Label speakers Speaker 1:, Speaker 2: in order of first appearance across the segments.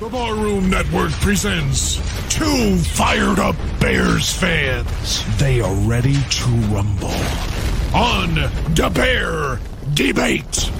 Speaker 1: The Barroom Network presents two fired up Bears fans. They are ready to rumble on the Bear Debate.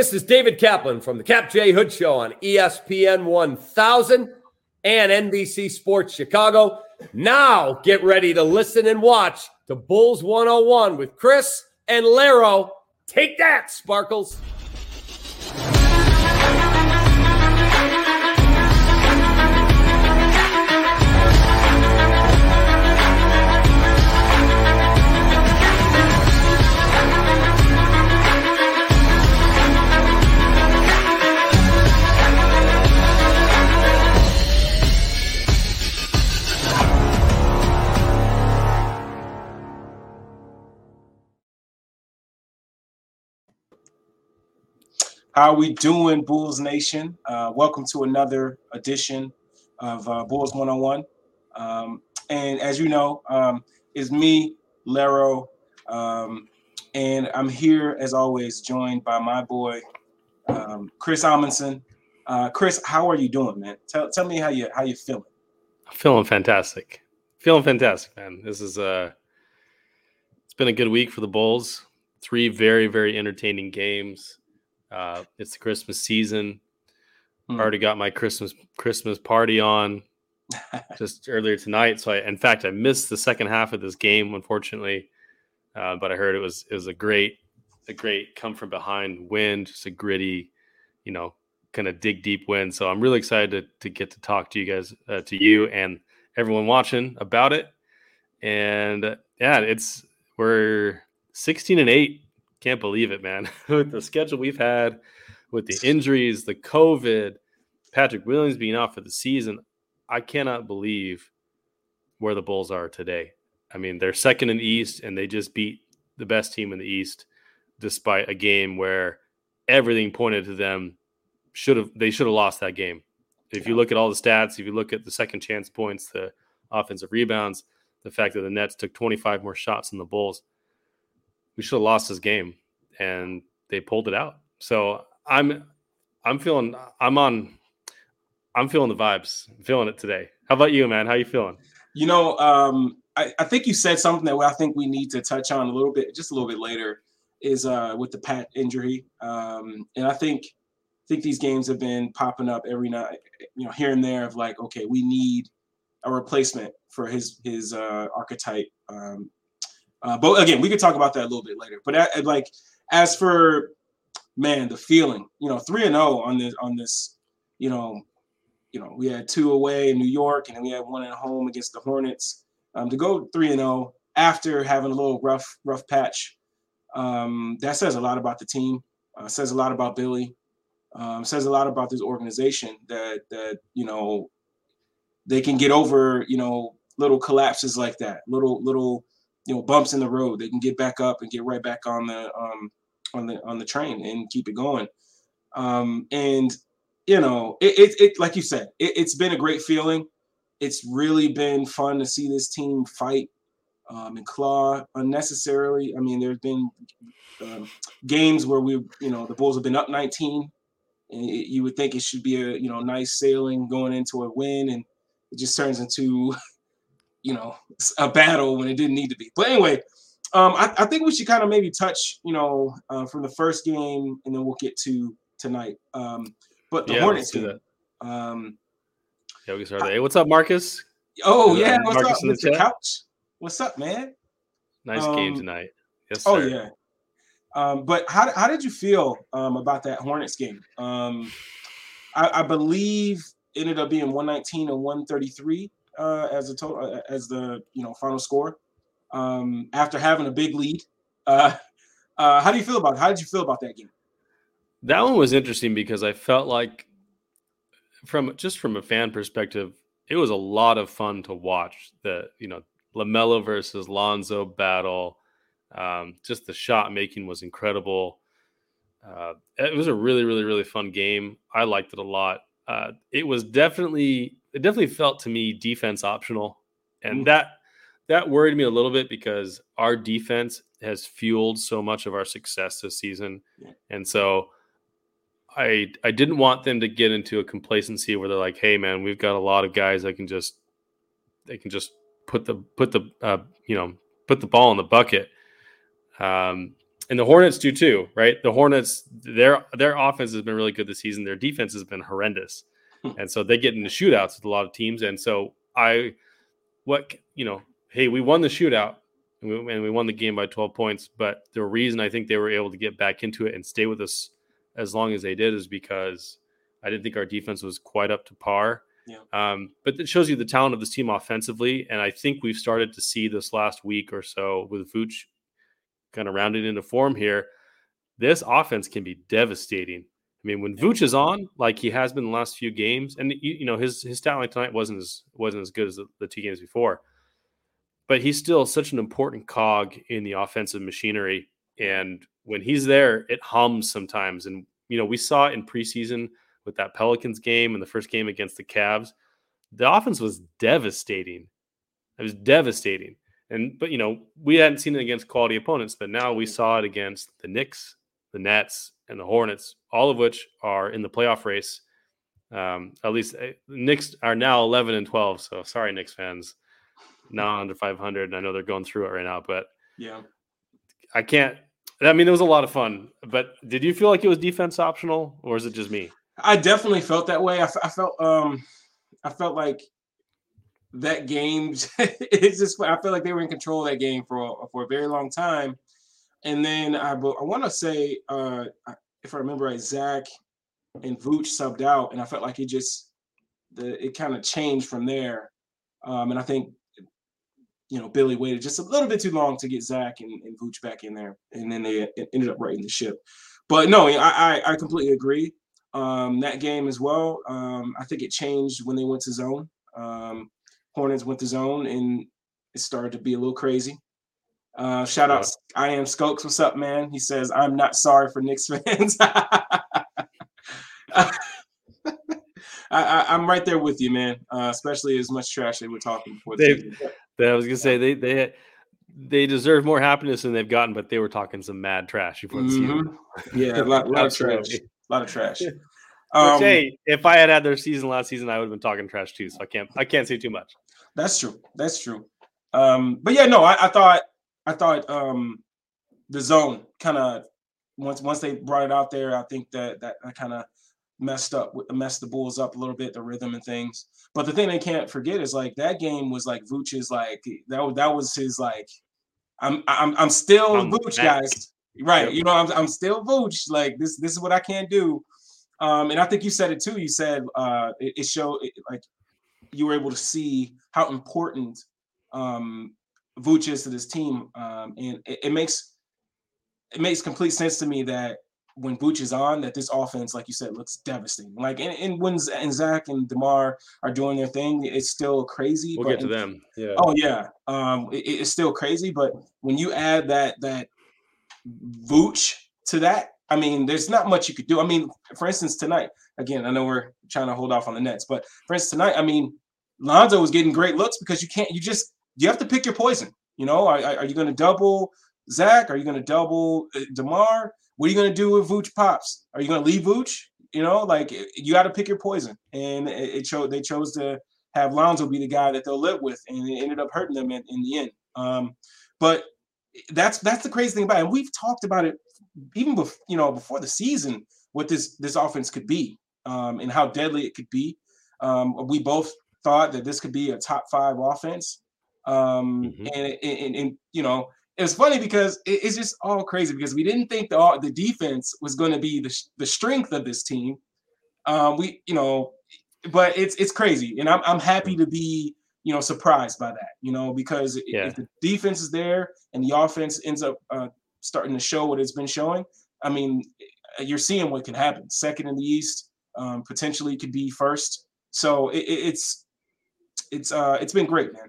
Speaker 2: This is David Kaplan from the Kap J Hood Show on ESPN 1000 and NBC Sports Chicago. Now get ready to listen and watch the Bulls 101 with Chris and Laro. Take that, Sparkles.
Speaker 3: How we doing, Bulls Nation? Uh, welcome to another edition of uh, Bulls 101. Um, and as you know, um, is me, Lero, um, and I'm here as always, joined by my boy um, Chris Amundsen. Uh, Chris, how are you doing, man? Tell, tell me how you how you feeling.
Speaker 4: Feeling fantastic. Feeling fantastic, man. This is uh it's been a good week for the Bulls. Three very, very entertaining games. Uh it's the Christmas season.
Speaker 3: Hmm.
Speaker 4: Already got my Christmas Christmas party on just earlier tonight. So I in fact I missed the second half of this game, unfortunately. Uh, but I heard it was it was a great, a great come from behind win, just a gritty, you know, kind of dig deep win. So I'm really excited to, to get to talk to you guys, uh, to you and everyone watching about it. And uh, yeah, it's we're 16 and 8. Can't believe it, man. with the schedule we've had, with the injuries, the COVID, Patrick Williams being out for the season, I cannot believe where the Bulls are today. I mean, they're second in the East, and they just beat the best team in the East, despite a game where everything pointed to them should have they should have lost that game. If you look at all the stats, if you look at the second chance points, the offensive rebounds, the fact that the Nets took 25 more shots than the Bulls, we should have lost this game, and they pulled it out. So I'm I'm feeling I'm on I'm feeling the vibes. I'm feeling it today. How about you, man? How you feeling?
Speaker 3: You know, um, I, I think you said something that I think we need to touch on a little bit, just a little bit later, is uh, with the Pat injury, um, and I think I think these games have been popping up every night, you know, here and there of like, okay, we need a replacement for his his uh, archetype. Um, uh, but again, we could talk about that a little bit later. But like, as for man, the feeling, you know, three and zero on this on this, you know, you know, we had two away in New York, and then we had one at home against the Hornets. Um, to go three and zero after having a little rough rough patch Um, that says a lot about the team. Uh, says a lot about Billy. Um, says a lot about this organization that that you know they can get over you know little collapses like that, little little you know bumps in the road. They can get back up and get right back on the um, on the on the train and keep it going. Um, and you know, it, it, it like you said, it, it's been a great feeling. It's really been fun to see this team fight um, and claw unnecessarily. I mean, there's been um, games where we, you know, the Bulls have been up 19, and it, you would think it should be a, you know, nice sailing going into a win, and it just turns into, you know, a battle when it didn't need to be. But anyway, um, I, I, think we should kind of maybe touch, you know, uh, from the first game, and then we'll get to tonight. Um, but the yeah, Hornets game. Um,
Speaker 4: yeah, we can start there. Hey, what's up, Marcus?
Speaker 3: Oh yeah, what's Marcus up, Mr. Couch? What's up, man?
Speaker 4: Nice um, game tonight.
Speaker 3: Yes, oh, sir. Oh yeah. Um, but how, how did you feel um, about that Hornets game? Um, I, I, believe ended up being 119 and 133 uh, as a total uh, as the you know final score um, after having a big lead. Uh, uh, how do you feel about? It? How did you feel about that game?
Speaker 4: That one was interesting because I felt like, from just from a fan perspective, it was a lot of fun to watch. The you know LaMelo versus Lonzo battle, um, just the shot making was incredible. Uh, it was a really, really, really fun game. I liked it a lot. Uh, it was definitely, it definitely felt to me defense optional, and that that worried me a little bit because our defense has fueled so much of our success this season, yeah. and so I I didn't want them to get into a complacency where they're like, "Hey, man, we've got a lot of guys that can just they can just put the put the uh, you know put the ball in the bucket." Um, and the Hornets do too, right? The Hornets their their offense has been really good this season. Their defense has been horrendous. And so they get into shootouts with a lot of teams. And so I, what you know, hey, we won the shootout and we, and we won the game by 12 points. But the reason I think they were able to get back into it and stay with us as long as they did is because I didn't think our defense was quite up to par. Yeah. Um, but it shows you the talent of this team offensively, and I think we've started to see this last week or so with Vooch kind of rounding into form here. This offense can be devastating. I mean, when Vooch is on, like he has been the last few games, and you, you know his his stat line tonight wasn't as wasn't as good as the, the two games before, but he's still such an important cog in the offensive machinery. And when he's there, it hums sometimes. And you know, we saw it in preseason with that Pelicans game and the first game against the Cavs. The offense was devastating. It was devastating. And but you know, we hadn't seen it against quality opponents, but now we saw it against the Knicks, the Nets, and the Hornets, all of which are in the playoff race. Um, at least uh, Knicks are now 11 and 12. So sorry, Knicks fans. Now under 500. I know they're going through it right now, but
Speaker 3: yeah,
Speaker 4: I can't I mean, it was a lot of fun. But did you feel like it was defense optional, or is it just me?
Speaker 3: I definitely felt that way. I, I felt um, I felt like that game. it's just I felt like they were in control of that game for for a very long time. And then I I want to say uh, if I remember right, Zach and Vooch subbed out, and I felt like it just the it kind of changed from there. Um, and I think you know, Billy waited just a little bit too long to get Zach and, and Vooch back in there, and then they ended up righting the ship. But no, I I, I completely agree. Um, that game as well. Um, I think it changed when they went to zone. Um, Hornets went to zone, and it started to be a little crazy. Uh, shout out, I am Skokes. What's up, man? He says, "I'm not sorry for Knicks fans." I, am right there with you, man. Uh, especially as much trash they were talking before. The
Speaker 4: they, I was gonna say they they they deserve more happiness than they've gotten, but they were talking some mad trash before the
Speaker 3: mm-hmm. season. Yeah, a lot, lot of trash. A lot of trash.
Speaker 4: Um, Which, hey, if I had had their season last season, I would have been talking trash too. So I can't I can't say too much.
Speaker 3: That's true. That's true. Um, but yeah, no, I, I thought I thought um, the zone kind of once once they brought it out there, I think that that, kind of messed up, messed the Bulls up a little bit, the rhythm and things. But the thing they can't forget is like that game was like Vooch's like that. That was his like. I'm I'm I'm still I'm Vooch, back. guys. Right? Yep. You know, I'm I'm still Vooch. Like this this is what I can't do. Um, and I think you said it too. You said uh, it, it showed it, like you were able to see how important um, Vooch is to this team, um, and it, it makes it makes complete sense to me that when Vooch is on, that this offense, like you said, looks devastating. Like and, and when Z- and Zach and Demar are doing their thing, it's still crazy.
Speaker 4: We'll
Speaker 3: but
Speaker 4: get to them. Yeah.
Speaker 3: Oh yeah, um, it, it's still crazy. But when you add that that Vooch to that, I mean, there's not much you could do. I mean, for instance, tonight, again, I know we're trying to hold off on the Nets, but for instance, tonight, I mean, Lonzo was getting great looks because you can't, you just, you have to pick your poison. You know, are, are you going to double Zach? Are you going to double uh, Demar? What are you going to do with Vooch pops? Are you going to leave Vooch? You know, like you got to pick your poison. And it, it showed they chose to have Lonzo be the guy that they'll live with, and it ended up hurting them in, in the end. Um, but that's that's the crazy thing about it. And we've talked about it even before you know before the season what this this offense could be um, and how deadly it could be. Um, we both thought that this could be a top five offense, um,
Speaker 4: Mhm.
Speaker 3: and, and, and you know it's funny because it- it's just all crazy because we didn't think the the defense was going to be the the strength of this team. Um, we you know, but it's it's crazy, and I'm I'm happy to be you know surprised by that you know because
Speaker 4: Yeah.
Speaker 3: if the defense is there and the offense ends up uh, starting to show what it's been showing, I mean, eh, you're seeing what can happen. Second in the East, um, potentially could be first. So it- it's it's uh it's been great, man.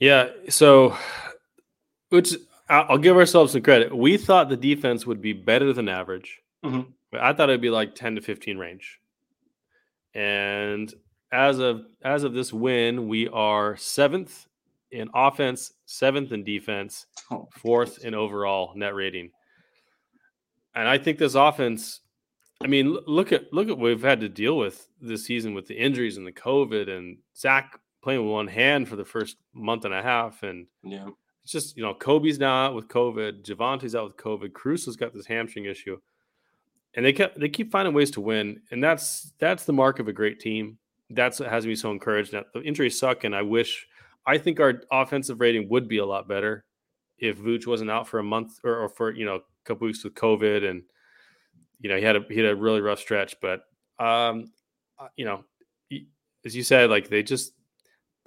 Speaker 4: Yeah. So, which I'll give ourselves some credit. We thought the defense would be better than average.
Speaker 3: Mhm.
Speaker 4: I thought it'd be like 10 to 15 range. And as of as of this win, we are seventh in offense, seventh in defense,
Speaker 3: Oh,
Speaker 4: fourth in overall net rating. And I think this offense, I mean, look at look at what we've had to deal with this season with the injuries and the COVID and Zach playing with one hand for the first month and a half. And
Speaker 3: Yeah.
Speaker 4: it's just, you know, Kobe's now out with COVID, Javonte's out with COVID, Caruso's got this hamstring issue. And they kept they keep finding ways to win. And that's that's the mark of a great team. That's what has me so encouraged. Now the injuries suck, and I wish I think our offensive rating would be a lot better if Vooch wasn't out for a month or, or for you know a couple weeks with COVID, and you know he had a he had a really rough stretch. But um, uh, you know, as you said, like they just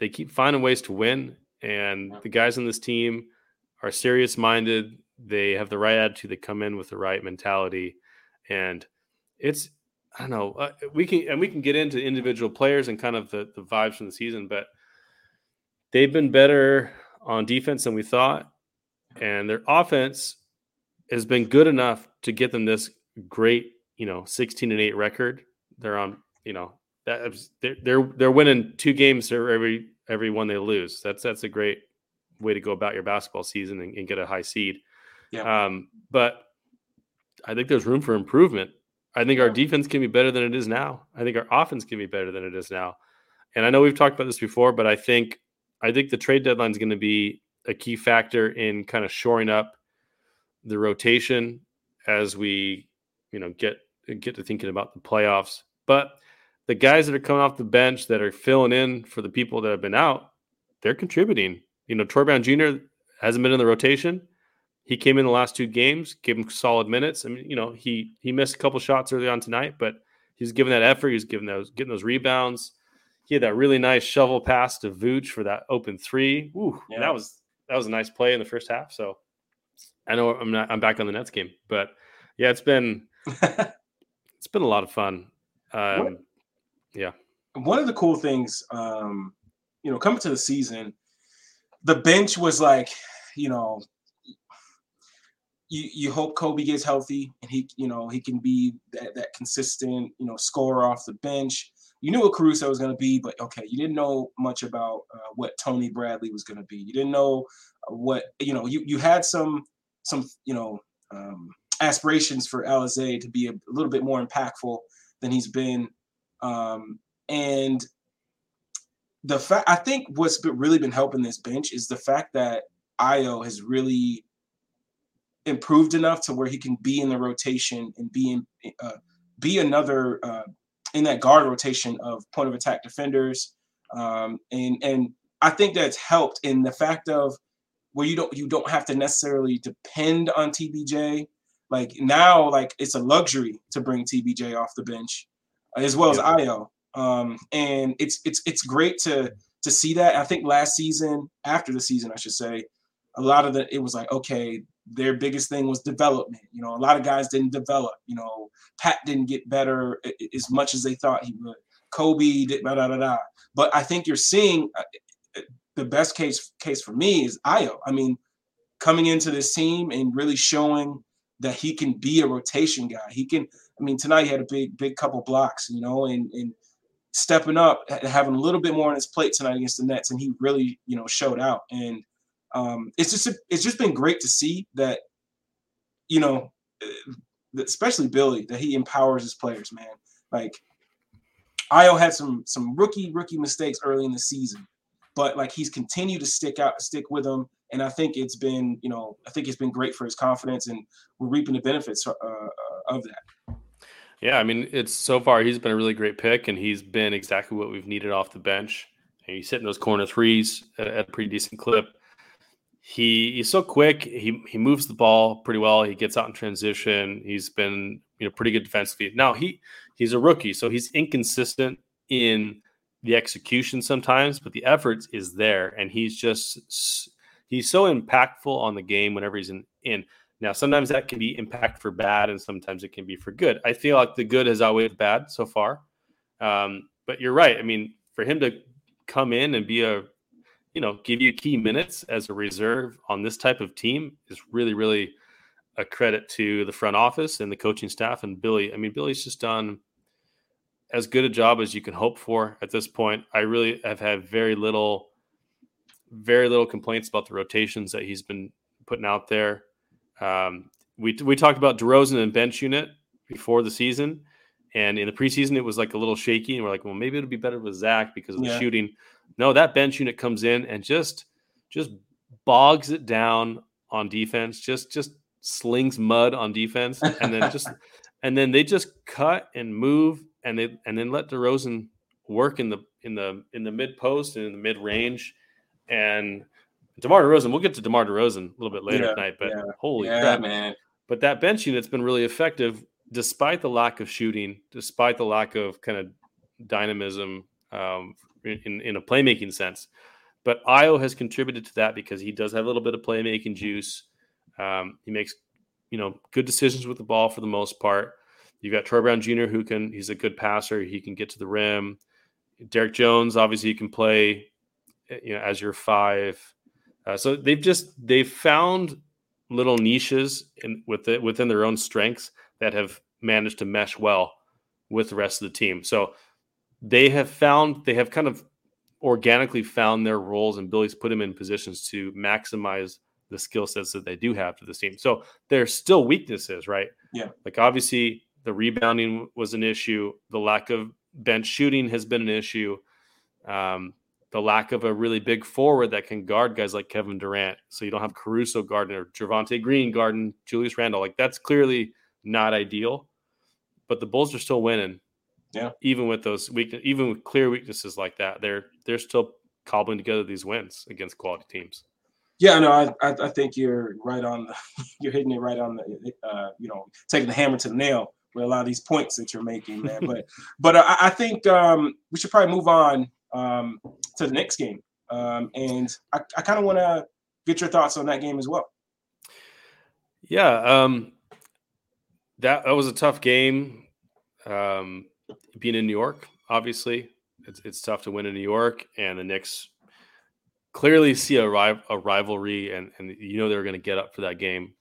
Speaker 4: they keep finding ways to win, and the guys on this team are serious minded. They have the right attitude. They come in with the right mentality, and it's I don't know. Uh, we can and we can get into individual players and kind of the the vibes from the season, but they've been better on defense than we thought, and their offense has been good enough to get them this great, you know, sixteen and eight record. They're on, you know, that they're they're, they're winning two games every every one they lose. That's that's a great way to go about your basketball season and, and get a high seed.
Speaker 3: Yeah.
Speaker 4: Um, but I think there's room for improvement. I think our defense can be better than it is now. I think our offense can be better than it is now. And I know we've talked about this before, but I think I think the trade deadline is going to be a key factor in kind of shoring up the rotation as we, you know, get get to thinking about the playoffs. But the guys that are coming off the bench that are filling in for the people that have been out, they're contributing. You know, Troy Brown Jr. hasn't been in the rotation. He came in the last two games, gave him solid minutes. I mean, you know, he he missed a couple shots early on tonight, but he's giving that effort. He's giving those getting those rebounds. He had that really nice shovel pass to Vooch for that open three. Ooh,
Speaker 3: Yeah.
Speaker 4: that was that was a nice play in the first half. So I know I'm not I'm back on the Nets game, but yeah, it's been it's been a lot of fun. Um,
Speaker 3: one of the cool things, um, you know, coming to the season, the bench was like, you know, you you hope Kobe gets healthy and he, you know, he can be that, that consistent, you know, scorer off the bench. You knew what Caruso was going to be, but okay, you didn't know much about uh, what Tony Bradley was going to be. You didn't know uh, what, you know, you you had some some, you know, um, aspirations for Alizé to be a little bit more impactful than he's been. Um, and the fact I think what's been, really been helping this bench is the fact that Ayo has really improved enough to where he can be in the rotation and be in uh, be another uh, in that guard rotation of point of attack defenders. Um, and and I think that's helped in the fact of where you don't you don't have to necessarily depend on TBJ. Like now, like it's a luxury to bring TBJ off the bench as well as Ayo. Um, and it's it's it's great to to see that. I think last season, after the season, I should say, a lot of the it was like, okay, their biggest thing was development. You know, a lot of guys didn't develop. You know, Pat didn't get better as much as they thought he would. Kobe did da da da da. But I think you're seeing uh, the best case case for me is Ayo. I mean, coming into this team and really showing that he can be a rotation guy. He can. I mean, tonight he had a big big couple blocks. You know, and and stepping up, having a little bit more on his plate tonight against the Nets, and he really you know showed out. And um, it's just it's just been great to see that, you know, uh, especially Billy, that he empowers his players, man. Like, Ayo had some some rookie rookie mistakes early in the season, but like he's continued to stick out, stick with them, and I think it's been, you know, I think it's been great for his confidence, and we're reaping the benefits uh, uh of that.
Speaker 4: Yeah, I mean, it's so far he's been a really great pick, and he's been exactly what we've needed off the bench. And he's hitting those corner threes at, at a pretty decent clip he he's so quick. He he moves the ball pretty well. He gets out in transition. He's been you know pretty good defensively. Now he he's a rookie, so he's inconsistent in the execution sometimes, but the effort is there, and he's just he's so impactful on the game whenever he's in. in. Now sometimes that can be impact for bad, and sometimes it can be for good. I feel like the good has always bad so far. Um, but you're right. I mean, for him to come in and be a you know, give you key minutes as a reserve on this type of team is really, really a credit to the front office and the coaching staff and Billy. I mean, Billy's just done as good a job as you can hope for at this point. I really have had very little, very little complaints about the rotations that he's been putting out there. Um, we we talked about DeRozan and bench unit before the season, and in the preseason it was like a little shaky, and we're like, well, maybe it'll be better with Zach because of yeah. the shooting. No, that bench unit comes in and just just bogs it down on defense. Just just slings mud on defense, and then just and then they just cut and move, and they and then let DeRozan work in the in the in the mid post and in the mid range, and DeMar DeRozan. We'll get to DeMar DeRozan a little bit later yeah, tonight, but
Speaker 3: yeah.
Speaker 4: holy
Speaker 3: yeah,
Speaker 4: crap,
Speaker 3: man!
Speaker 4: But that bench unit's been really effective despite the lack of shooting, despite the lack of kind of dynamism um, in, in a playmaking sense. But Ayo has contributed to that because he does have a little bit of playmaking juice. Um, he makes, you know, good decisions with the ball for the most part. You've got Troy Brown Jr., who can, he's a good passer. He can get to the rim. Derrick Jones, obviously, he can play, eh, you know, as your five. Uh, so they've just, they've found little niches in, with it, within their own strengths that have managed to mesh well with the rest of the team. So they have found they have kind of organically found their roles and Billy's put them in positions to maximize the skill sets that they do have to the team. So there's still weaknesses, right?
Speaker 3: Yeah.
Speaker 4: Like obviously the rebounding was an issue. The lack of bench shooting has been an issue. Um, the lack of a really big forward that can guard guys like Kevin Durant. So you don't have Caruso guarding or Javonte Green guarding Julius Randle. Like that's clearly not ideal. But the Bulls are still winning.
Speaker 3: Yeah.
Speaker 4: Even with those weak, even with clear weaknesses like that, they're they're still cobbling together these wins against quality teams.
Speaker 3: Yeah, no, I I, I think you're right on. The, you're hitting it right on the, uh, you know, taking the hammer to the nail with a lot of these points that you're making, man. but but I, I think um, we should probably move on um, to the next game, um, and I, I kind of want to get your thoughts on that game as well.
Speaker 4: Yeah, um, that that was a tough game. Um, being in New York, obviously, it's it's tough to win in New York, and the Knicks clearly see a, a rivalry, and and you know they were going to get up for that game.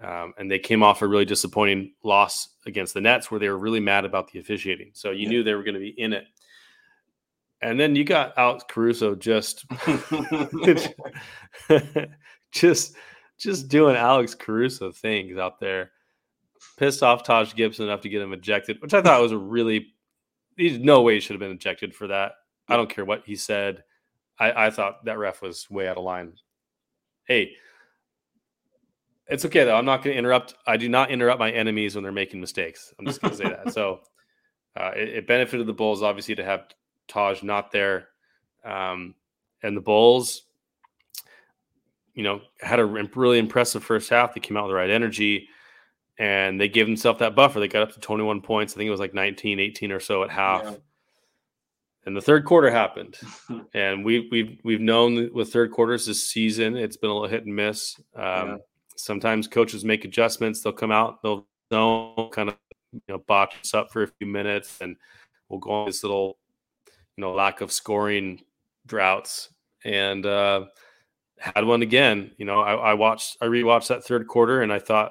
Speaker 4: Um, and they came off a really disappointing loss against the Nets, where they were really mad about the officiating. So you yeah. knew they were going to be in it. And then you got Alex Caruso just, just, just doing Alex Caruso things out there pissed off Taj Gibson enough to get him ejected, which I thought was a really there's no way he should have been ejected for that. I don't care what he said. I, I thought that ref was way out of line. Hey, it's okay though. I'm not going to interrupt. I do not interrupt my enemies when they're making mistakes. I'm just going to say that. So uh, it, it, benefited the Bulls obviously to have Taj not there, um, and the Bulls, you know, had a really impressive first half. They came out with the right energy and they gave themselves that buffer. They got up to 21 points. I think it was like 19, 18 or so at half. Yeah. And the third quarter happened, and we, we've we've known with third quarters this season it's been a little hit and miss. Um, yeah. sometimes coaches make adjustments. They'll come out, they'll know, kind of you know box us up for a few minutes, and we'll go on this little you know lack of scoring droughts. And uh, had one again. You know, I, I watched, I rewatched that third quarter, and I thought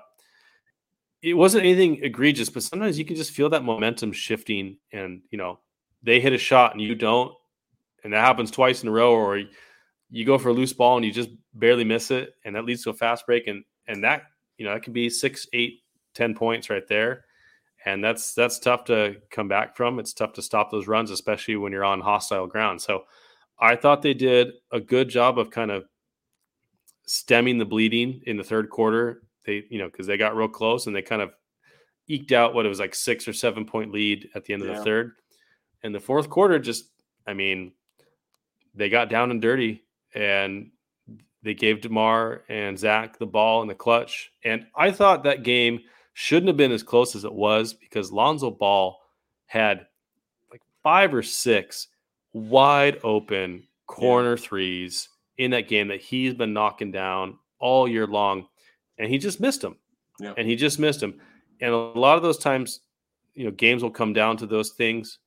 Speaker 4: it wasn't anything egregious, but sometimes you can just feel that momentum shifting, and you know they hit a shot and you don't, and that happens twice in a row, or you go for a loose ball and you just barely miss it, and that leads to a fast break, and and that you know that can be six, eight, ten points right there, and that's that's tough to come back from. It's tough to stop those runs, especially when you're on hostile ground. So, I thought they did a good job of kind of stemming the bleeding in the third quarter. They you know because they got real close and they kind of eked out what it was like six or seven point lead at the end of the third. And the fourth quarter, just I mean, they got down and dirty and they gave DeMar and Zach the ball in the clutch. And I thought that game shouldn't have been as close as it was because Lonzo Ball had like five or six wide open corner yeah. threes in that game that he's been knocking down all year long. And he just missed them. Yeah. And he just missed them. And a lot of those times, you know, games will come down to those things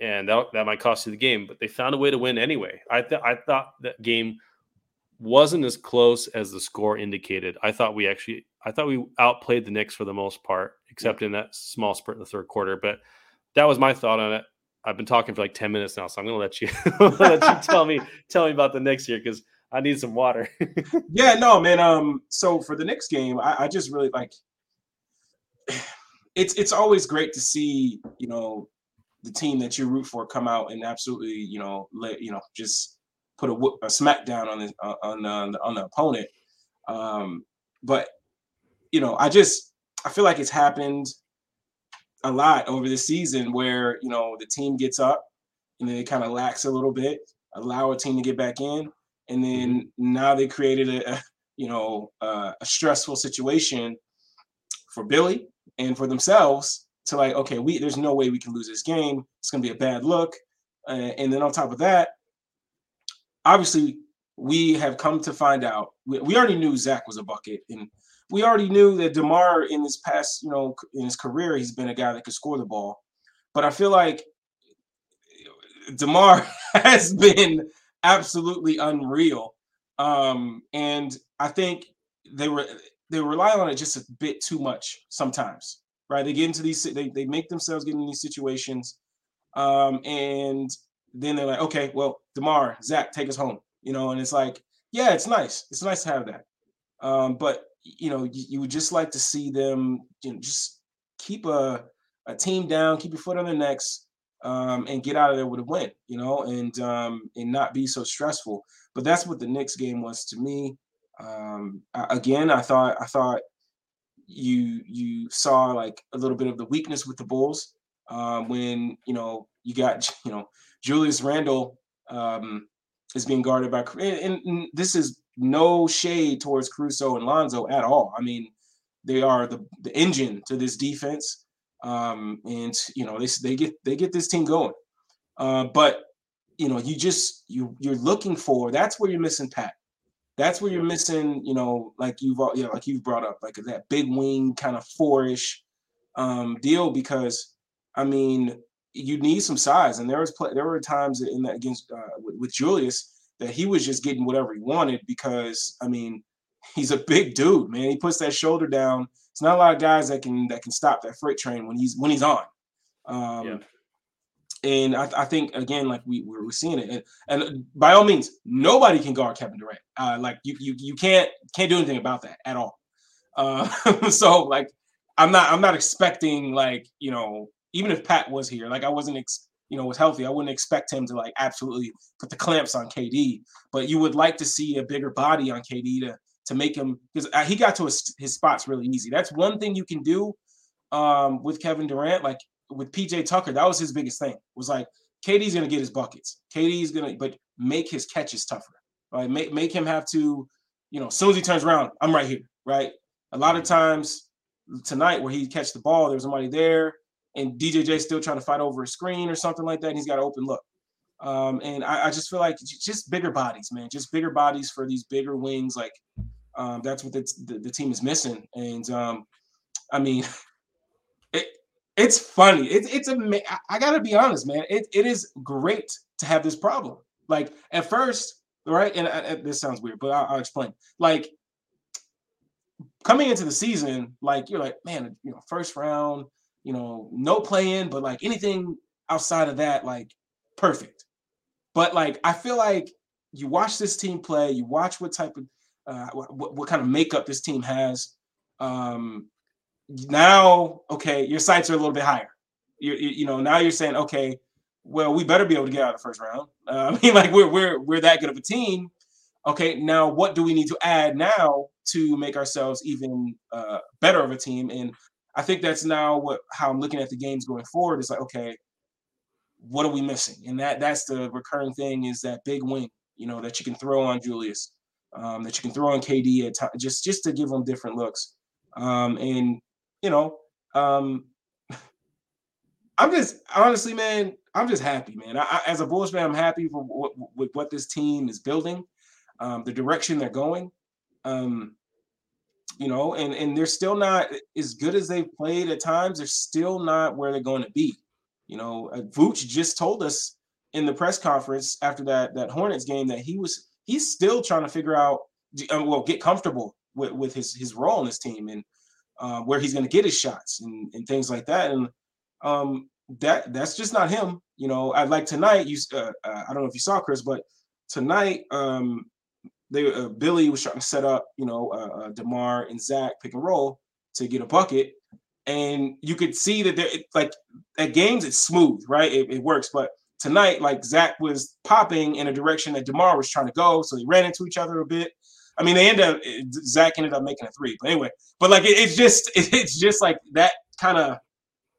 Speaker 4: and that, that might cost you the game. But they found a way to win anyway. I th- I thought that game wasn't as close as the score indicated. I thought we actually I thought we outplayed the Knicks for the most part, except yeah. in that small spurt in the third quarter. But that was my thought on it. I've been talking for like ten minutes now, so I'm gonna let you let you tell me tell me about the Knicks here because I need some water.
Speaker 3: yeah, no, man. Um, so for the next game, I, I just really like. It's it's always great to see you know the team that you root for come out and absolutely, you know, let you know, just put a, a smackdown on the uh, on the on the opponent. Um, but you know, I just I feel like it's happened a lot over the season where you know the team gets up and then it kind of lacks a little bit, allow a team to get back in, and then mm-hmm. now they created a, a you know uh, a stressful situation for Billy and for themselves to like, okay, we there's no way we can lose this game. It's gonna be a bad look. Uh, and then on top of that, obviously we have come to find out we, we already knew Zach was a bucket, and we already knew that Demar in his past, you know, in his career, he's been a guy that could score the ball. But I feel like Demar has been absolutely unreal, um, and I think they were they rely on it just a bit too much sometimes right? They get into these, they, they make themselves get in these situations. Um, and then they're like, okay, well, DeMar, Zach, take us home, you know, and it's like, yeah, it's nice. It's nice to have that. Um, but you know, you, you, would just like to see them, you know, just keep a, a team down, keep your foot on their necks, um, and get out of there with a win, you know, and um, and not be so stressful. But that's what the Knicks game was to me. Um, I, again, I thought I thought you you saw like a little bit of the weakness with the Bulls um, when you know you got you know Julius Randle um, is being guarded by and, this is no shade towards Caruso and Lonzo at all. I mean, they are the, the engine to this defense, um, and you know they they get they get this team going. Uh, but you know you just you you're looking for that's where you're missing Pat that's where you're missing, you know, like you've you know, like you've brought up, like that big wing kind of four-ish um, deal. Because I mean, you need some size, and there was play, there were times in that against uh, with, with Julius that he was just getting whatever he wanted because I mean, he's a big dude, man. He puts that shoulder down. It's not a lot of guys that can that can stop that freight train when he's when he's on. Um, yeah and I, I, think again, like we we're, seeing it, and, and, by all means, nobody can guard Kevin Durant. Uh, like you you you can't can't do anything about that at all. Uh, so like I'm not I'm not expecting like you know even if Pat was here, like I wasn't ex- you know was healthy, I wouldn't expect him to like absolutely put the clamps on KD. But you would like to see a bigger body on KD to to make him because uh, he got to his, his spots really easy. That's one thing you can do um, with Kevin Durant. Like with PJ Tucker, that was his biggest thing. Was like KD's gonna get his buckets. KD's gonna, but make his catches tougher. Right? Make make him have to, you know, as soon as he turns around, I'm right here. Right. A lot of times tonight where he catch the ball, there's somebody there, and DJJ still trying to fight over a screen or something like that. And he's got an open look. Um, and I, I, just feel like just bigger bodies, man. Just bigger bodies for these bigger wings. Like Um, that's what the, the, the, team is missing. And um, I mean, it it's funny. It, it's a I gotta be honest, man. It, it is great to have this problem. Like at first, right? And, this sounds weird, but I'll, I'll explain. Like coming into the season, like you're like, man, you know, first round, you know, no playing, but like anything outside of that, like perfect. But like I feel like you watch this team play, you watch what type of uh, what, what kind of makeup this team has. Um, now, okay, your sights are a little bit higher. You, you know, now you're saying, okay, well, we better be able to get out of the first round. Uh, I mean, like we're we're we're that good of a team. Okay, now what do we need to add now to make ourselves even uh, better of a team? And I think that's now what how I'm looking at the games going forward. Is like, okay, what are we missing? And that that's the recurring thing is that big wing, you know, that you can throw on Julius, um, that you can throw on KD at time, just just to give them different looks. Um, and you know, um, I'm just honestly, man, I'm just happy, man. I, I, as a Bulls fan, I'm happy for with what this team is building, um, the direction they're going. Um, you know, and and they're still not as good as they've played at times. They're still not where they're going to be. You know, uh, Vooch just told us in the press conference after that that Hornets game that he was he's still trying to figure out, uh, well, get comfortable with, with his his role in this team and uh, where he's going to get his shots and, and things like that. And um, that that's just not him. You know, I like tonight. You, uh, uh, I don't know if you saw Chris, but tonight, um, they uh, Billy was trying to set up, you know, uh, uh, Demar and Zach pick and roll to get a bucket, and you could see that they're like at games it's smooth, right? It, it works, but tonight, like Zach was popping in a direction that Demar was trying to go, so they ran into each other a bit. I mean, they ended up Zach ended up making a three, but anyway, but like it, it's just it's just like that kind of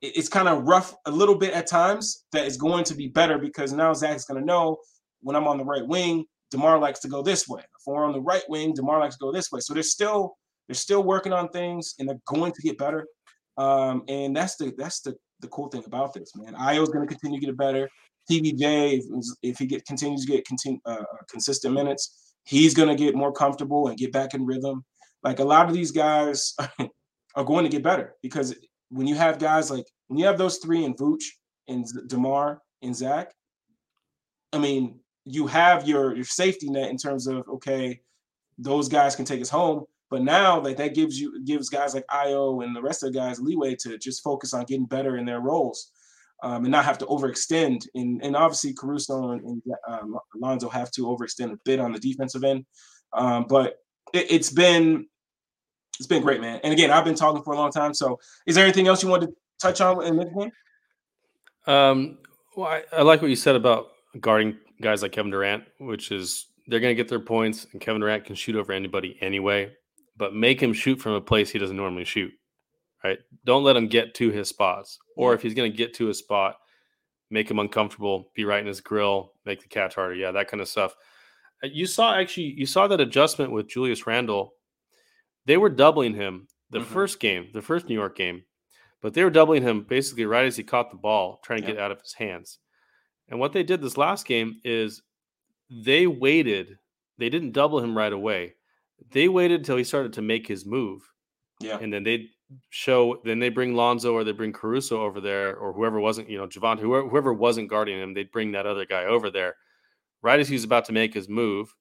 Speaker 3: it's kind of rough a little bit at times. That is going to be better because now Zach's going to know when I'm on the right wing, Demar likes to go this way. We're on the right wing, Demar likes to go this way. So they're still they're still working on things, and they're going to get better. Um, and that's the that's the the cool thing about this, man. Ayo's going to continue to get better. TBJ, if, if he get continues to get continue, uh, uh, consistent minutes, he's going to get more comfortable and get back in rhythm. Like a lot of these guys are going to get better because when you have guys like when you have those three in Vooch and Demar and Zach, I mean, you have your your safety net in terms of okay, those guys can take us home. But now, like that gives you gives guys like Ayo and the rest of the guys leeway to just focus on getting better in their roles, um, and not have to overextend. And and obviously Caruso and, and um, Alonzo have to overextend a bit on the defensive end. Um, but it, it's been it's been great, man. And again, I've been talking for a long time. So, is there anything else you want to touch on in this game?
Speaker 4: Um, well, I, I like what you said about guarding guys like Kevin Durant, which is they're going to get their points, and Kevin Durant can shoot over anybody anyway. But make him shoot from a place he doesn't normally shoot. Right? Don't let him get to his spots. Or if he's going to get to a spot, make him uncomfortable, be right in his grill, make the catch harder. Yeah, that kind of stuff. Uh, you saw actually, you saw that adjustment with Julius Randle. They were doubling him the mm-hmm. first game, the first New York game, but they were doubling him basically right as he caught the ball, trying to yeah. get out of his hands. And what they did this last game is they waited. They didn't double him right away. They waited until he started to make his move.
Speaker 3: Yeah.
Speaker 4: And then they show, then they bring Lonzo or they bring Caruso over there or whoever wasn't, you know, Javon, whoever, whoever wasn't guarding him, they'd bring that other guy over there right as he's about to make his move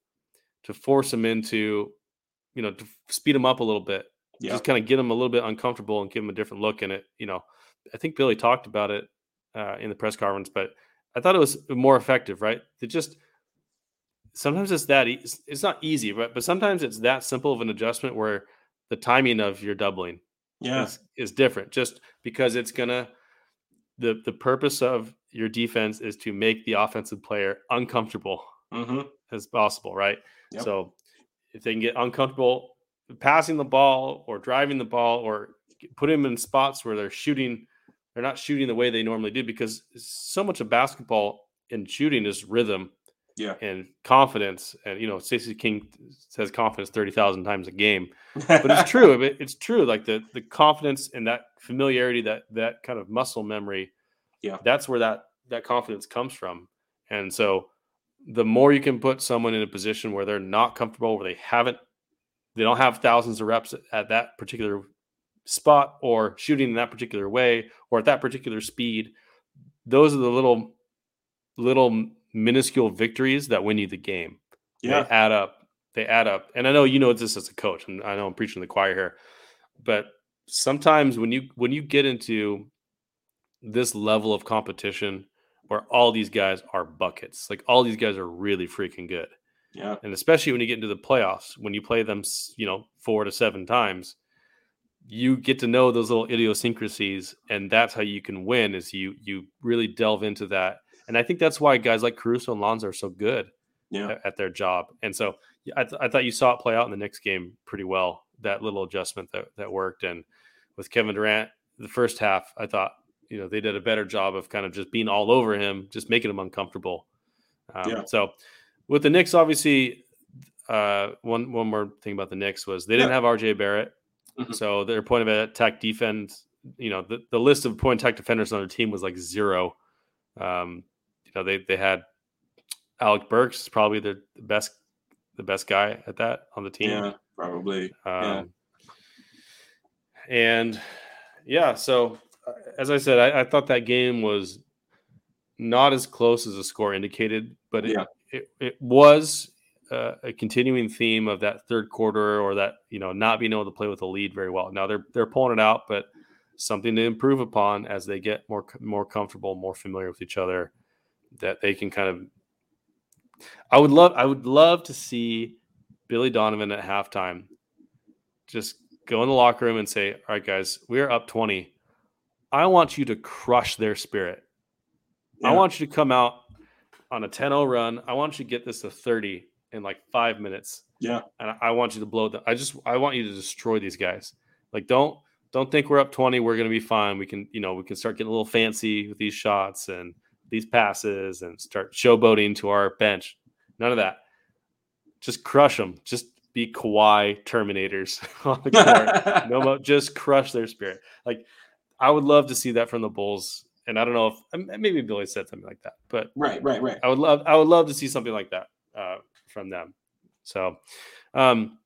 Speaker 4: to force him into, you know, to speed him up a little bit. Yeah. Just kind of get him a little bit uncomfortable and give him a different look in it. You know, I think Billy talked about it uh, in the press conference, but I thought it was more effective, right? It just sometimes it's that e- it's not easy, but but sometimes it's that simple of an adjustment where the timing of your doubling
Speaker 3: yeah.
Speaker 4: is, is different just because it's gonna the the purpose of your defense is to make the offensive player uncomfortable
Speaker 3: mm-hmm.
Speaker 4: as possible, right? Yep. So if they can get uncomfortable passing the ball or driving the ball or put him in spots where they're shooting they're not shooting the way they normally do because so much of basketball and shooting is rhythm
Speaker 3: yeah.
Speaker 4: and confidence and you know Stacey King says confidence 30,000 times a game but it's true it's true like the the confidence and that familiarity that that kind of muscle memory
Speaker 3: yeah.
Speaker 4: that's where that that confidence comes from and so the more you can put someone in a position where they're not comfortable where they haven't they don't have thousands of reps at that particular spot or shooting in that particular way or at that particular speed. Those are the little little minuscule victories that win you the game.
Speaker 3: Yeah.
Speaker 4: They add up. They add up. And I know you know this as a coach, and I know I'm preaching the choir here, but sometimes when you when you get into this level of competition where all these guys are buckets, like all these guys are really freaking good.
Speaker 3: Yeah.
Speaker 4: And especially when you get into the playoffs, when you play them, you know, four to seven times, you get to know those little idiosyncrasies, and that's how you can win. Is you you really delve into that, and I think that's why guys like Caruso and Lonzo are so good
Speaker 3: Yeah.
Speaker 4: at, at their job. And so I, th- I thought you saw it play out in the next game pretty well. That little adjustment that that worked, and with Kevin Durant, the first half, I thought you know they did a better job of kind of just being all over him, just making him uncomfortable. Um,
Speaker 3: Yeah.
Speaker 4: So with the Knicks, obviously, uh, one one more thing about the Knicks was they didn't
Speaker 3: Yeah.
Speaker 4: have R.J. Barrett,
Speaker 3: Mhm.
Speaker 4: so their point of attack defense, you know, the, the list of point attack defenders on their team was like zero. Um, you know, they they had Alec Burks, probably the best the best guy at that on the team.
Speaker 3: Yeah. Probably. yeah.
Speaker 4: Um, And yeah, so uh, as I said, I, I thought that game was not as close as the score indicated, but it,
Speaker 3: Yeah.
Speaker 4: it, it was uh, a continuing theme of that third quarter or that you know not being able to play with a lead very well. Now they're they're pulling it out, but something to improve upon as they get more more comfortable, more familiar with each other. That they can kind of. I would love. I would love to see Billy Donovan at halftime just go in the locker room and say, "All right, guys, we are up twenty. I want you to crush their spirit. I want you to come out on a 10-0 run. I want you to get this to 30 in like five minutes.
Speaker 3: Yeah.
Speaker 4: And I- want you to blow them. I just I want you to destroy these guys. Like don't don't think we're up 20, we're gonna be fine. We can, you know, we can start getting a little fancy with these shots and these passes and start showboating to our bench. None of that. Just crush them. Just be Kawhi Terminators on the court. no, mo- just crush their spirit. Like I would love to see that from the Bulls. And I don't know if maybe Billy said something like that, but
Speaker 3: Right. Right. Right.
Speaker 4: I would love I would love to see something like that uh, from them. So um,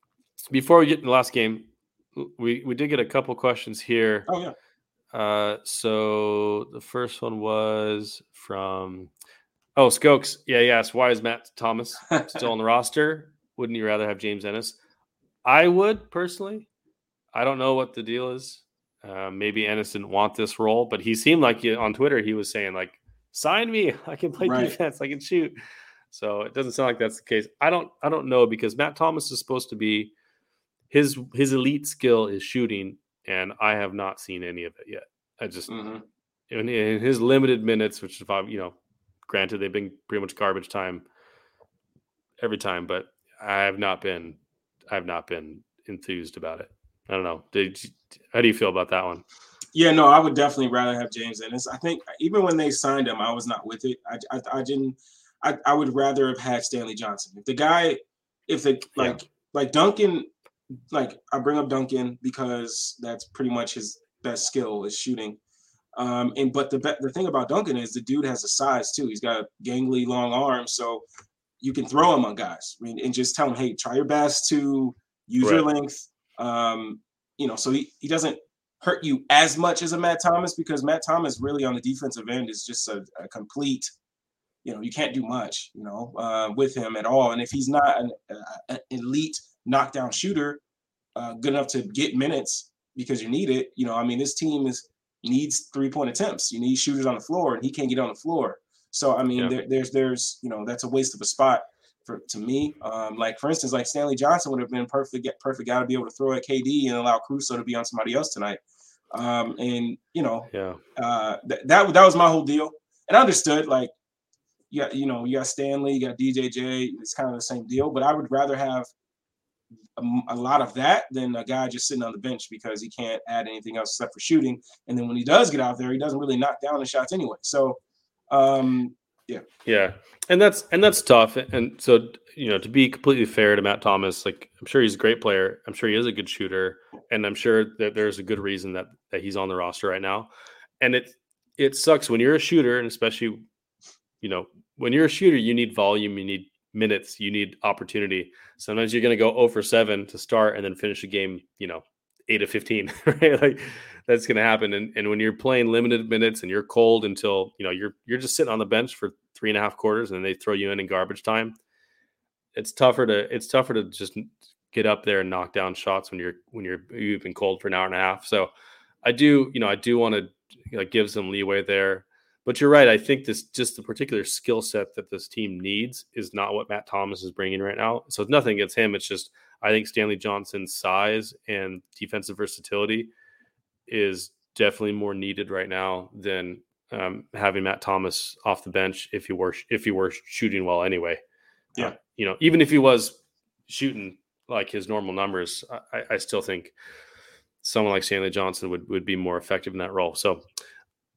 Speaker 4: before we get to the last game, we we did get a couple questions here.
Speaker 3: Oh yeah.
Speaker 4: Uh, so the first one was from oh Skokes. Yeah, yes. Why is Matt Thomas still on the roster? Wouldn't you rather have James Ennis? I would personally. I don't know what the deal is. Uh, maybe Ennis didn't want this role, but he seemed like he, on Twitter he was saying like, "Sign me, I can play
Speaker 3: Right.
Speaker 4: defense, I can shoot." So it doesn't sound like that's the case. I don't, I don't know because Matt Thomas is supposed to be his his elite skill is shooting, and I have not seen any of it yet. I just
Speaker 3: Mhm.
Speaker 4: in, in his limited minutes, which is you know, granted they've been pretty much garbage time every time, but I have not been, I have not been enthused about it. I don't know. Did you, how do you feel about that one?
Speaker 3: Yeah, no, I would definitely rather have James Ennis. I think even when they signed him, I was not with it. I, I, I didn't. I, I would rather have had Stanley Johnson. If the guy, if the
Speaker 4: Yeah.
Speaker 3: like, like Duncan, like I bring up Duncan because that's pretty much his best skill is shooting. Um, and but the the thing about Duncan is the dude has a size too. He's got gangly long arms, so you can throw him on guys. I mean, and just tell him, hey, try your best to use your length. Um, you know, so he, he doesn't hurt you as much as a Matt Thomas because Matt Thomas really on the defensive end is just a, a complete, you know, you can't do much, you know, uh, with him at all. And if he's not an, uh, an elite knockdown shooter, uh, good enough to get minutes because you need it, you know, I mean, this team is needs three point attempts. You need shooters on the floor, and he can't get on the floor. So I mean,
Speaker 4: Yeah.
Speaker 3: there, there's there's you know that's a waste of a spot for to me. Um, like for instance, like Stanley Johnson would have been perfect perfect guy to be able to throw at KD and allow Caruso to be on somebody else tonight. Um, and you know
Speaker 4: Yeah.
Speaker 3: uh, th- that that was my whole deal, and I understood like yeah, you know, you got Stanley, you got DJJ, it's kind of the same deal, but I would rather have a lot of that than a guy just sitting on the bench because he can't add anything else except for shooting. And then when he does get out there, he doesn't really knock down the shots anyway. So, um,
Speaker 4: yeah, Yeah, and that's and that's tough. And so you know, to be completely fair to Matt Thomas, like I'm sure he's a great player. I'm sure he is a good shooter, and I'm sure that there's a good reason that that he's on the roster right now. And it it sucks when you're a shooter, and especially you know when you're a shooter, you need volume, you need minutes, you need opportunity. Sometimes you're going to go 0 for 7 to start and then finish a game, you know, 8 of 15, right? Like that's going to happen. And, and when you're playing limited minutes and you're cold until, you know, you're, you're just sitting on the bench for three and a half quarters and then they throw you in in garbage time. It's tougher to, it's tougher to just get up there and knock down shots when you're, when you're, you've been cold for an hour and a half. So I do, you know, I do want to give some leeway there. But you're right. I think this just the particular skill set that this team needs is not what Matt Thomas is bringing right now. So it's nothing against him. It's just I think Stanley Johnson's size and defensive versatility is definitely more needed right now than um, having Matt Thomas off the bench if he were if he were shooting well anyway.
Speaker 3: Yeah,
Speaker 4: uh, you know, even if he was shooting like his normal numbers, I, I still think someone like Stanley Johnson would would be more effective in that role. So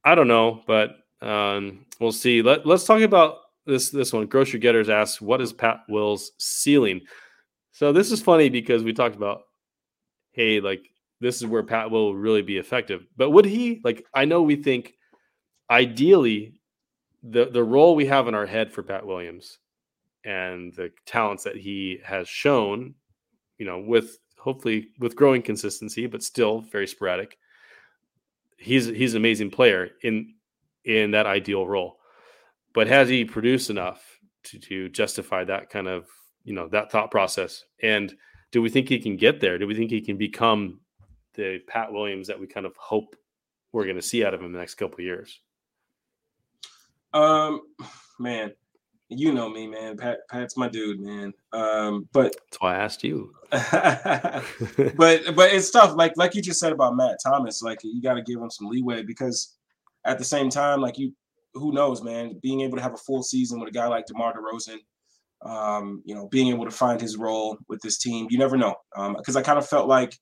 Speaker 4: I don't know, but um, we'll see. Let, let's talk about this this one. Grocery Getters asks, "What is Pat Will's ceiling?" So this is funny because we talked about, hey, like this is where Pat will really be effective. But would he like? I know we think ideally the the role we have in our head for Pat Williams and the talents that he has shown, you know, with hopefully with growing consistency, but still very sporadic. He's he's an amazing player in in that ideal role. But has he produced enough to, to justify that kind of, you know, that thought process? And do we think he can get there? Do we think he can become the Pat Williams that we kind of hope we're going to see out of him in the next couple years?
Speaker 3: Um, man, you know me, man. Pat, Pat's my dude, man. Um, but
Speaker 4: that's why I asked you.
Speaker 3: but but it's tough. Like like you just said about Matt Thomas, like you got to give him some leeway because at the same time, like you, who knows, man, being able to have a full season with a guy like DeMar DeRozan, um, you know, being able to find his role with this team, you never know. Because um, I kind of felt like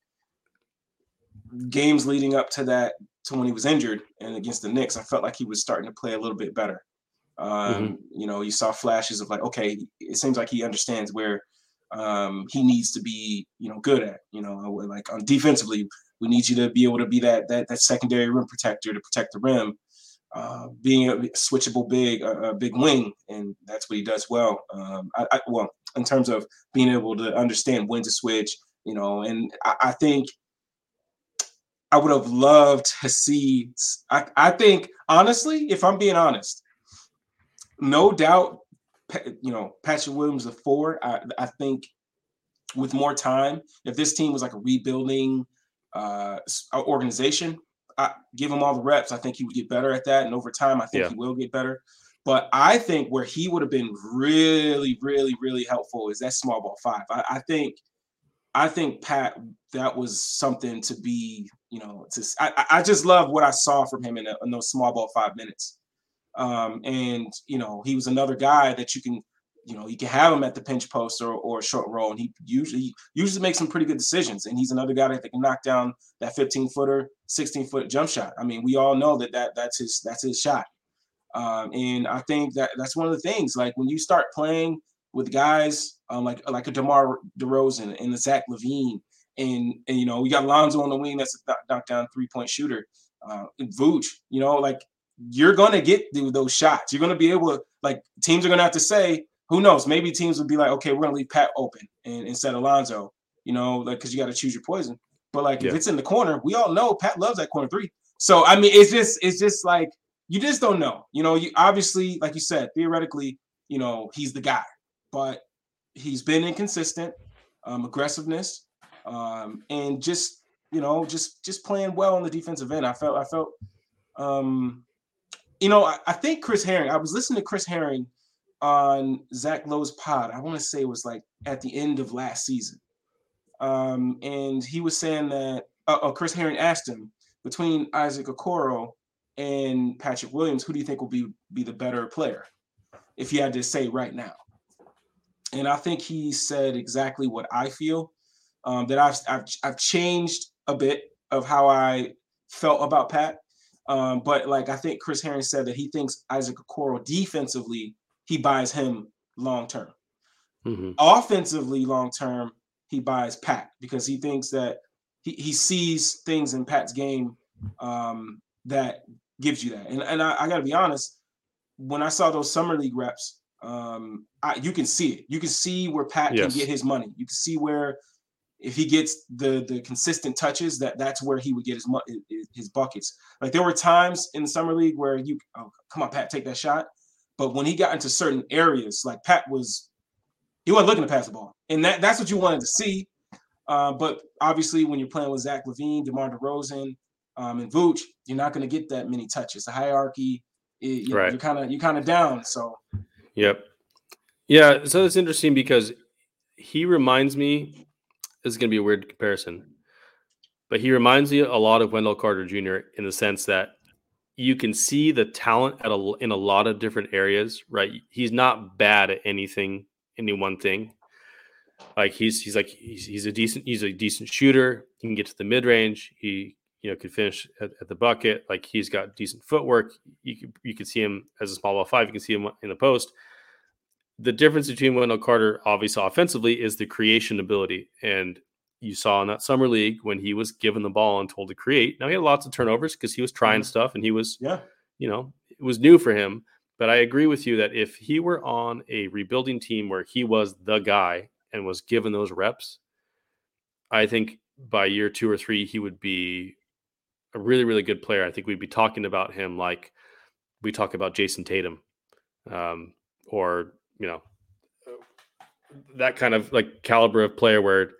Speaker 3: games leading up to that, to when he was injured and against the Knicks, I felt like he was starting to play a little bit better. Um, mm-hmm. You know, you saw flashes of like, okay, it seems like he understands where um, he needs to be, you know, good at. You know, like on defensively, we need you to be able to be that that that secondary rim protector to protect the rim, uh, being a switchable big a, a, big wing, and that's what he does well. Um, I, I, well, in terms of being able to understand when to switch, you know, and I, I think I would have loved to see. I, I think honestly, if I'm being honest, no doubt, you know, Patrick Williams the four. I, I think with more time, if this team was like a rebuilding uh, organization. I give him all the reps. I think he would get better at that, and over time, I think yeah. he will get better. But I think where he would have been really, really, really helpful is that small ball five. I, I think, I think Pat, that was something to be, you know, to I, I just love what I saw from him in, a, in those small ball five minutes. Um, and you know, he was another guy that you can you know, you can have him at the pinch post or, or short roll, and he usually usually makes some pretty good decisions. And he's another guy that can knock down that 15 footer, 16 foot jump shot. I mean, we all know that, that that's his that's his shot. Um, and I think that that's one of the things. Like when you start playing with guys um, like like a DeMar DeRozan and a Zach LaVine, and, and you know we got Lonzo on the wing that's a knockdown three point shooter, uh, and Vooch. You know, like you're gonna get those shots. You're gonna be able to like teams are gonna have to say, who knows? Maybe teams would be like, okay, we're gonna leave Pat open and instead of Lonzo, you know, like because you got to choose your poison. But like yeah. if it's in the corner, we all know Pat loves that corner three. So I mean, it's just it's just like you just don't know. You know, you obviously, like you said, theoretically, you know, he's the guy, but he's been inconsistent, um, aggressiveness, um, and just you know, just just playing well on the defensive end. I felt I felt um, you know, I, I think Chris Herring, I was listening to Chris Herring on Zach Lowe's pod. I want to say it was like at the end of last season. Um, and he was saying that uh, uh, Chris Herring asked him between Isaac Okoro and Patrick Williams, who do you think will be be the better player if you had to say right now? And I think he said exactly what I feel. Um, that I've, I've I've changed a bit of how I felt about Pat. Um, but like I think Chris Herring said that he thinks Isaac Okoro defensively he buys him long term. Mm-hmm. Offensively, long term, he buys Pat because he thinks that he, he sees things in Pat's game um, that gives you that. And, and I, I got to be honest, when I saw those summer league reps, um, I, you can see it. You can see where Pat
Speaker 4: Yes.
Speaker 3: can get his money. You can see where if he gets the the consistent touches, that that's where he would get his his buckets. Like there were times in the summer league where you, oh, come on, Pat, take that shot. But when he got into certain areas, like Pat was, he wasn't looking to pass the ball, and that that's what you wanted to see. Uh, but obviously, when you're playing with Zach LaVine, DeMar DeRozan, um, and Vooch, you're not going to get that many touches. The hierarchy, it- you know,
Speaker 4: Right.
Speaker 3: you're kind of you're kind of down. So
Speaker 4: Yep. Yeah. So it's interesting because he reminds me. This is going to be a weird comparison, but he reminds me a lot of Wendell Carter Jr. in the sense that you can see the talent at a, in a lot of different areas. Right? He's not bad at anything, any one thing. Like he's he's like he's, he's a decent he's a decent shooter. He can get to the mid range. He you know could finish at, at the bucket. Like he's got decent footwork. You could you could see him as a small ball five. You can see him in the post the difference between Wendell Carter, obviously offensively, is the creation ability. And you saw in that summer league when he was given the ball and told to create. Now he had lots of turnovers because he was trying stuff and he was,
Speaker 3: yeah,
Speaker 4: you know, it was new for him. But I agree with you that if he were on a rebuilding team where he was the guy and was given those reps, I think by year two or three, he would be a really, really good player. I think we'd be talking about him like we talk about Jayson Tatum um, or, you know, that kind of like caliber of player where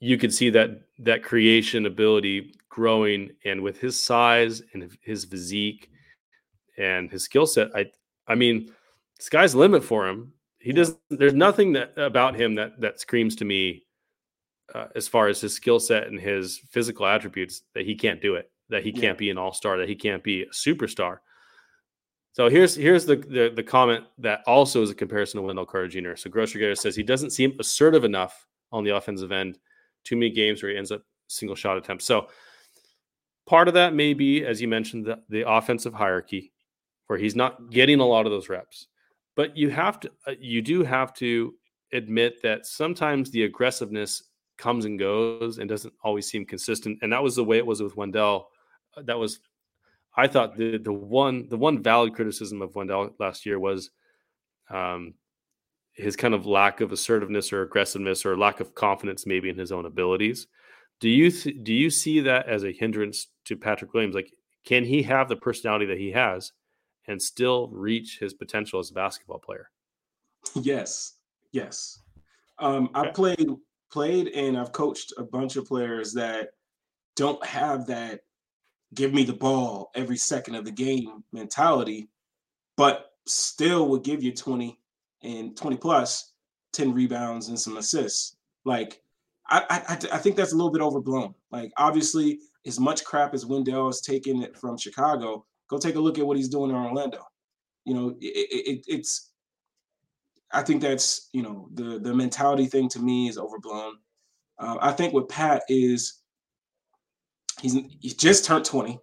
Speaker 4: you could see that that creation ability growing and with his size and his physique and his skill set i i mean sky's limit for him he doesn't there's nothing that about him that that screams to me uh, as far as his skill set and his physical attributes that he can't do it that he
Speaker 3: Yeah.
Speaker 4: can't be an all-star that he can't be a superstar so here's here's the, the the comment that also is a comparison to Wendell Carter Jr. So Grocery Gator says he doesn't seem assertive enough on the offensive end. Too many games where he ends up single shot attempts. So part of that may be, as you mentioned, the, the offensive hierarchy, where he's not getting a lot of those reps. But you have to, uh, you do have to admit that sometimes the aggressiveness comes and goes and doesn't always seem consistent. And that was the way it was with Wendell. Uh, That was I thought the the one the one valid criticism of Wendell last year was um, his kind of lack of assertiveness or aggressiveness or lack of confidence maybe in his own abilities. Do you th- do you see that as a hindrance to Patrick Williams? Like, can he have the personality that he has and still reach his potential as a basketball player?
Speaker 3: yes, yes. Um, I
Speaker 4: Okay.
Speaker 3: played played and I've coached a bunch of players that don't have that give me the ball every second of the game mentality, but still would give you 20 and 20 plus 10 rebounds and some assists. Like I, I, I think that's a little bit overblown. Like obviously, as much crap as Wendell has taken it from Chicago, go take a look at what he's doing in Orlando. You know, it, it, it's. I think that's you know the the mentality thing to me is overblown. Uh, I think with Pat is he's he's just turned 20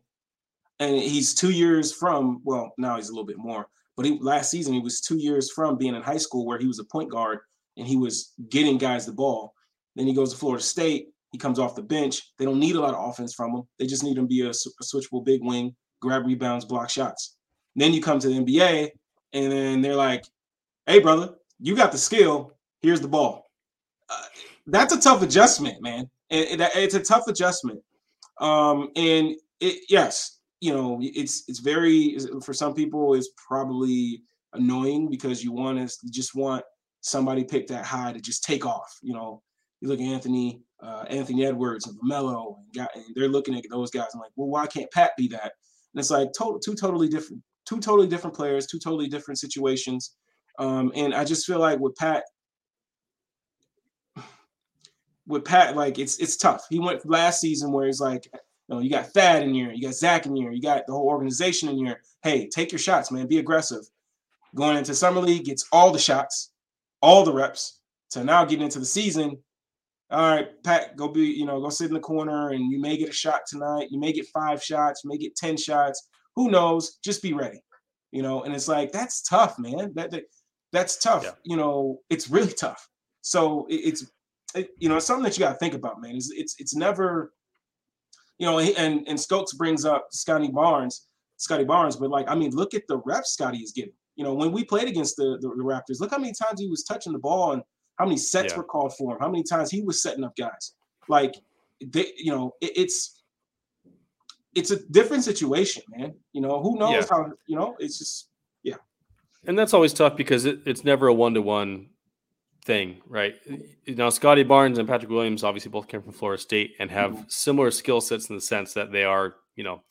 Speaker 3: and he's two years from well now he's a little bit more but he last season he was two years from being in high school where he was a point guard and he was getting guys the ball. Then he goes to florida state. He comes off the bench. They don't need a lot of offense from him. They just need him to be a switchable big wing grab rebounds block shots. Then you come to the nba and then they're like hey brother you got the skill. Here's the ball. Uh, that's a tough adjustment man. And, and it's a tough adjustment. Um and it yes you know it's it's very for some people it's probably annoying because you want to just want somebody picked that high to just take off you know? You look at anthony uh anthony edwards and Melo, and, got, and they're looking at those guys and like well why can't pat be that? And it's like total two totally different two totally different players two totally different situations. Um and i just feel like with pat with Pat, like it's it's tough. He went last season where he's like, you know, you got Thad in here, you got Zach in here, you got the whole organization in here. Hey, take your shots, man. Be aggressive. Going into summer league, gets all the shots, all the reps. So now getting into the season, all right, Pat, go be, you know, go sit in the corner and you may get a shot tonight. You may get five shots, you may get 10 shots. Who knows? Just be ready. You know, and it's like that's tough, man. That, that that's tough.
Speaker 4: Yeah.
Speaker 3: You know, it's really tough. So it, it's it, you know, it's something that you got to think about, man. It's it's it's never, you know, and and Stokes brings up Scottie Barnes, Scottie Barnes, but like I mean, look at the reps Scottie is getting. You know, when we played against the, the, the Raptors, look how many times he was touching the ball and how many sets
Speaker 4: Yeah.
Speaker 3: were called for him, how many times he was setting up guys. Like they, you know, it, it's it's a different situation, man. You know, who knows
Speaker 4: Yeah.
Speaker 3: how, you know, it's just yeah.
Speaker 4: And that's always tough because it, it's never a one to one thing, right? Now, Scottie Barnes and Patrick Williams obviously both came from Florida State and have
Speaker 3: Mhm.
Speaker 4: similar skill sets in the sense that they are, you know,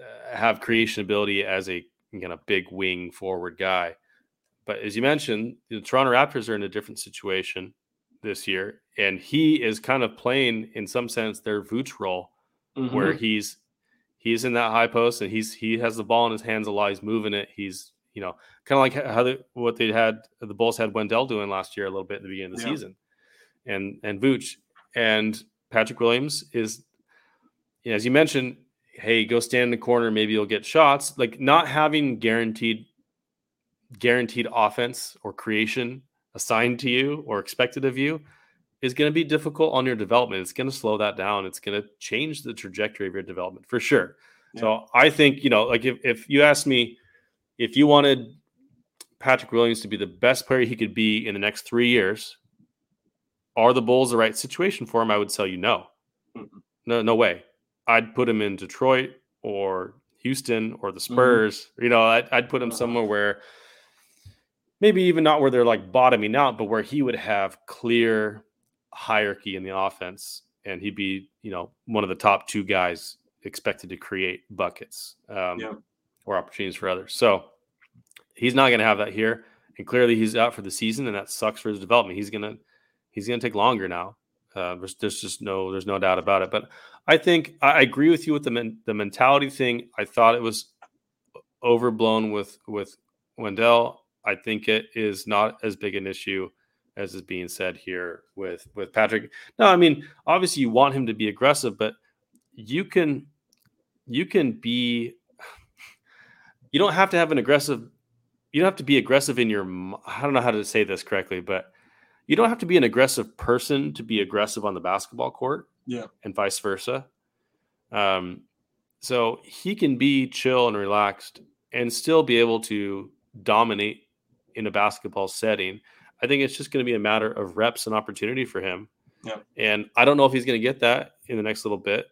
Speaker 4: uh, have creation ability as a kind of big wing forward guy. But as you mentioned, the Toronto Raptors are in a different situation this year, and he is kind of playing, in some sense, their Vooch role where
Speaker 3: mhm,
Speaker 4: he's he's in that high post and he's he has the ball in his hands a lot. He's moving it. He's you know kind of like how they, what they had the Bulls had Wendell doing last year a little bit at the beginning of the
Speaker 3: Yeah.
Speaker 4: season, and and Vooch and Patrick Williams is you know, as you mentioned. Hey, go stand in the corner. Maybe you'll get shots. Like not having guaranteed guaranteed offense or creation assigned to you or expected of you is going to be difficult on your development. It's going to slow that down. It's going to change the trajectory of your development for sure. So I think, you know, like if, if you ask me if you wanted Patrick Williams to be the best player he could be in the next three years, are the Bulls the right situation for him? I would tell you no.
Speaker 3: Mhm.
Speaker 4: No, no way. I'd put him in Detroit or Houston or the
Speaker 3: Mm-hmm.
Speaker 4: Spurs. You know, I'd, I'd put him
Speaker 3: Uh-huh.
Speaker 4: somewhere where maybe even not where they're like bottoming out, but where he would have clear hierarchy in the offense and he'd be, you know, one of the top two guys expected to create buckets um,
Speaker 3: Yeah.
Speaker 4: Or opportunities for others. So he's not going to have that here. And clearly he's out for the season and that sucks for his development. He's going to, he's to take longer now. Uh, there's, there's just no, there's no doubt about it. But I think I, I agree with you with the men, the mentality thing. I thought it was overblown with with Wendell. I think it is not as big an issue as is being said here with with Patrick. No, I mean obviously you want him to be aggressive, but you can you can be you don't have to have an aggressive you don't have to be aggressive in your I don't know how to say this correctly, but you don't have to be an aggressive person to be aggressive on the basketball court
Speaker 3: Yeah.
Speaker 4: and vice versa. Um, so he can be chill and relaxed and still be able to dominate in a basketball setting. I think it's just going to be a matter of reps and opportunity for him.
Speaker 3: Yeah.
Speaker 4: And I don't know if he's going to get that in the next little bit,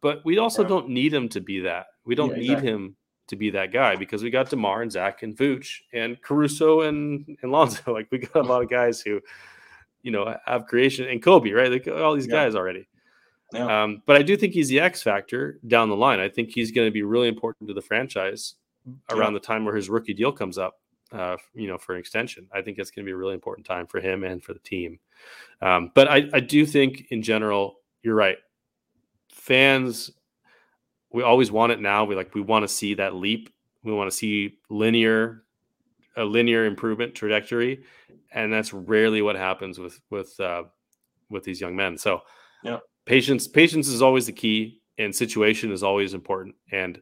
Speaker 4: but we also
Speaker 3: Yeah.
Speaker 4: don't need him to be that. We don't
Speaker 3: Yeah,
Speaker 4: need
Speaker 3: exactly.
Speaker 4: him to be that guy because we got DeMar and Zach and Vooch and Caruso and, and Lonzo. Like we got a lot of guys who, you know, have creation and Kobe, right? Like all these
Speaker 3: Yeah.
Speaker 4: guys already.
Speaker 3: Yeah.
Speaker 4: Um, but I do think he's the X factor down the line. I think he's going to be really important to the franchise around the time where his rookie deal comes up. Uh, you know, for an extension, I think it's going to be a really important time for him and for the team. Um, but I, I do think, in general, you're right. Fans, we always want it now. We like we want to see that leap. We want to see linear, a linear improvement trajectory, and that's rarely what happens with with uh, with these young men. So,
Speaker 3: Yeah.
Speaker 4: patience patience is always the key, and situation is always important. And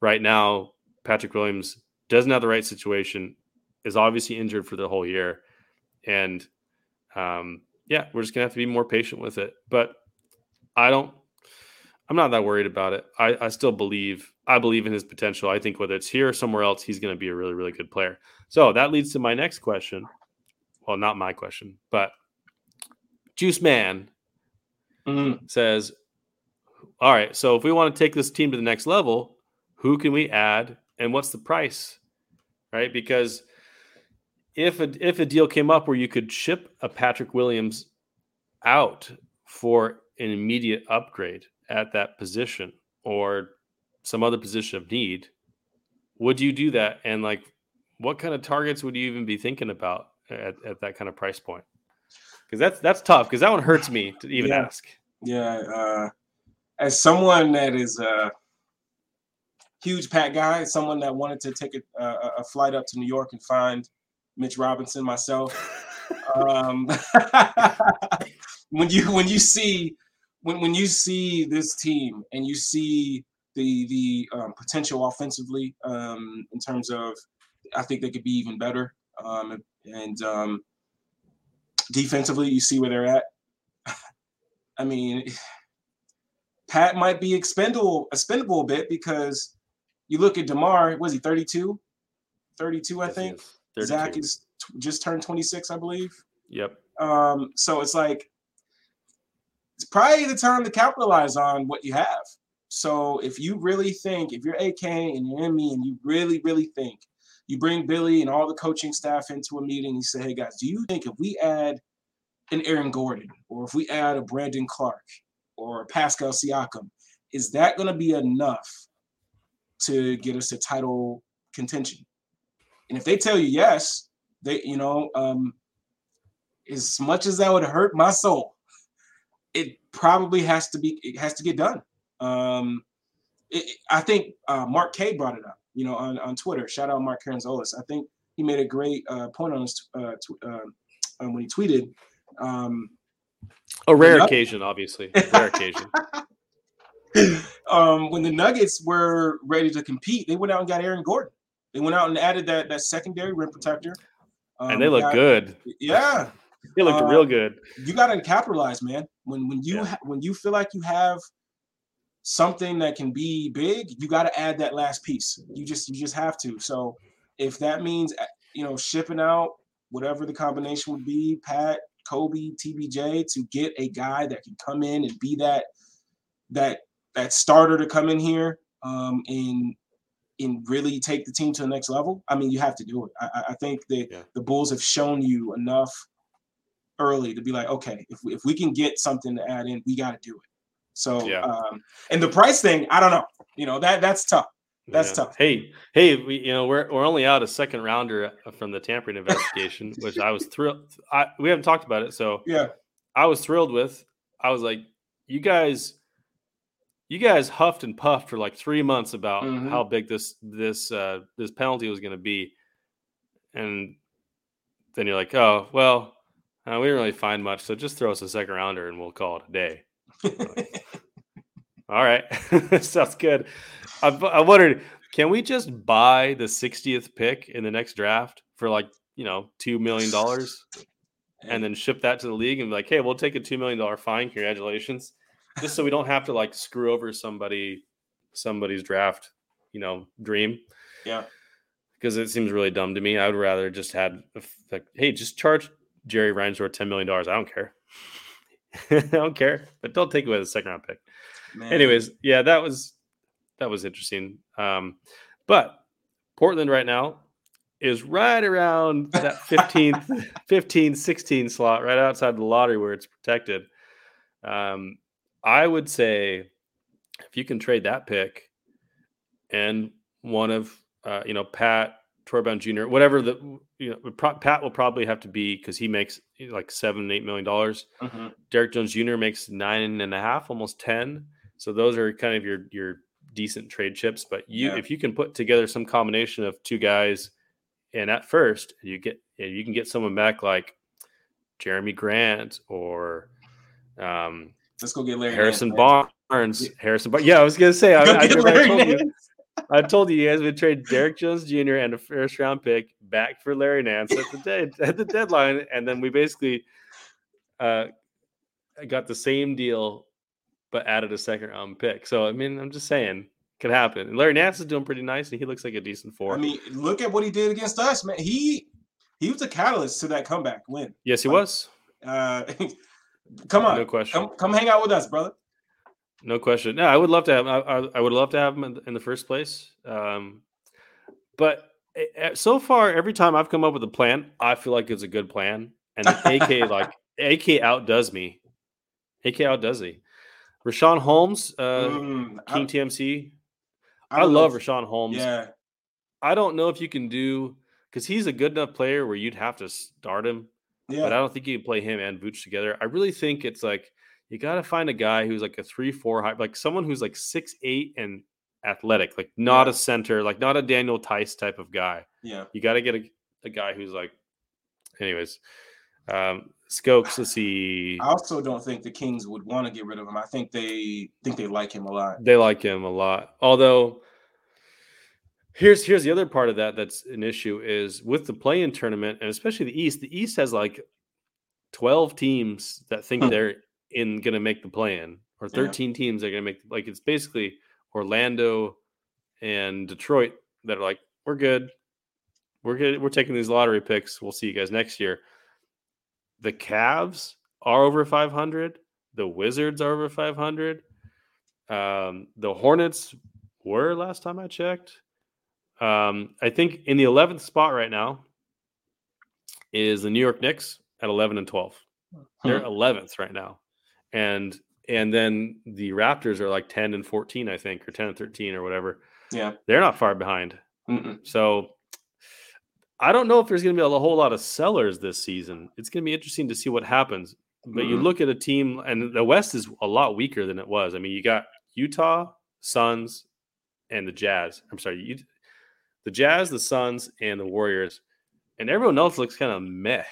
Speaker 4: right now, Patrick Williams doesn't have the right situation, is obviously injured for the whole year, and um, yeah, we're just gonna have to be more patient with it. But I don't. I'm not that worried about it. I, I still believe I believe in his potential. I think whether it's here or somewhere else, he's going to be a really really good player. So that leads to my next question. Well, not my question, but Juice Man
Speaker 3: Mhm.
Speaker 4: says, "All right, so if we want to take this team to the next level, who can we add, and what's the price?" Right? Because if a if a deal came up where you could ship a Patrick Williams out for an immediate upgrade at that position or some other position of need, would you do that? And like, what kind of targets would you even be thinking about at, at that kind of price point? Because that's that's tough. Because that one hurts me to even
Speaker 3: Yeah.
Speaker 4: ask.
Speaker 3: Yeah. Uh, as someone that is a huge Pat guy, someone that wanted to take a, a, a flight up to New York and find Mitch Robinson myself. um, when you when you see when when you see this team and you see the the um, potential offensively um, in terms of, I think they could be even better. Um, and um, defensively, you see where they're at. I mean, Pat might be expendable, expendable a bit because you look at Demar. Was he 32? 32, I
Speaker 4: Yes,
Speaker 3: think.
Speaker 4: 32.
Speaker 3: Zach is t- just turned 26, I believe.
Speaker 4: Yep.
Speaker 3: Um, so it's like it's probably the time to capitalize on what you have. So if you really think, if you're AK and you're in me and you really, really think, you bring Billy and all the coaching staff into a meeting, you say, hey guys, do you think if we add an Aaron Gordon or if we add a Brandon Clarke or a Pascal Siakam, is that going to be enough to get us to title contention? And if they tell you yes, they, you know, um, as much as that would hurt my soul, it probably has to be it has to get done. Um, it, I think uh, Mark K brought it up, you know, on, on Twitter. Shout out Mark Karantzoulis. I think he made a great uh, point on his uh, tw- uh, um, when he tweeted. Um,
Speaker 4: A rare occasion, obviously. Rare occasion.
Speaker 3: um, when the Nuggets were ready to compete, they went out and got Aaron Gordon. They went out and added that that secondary rim protector. Um,
Speaker 4: And they look
Speaker 3: got-
Speaker 4: good.
Speaker 3: Yeah,
Speaker 4: They looked
Speaker 3: Uh,
Speaker 4: real good.
Speaker 3: you got to capitalize, man. When when you
Speaker 4: Yeah.
Speaker 3: ha- when you feel like you have something that can be big, you got to add that last piece. You just you just have to. So if that means uh, you know shipping out whatever the combination would be, Pat, Kobe, TBJ, to get a guy that can come in and be that that that starter to come in here um, and and really take the team to the next level. I mean, you have to do it. I, I- think the
Speaker 4: Yeah.
Speaker 3: the Bulls have shown you enough early to be like, okay, if we, if we can get something to add in, we got to do it. So,
Speaker 4: Yeah.
Speaker 3: um, and the price thing, I don't know. You know that that's tough. That's
Speaker 4: Yeah.
Speaker 3: tough.
Speaker 4: Hey, hey, we you know we're we're only out a second rounder uh, from the tampering investigation, which I was thrilled. I we haven't talked about it, so
Speaker 3: Yeah,
Speaker 4: I was thrilled with. I was like, you guys, you guys huffed and puffed for like three months about
Speaker 3: Mhm.
Speaker 4: how big this this uh, this penalty was going to be, and then you're like, oh well, uh, we didn't really find much, so just throw us a second rounder and we'll call it a day. All right, sounds good. I, I wondered, can we just buy the 60th pick in the next draft for like you know two million dollars? and then ship that to the league and be like, hey, we'll take a two million dollar fine. Congratulations. Just so we don't have to like screw over somebody somebody's draft, you know, dream.
Speaker 3: yeah,
Speaker 4: Because it seems really dumb to me. I would rather just had like, hey, just charge Jerry Reinsdorf ten million dollars. I don't care. I don't care. But don't take away the second round pick.
Speaker 3: man.
Speaker 4: Anyways, yeah, that was that was interesting. Um, but Portland right now is right around that 15th, 15, 16 slot, right outside the lottery where it's protected. Um, I would say if you can trade that pick and one of uh, you know Pat Troy Brown Jr. whatever the you know Pat will probably have to be because he makes like seven eight million dollars.
Speaker 3: Mhm.
Speaker 4: Derrick Jones Jr. makes nine and a half, almost ten. So those are kind of your your decent trade chips. But you,
Speaker 3: Yeah.
Speaker 4: if you can put together some combination of two guys, and at first you get and you can get someone back like Jerami Grant or um,
Speaker 3: let's go get Larry
Speaker 4: Harrison
Speaker 3: Nance.
Speaker 4: Barnes. Harrison Barnes. Yeah, I was gonna say. I, I,
Speaker 3: get
Speaker 4: I
Speaker 3: Larry
Speaker 4: told you. I told you you guys would trade Derrick Jones Jr. and a first round pick back for Larry Nance at the at the deadline, and then we basically uh, got the same deal, but added a second round pick. So I mean, I'm just saying, could happen. And Larry Nance is doing pretty nice, and he looks like a decent four.
Speaker 3: I mean, look at what he did against us, man. He he was a catalyst to that comeback win.
Speaker 4: yes, he
Speaker 3: like-
Speaker 4: was.
Speaker 3: Uh, come on,
Speaker 4: No question.
Speaker 3: come come hang out with us, brother.
Speaker 4: No question. No, I would love to have. I, I, I would love to have him in, in the first place. Um, but eh, eh, so far, every time I've come up with a plan, I feel like it's a good plan, and AK like AK outdoes me. AK outdoes me. Richaun Holmes, uh,
Speaker 3: Mm,
Speaker 4: King
Speaker 3: I,
Speaker 4: TMC. I,
Speaker 3: know
Speaker 4: love
Speaker 3: if-
Speaker 4: Richaun Holmes.
Speaker 3: Yeah,
Speaker 4: I don't know if you can do because he's a good enough player where you'd have to start him
Speaker 3: yeah.
Speaker 4: but I don't think you can play him and Vooch together. I really think it's like you got to find a guy who's like a three, four high, like someone who's like six, eight and athletic, like not
Speaker 3: Yeah.
Speaker 4: a center, like not a Daniel Theis type of guy.
Speaker 3: yeah.
Speaker 4: You got to get a, a guy who's like, anyways, um, Skokes, let's see.
Speaker 3: I also don't think the Kings would want to get rid of him. I think they think they like him a lot.
Speaker 4: They like him a lot. Although here's here's the other part of that that's an issue is with the play-in tournament and especially the East. The East has like 12 teams that think
Speaker 3: Hmm.
Speaker 4: they're in going to make the play-in or
Speaker 3: Yeah.
Speaker 4: 13 teams are going to make like it's basically Orlando and Detroit that are like we're good. we're good. We're taking these lottery picks. We'll see you guys next year. The Cavs are over 500. The Wizards are over 500. Um, the Hornets were last time I checked. Um, I think in the 11th spot right now is the New York Knicks at 11 and 12. They're 11th right now. And and then the Raptors are like 10 and 14, I think, or 10 and 13 or whatever.
Speaker 3: Yeah.
Speaker 4: They're not far behind.
Speaker 3: Mm-mm.
Speaker 4: So I don't know if there's going to be a whole lot of sellers this season. It's going to be interesting to see what happens. But you
Speaker 3: Mhm.
Speaker 4: look at a team, and the West is a lot weaker than it was. I mean, you got Utah, Suns, and the Jazz. I'm sorry, you, the Jazz, the Suns, and the Warriors, and everyone else looks kind of meh.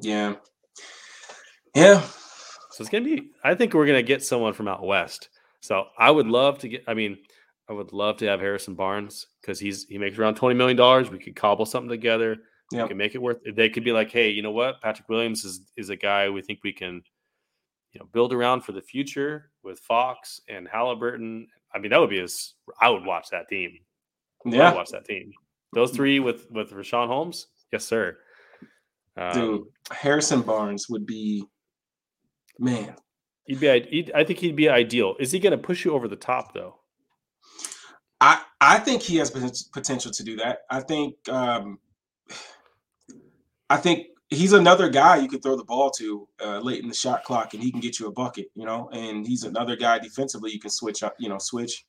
Speaker 3: Yeah. Yeah.
Speaker 4: So it's gonna be. I think we're gonna get someone from out west. So I would love to get. I mean, I would love to have Harrison Barnes because he's he makes around twenty million dollars. We could cobble something together.
Speaker 3: Yep.
Speaker 4: We can make it worth. They could be like, hey, you know what? Patrick Williams is is a guy we think we can, you know, build around for the future with Fox and Halliburton. I mean, that would be as I would watch that team. I would
Speaker 3: Yeah.
Speaker 4: watch that team. Those three with with Richaun Holmes, yes, sir. Um,
Speaker 3: Dude, Harrison Barnes would be, man.
Speaker 4: He'd be. He'd, I think he'd be ideal. Is he going to push you over the top though?
Speaker 3: I I think he has potential to do that. I think um, I think he's another guy you could throw the ball to uh, late in the shot clock, and he can get you a bucket. You know, and he's another guy defensively you can switch up. You know, switch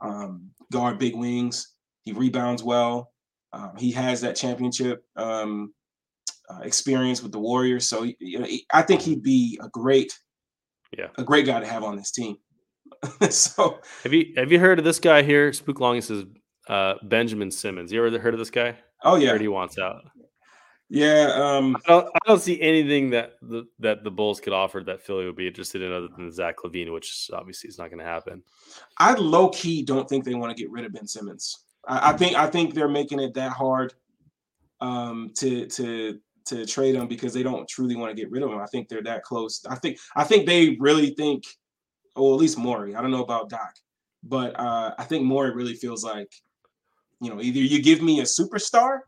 Speaker 3: um, guard big wings. He rebounds well. Um, he has that championship um, uh, experience with the Warriors, so you know, I think he'd be a great,
Speaker 4: Yeah.
Speaker 3: a great guy to have on this team. so
Speaker 4: Have you Have you heard of this guy here? Spook Long says uh, Benjamin Simmons. You ever heard of this guy?
Speaker 3: oh yeah,
Speaker 4: he wants out.
Speaker 3: yeah. Um,
Speaker 4: I don't, I don't see anything that the that the Bulls could offer that Philly would be interested in other than Zach LaVine, which obviously is not going to happen.
Speaker 3: I low key don't think they want to get rid of Ben Simmons. I, I think I think they're making it that hard um, to to to trade him because they don't truly want to get rid of him. I think they're that close. I think I think they really think, or at least Morey. I don't know about Doc, but uh, I think Morey really feels like, you know, either you give me a superstar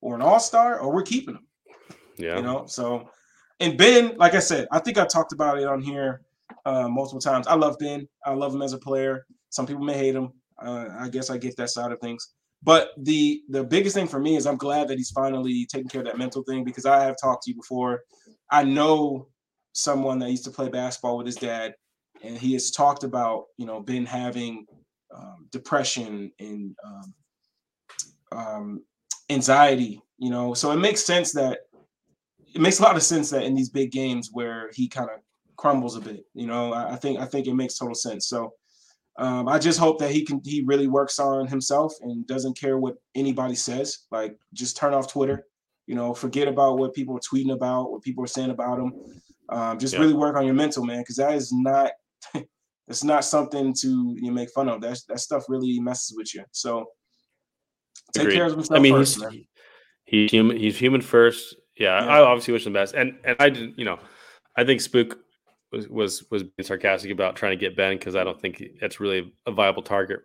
Speaker 3: or an all star, or we're keeping him.
Speaker 4: Yeah,
Speaker 3: You know, so and Ben, like I said, I think I talked about it on here uh, multiple times. I love Ben. I love him as a player. Some people may hate him. Uh, I guess I get that side of things. But the the biggest thing for me is I'm glad that he's finally taking care of that mental thing because I have talked to you before. I know someone that used to play basketball with his dad, and he has talked about you know been having um, depression and um, um, anxiety. You know, so it makes sense that it makes a lot of sense that in these big games where he kind of crumbles a bit. You know, I, I think I think it makes total sense. So um, I just hope that he can he really works on himself and doesn't care what anybody says. Like just turn off Twitter. You know, forget about what people are tweeting about, what people are saying about him. Um, just
Speaker 4: Yeah.
Speaker 3: really work on your mental, man, because that is not it's not something to you know, make fun of. That that stuff really messes with you. So take
Speaker 4: Agreed.
Speaker 3: care of himself
Speaker 4: I mean,
Speaker 3: first,
Speaker 4: he's he's human. He's human first. Yeah,
Speaker 3: Yeah.
Speaker 4: I obviously wish him the best, and and I didn't. You know, I think Spook was was was being sarcastic about trying to get Ben because I don't think that's really a viable target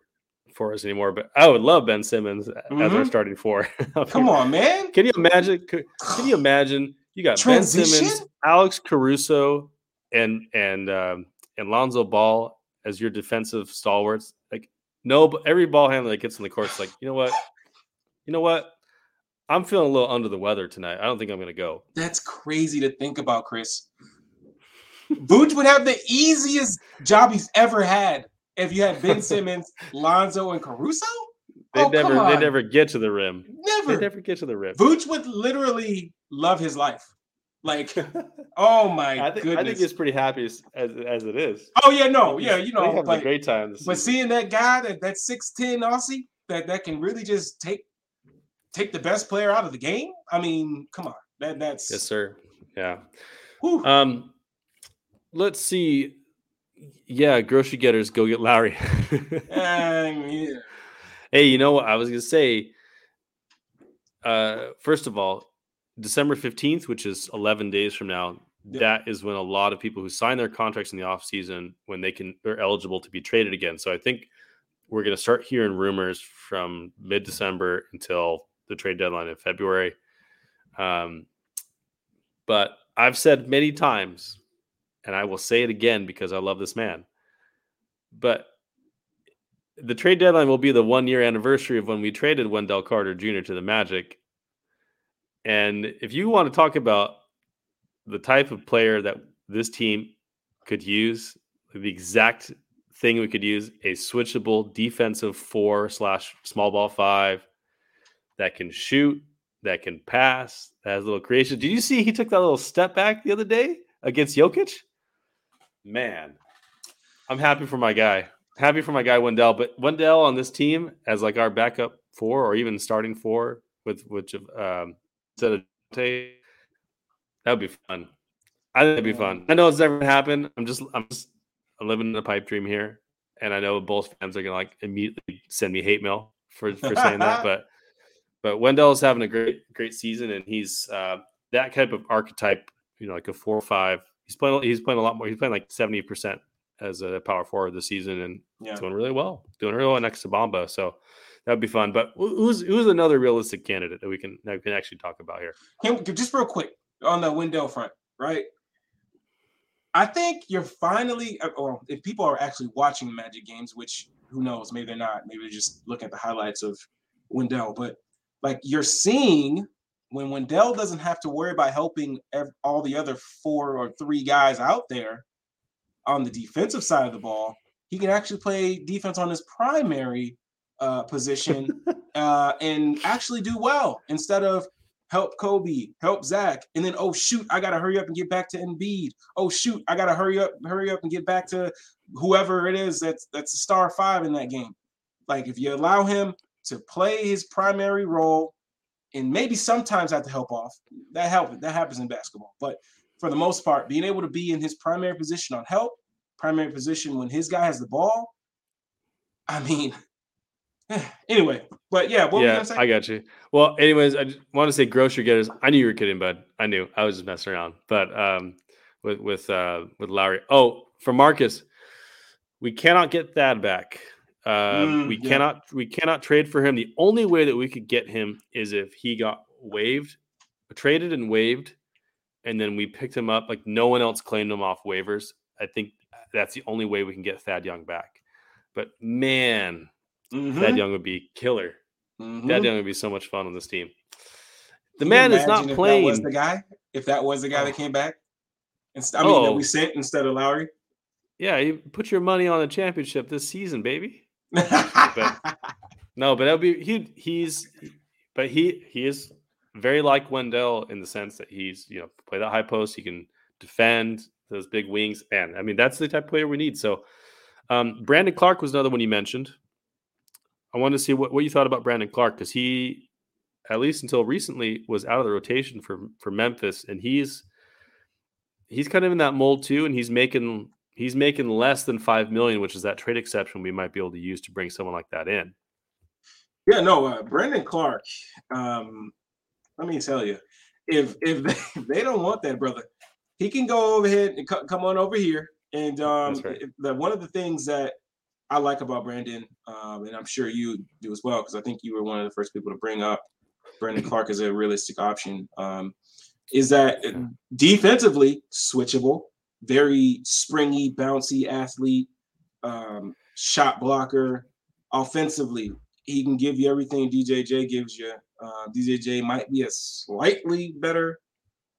Speaker 4: for us anymore. But I would love Ben Simmons as our
Speaker 3: Mhm.
Speaker 4: starting four.
Speaker 3: Come on, man.
Speaker 4: Can you imagine? Could, can you imagine? You got Ben Simmons, Alex Caruso, and and um, and Lonzo Ball as your defensive stalwarts. Like no, every ball handler that gets in the court is like, you know what? You know what? I'm feeling a little under the weather tonight. I don't think I'm going to go.
Speaker 3: That's crazy to think about, Chris. Vooch would have the easiest job he's ever had if you had Ben Simmons, Lonzo, and Caruso.
Speaker 4: They
Speaker 3: oh,
Speaker 4: never, they never get to the rim.
Speaker 3: never.
Speaker 4: They never get to the rim.
Speaker 3: Vooch would literally love his life. Like, oh my
Speaker 4: I think,
Speaker 3: goodness.
Speaker 4: I think he's pretty happy as, as, as it is.
Speaker 3: oh yeah, no, yeah, you know,
Speaker 4: having a great time.
Speaker 3: But seeing that guy that that six ten Aussie that that can really just take take the best player out of the game. I mean, come on, that that's
Speaker 4: yes, sir. Yeah.
Speaker 3: whew.
Speaker 4: Um, let's see. Yeah, grocery getters, go get Lowry.
Speaker 3: Um, yeah.
Speaker 4: hey, you know what I was gonna say? Uh, first of all, December fifteenth, which is eleven days from now,
Speaker 3: Yeah.
Speaker 4: that is when a lot of people who sign their contracts in the off season when they can they're eligible to be traded again. So I think we're gonna start hearing rumors from mid December until the trade deadline in February. Um, but I've said many times, and I will say it again because I love this man. But the trade deadline will be the one year anniversary of when we traded Wendell Carter Jr. to the Magic. And if you want to talk about the type of player that this team could use, the exact thing we could use a switchable defensive four slash small ball five that can shoot, that can pass, that has a little creation. Did you see he took that little step back the other day against Jokic? Man, I'm happy for my guy. Happy for my guy Wendell. But Wendell on this team as like our backup four or even starting four with which um instead of that would be fun. I think it'd be fun. I know it's never happened. I'm just I'm just living in a pipe dream here, and I know both fans are gonna like immediately send me hate mail for for saying that, but but Wendell is having a great great season, and he's uh, that type of archetype. You know, like a four or five. He's playing. He's playing a lot more. He's playing like seventy percent as a power forward this season, and yeah. doing really well. Doing really well next to Bamba. So that'd be fun. But who's who's another realistic candidate that we can that we can actually talk about here?
Speaker 3: just real quick on the Wendell front, right? I think you're finally, uh, well, if people are actually watching Magic games, which who knows, maybe they're not, maybe they're just looking at the highlights of Wendell, but like you're seeing when Wendell doesn't have to worry about helping all the other four or three guys out there on the defensive side of the ball, he can actually play defense on his primary uh, position uh, and actually do well instead of help Kobe, help Zach, and then oh shoot, I gotta hurry up and get back to Embiid. Oh shoot, I gotta hurry up, hurry up and get back to whoever it is that's that's a star five in that game. Like if you allow him to play his primary role, and maybe sometimes I have to help off, that help that happens in basketball. But for the most part, being able to be in his primary position on help, primary position when his guy has the ball, I mean, anyway, but yeah,
Speaker 4: yeah, I got you. Well, anyways, I want to say grocery getters. I knew you were kidding, bud. I knew. I was just messing around. But um, with with uh, with Lowry. Oh, for Marcus, we cannot get Thad back. Um, mm, we yeah. cannot we cannot trade for him. The only way that we could get him is if he got waived, traded and waived, and then we picked him up. Like no one else claimed him off waivers. I think that's the only way we can get Thad Young back. But man, Mm-hmm. Thad Young would be killer. Mm-hmm. Thad Young would be so much fun on this team. The man is not playing.
Speaker 3: was the guy? If that was the guy oh. that came back, I mean, oh. that we sent instead of Lowry.
Speaker 4: Yeah, you put your money on the championship this season, baby. But, no, but that'll be he. He's, but he he is very like Wendell in the sense that he's you know play that high post. He can defend those big wings, and I mean that's the type of player we need. So, um, Brandon Clarke was another one you mentioned. I wanted to see what, what you thought about Brandon Clarke because he, at least until recently, was out of the rotation for for Memphis, and he's he's kind of in that mold too, and he's making he's making less than five million, which is that trade exception we might be able to use to bring someone like that in.
Speaker 3: Yeah, no, uh, Brandon Clarke. Um, let me tell you, if if they, if they don't want that brother, he can go over ahead and c- come on over here. And um, right. the, one of the things that I like about Brandon, um, and I'm sure you do as well, because I think you were one of the first people to bring up Brandon Clarke as a realistic option. Um, is that defensively switchable, very springy, bouncy athlete, um, shot blocker. Offensively, he can give you everything DJJ gives you. Uh, DJJ might be a slightly better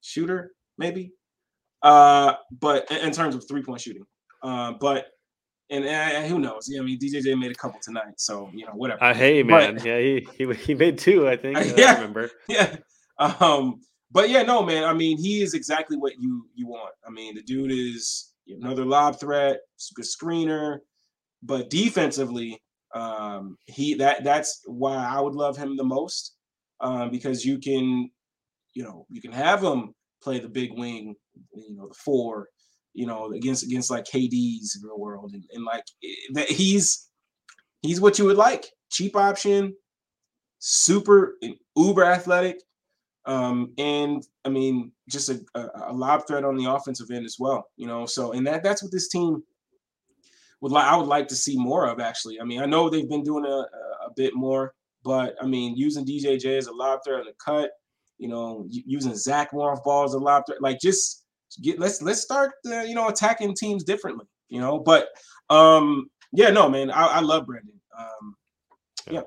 Speaker 3: shooter, maybe, uh, but in, terms of three point shooting. Uh, but and, and, who knows? Yeah, I mean, DJJ made a couple tonight, so you know, whatever.
Speaker 4: Uh, hey, man, but, yeah, he, he he made two, I think.
Speaker 3: Yeah,
Speaker 4: I remember.
Speaker 3: Yeah, um, but yeah, no, man. I mean, he is exactly what you you want. I mean, the dude is another lob threat, good screener, but defensively, um, he that that's why I would love him the most, um, because you can, you know, you can have him play the big wing, you know, the four you know, against against like KD's real world, and, and like eh, that he's he's what you would like, cheap option, super uber athletic, um, and I mean just a, a, a lob threat on the offensive end as well, you know. So and that that's what this team would like. I would like to see more of actually. I mean, I know they've been doing a, a bit more But I mean, using DJJ as a lob threat in the cut, you know, using Zach more off balls as a lob threat, like just get let's let's start uh, you know attacking teams differently, you know. But um, yeah, no, man, I, I love Brandon. Um, yeah.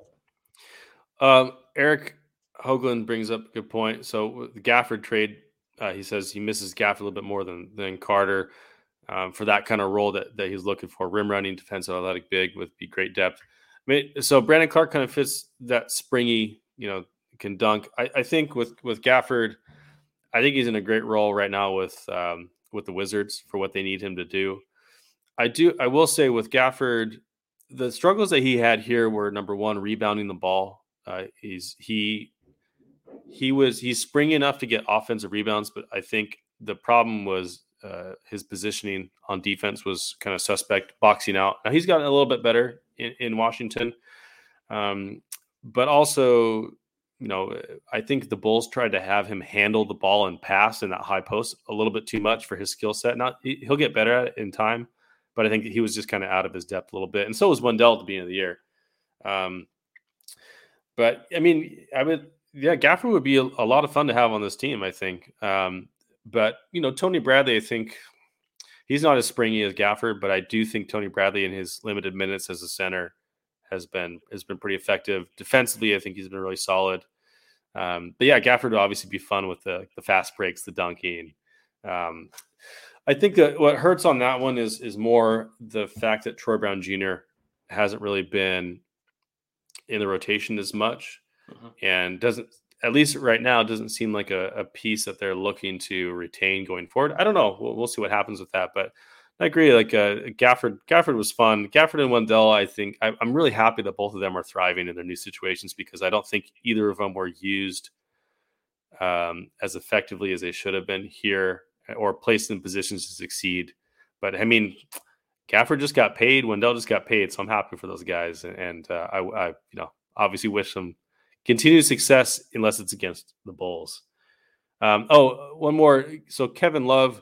Speaker 4: Um, Eric Hoagland brings up a good point. So the Gafford trade, uh, he says he misses Gafford a little bit more than than Carter um, for that kind of role that that he's looking for. Rim running, defensive, athletic, big with be great depth. I mean, so Brandon Clarke kind of fits that springy, you know, can dunk. I, I think with with Gafford, I think he's in a great role right now with um, with the Wizards for what they need him to do. I do. I will say with Gafford, the struggles that he had here were number one, rebounding the ball. Uh, he's he he was he's springy enough to get offensive rebounds, but I think the problem was uh, his positioning on defense was kind of suspect, boxing out. Now he's gotten a little bit better in, in Washington, um, but also, you know, I think the Bulls tried to have him handle the ball and pass in that high post a little bit too much for his skill set. Not he'll get better at it in time, but I think he was just kind of out of his depth a little bit, and so was Wendell at the beginning of the year. Um, but I mean, I would, yeah, Gafford would be a, a, lot of fun to have on this team. I think, um, but you know, Tony Bradley, I think he's not as springy as Gafford, but I do think Tony Bradley in his limited minutes as a center has been has been pretty effective defensively. I think he's been really solid. Um, but yeah, Gafford would obviously be fun with the the fast breaks, the dunking. Um, I think that what hurts on that one is is more the fact that Troy Brown Jr. hasn't really been in the rotation as much, mm-hmm. and doesn't at least right now doesn't seem like a, a, piece that they're looking to retain going forward. I don't know. We'll, we'll see what happens with that, but I agree. Like uh, Gafford, Gafford was fun. Gafford and Wendell, I think I, am really happy that both of them are thriving in their new situations because I don't think either of them were used um, as effectively as they should have been here or placed in positions to succeed. But I mean, Gafford just got paid. Wendell just got paid, so I'm happy for those guys. And uh, I, I, you know, obviously wish them continued success unless it's against the Bulls. Um, oh, one more. So Kevin Love,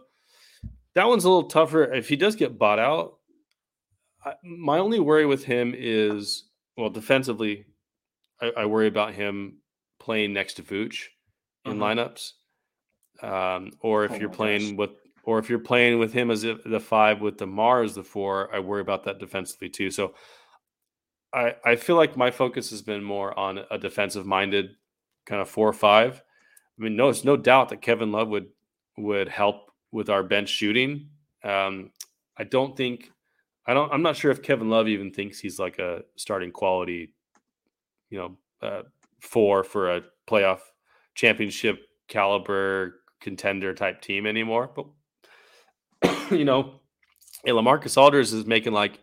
Speaker 4: that one's a little tougher. If he does get bought out, I, my only worry with him is well, defensively, I, I worry about him playing next to Vooch in uh-huh. lineups, um, or if oh you're playing gosh. with or if you're playing with him as the five with DeMar as the four, I worry about that defensively too. So I, I feel like my focus has been more on a defensive minded kind of four or five. I mean, no, it's no doubt that Kevin Love would would help with our bench shooting. Um, I don't think I don't I'm not sure if Kevin Love even thinks he's like a starting quality, you know, uh, four for a playoff championship caliber contender type team anymore. But you know, hey, LaMarcus Aldridge is making like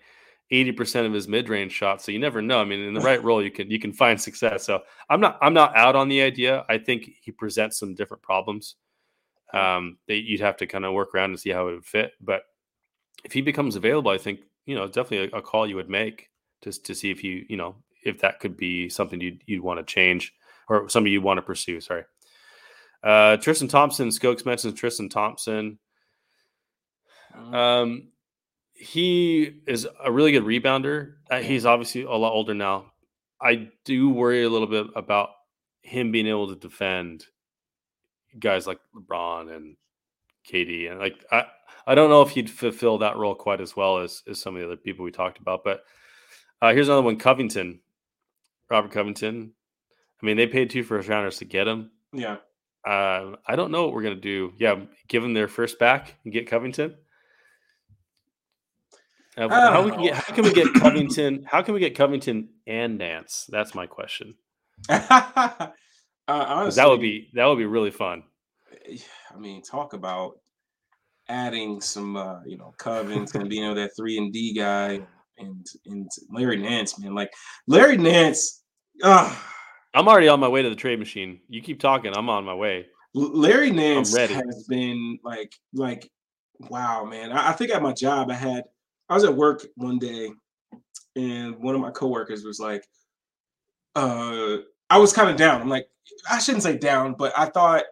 Speaker 4: 80% of his mid-range shots. So you never know. I mean, in the right role, you can you can find success. So I'm not I'm not out on the idea. I think he presents some different problems um, that you'd have to kind of work around and see how it would fit. But if he becomes available, I think you know definitely a, a call you would make just to see if you you know if that could be something you'd you'd want to change or something you'd want to pursue. Sorry. Uh, Tristan Thompson, Skokes mentions Tristan Thompson. Mm-hmm. Um, he is a really good rebounder. Uh, he's obviously a lot older now. I do worry a little bit about him being able to defend guys like LeBron and KD, and like I, I don't know if he'd fulfill that role quite as well as as some of the other people we talked about. But uh, here's another one: Covington, Robert Covington. I mean, they paid two first rounders to get him.
Speaker 3: Yeah.
Speaker 4: Uh, I don't know what we're gonna do. Yeah, give them their first back and get Covington. Uh, how, we can get, how can we get Covington? How can we get Covington and Nance? That's my question. uh, honestly, that would be that would be really fun.
Speaker 3: I mean, talk about adding some, uh, you know, Covington being you know, that three and D guy, and and Larry Nance, man, like Larry Nance. Uh,
Speaker 4: I'm already on my way to the trade machine. You keep talking, I'm on my way.
Speaker 3: Larry Nance has been like like wow, man. I, I think at my job I had I was at work one day and one of my coworkers was like, uh, I was kind of down. I'm like, I shouldn't say down, but I thought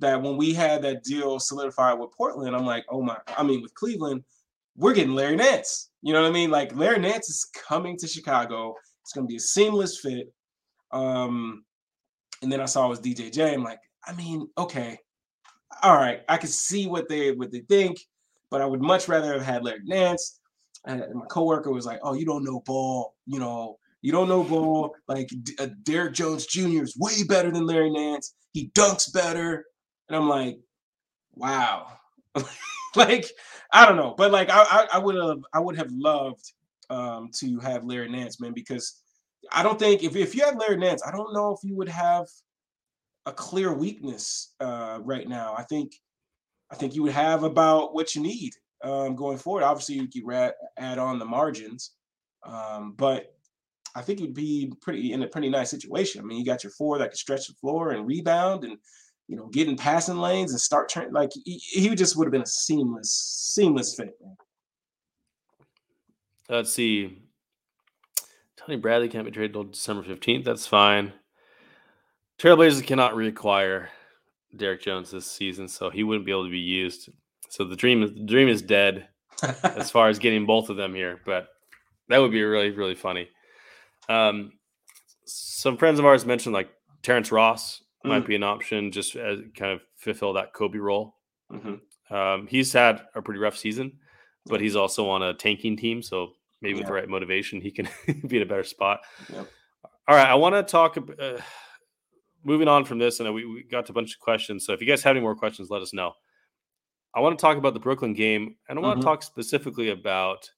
Speaker 3: that when we had that deal solidified with Portland, I'm like, oh my, I mean, with Cleveland, we're getting Larry Nance. You know what I mean? Like Larry Nance is coming to Chicago. It's going to be a seamless fit. Um, and then I saw it was DJJ. I'm like, I mean, okay, all right, I can see what they what they think, but I would much rather have had Larry Nance. And my coworker was like, "Oh, you don't know ball, you know, you don't know ball. Like uh, Derrick Jones Jr. is way better than Larry Nance. He dunks better." And I'm like, "Wow." like I don't know, but like I I would have I would have loved um, to have Larry Nance, man, because I don't think if if you had Larry Nance, I don't know if you would have a clear weakness uh, right now. I think I think you would have about what you need um, going forward. Obviously, you could add, on the margins, um, but I think you'd be pretty in a pretty nice situation. I mean, you got your four that can stretch the floor and rebound, and you know, get in passing lanes and start trying. Like he, he just would have been a seamless, seamless fit.
Speaker 4: Let's see. Tony Bradley can't be traded until December fifteenth. That's fine. Trailblazers cannot reacquire Derrick Jones this season, so he wouldn't be able to be used. So the dream is the dream is dead as far as getting both of them here, but that would be really really funny. Um, some friends of ours mentioned like Terrence Ross mm. might be an option just as kind of fulfill that Kobe role. Mm-hmm. Um, he's had a pretty rough season, but he's also on a tanking team, so maybe yeah. with the right motivation, he can be in a better spot. Yep. All right, I want to talk. Uh, moving on from this, and we, we got to a bunch of questions. So if you guys have any more questions, let us know. I want to talk about the Brooklyn game, and I want mm-hmm. to talk specifically about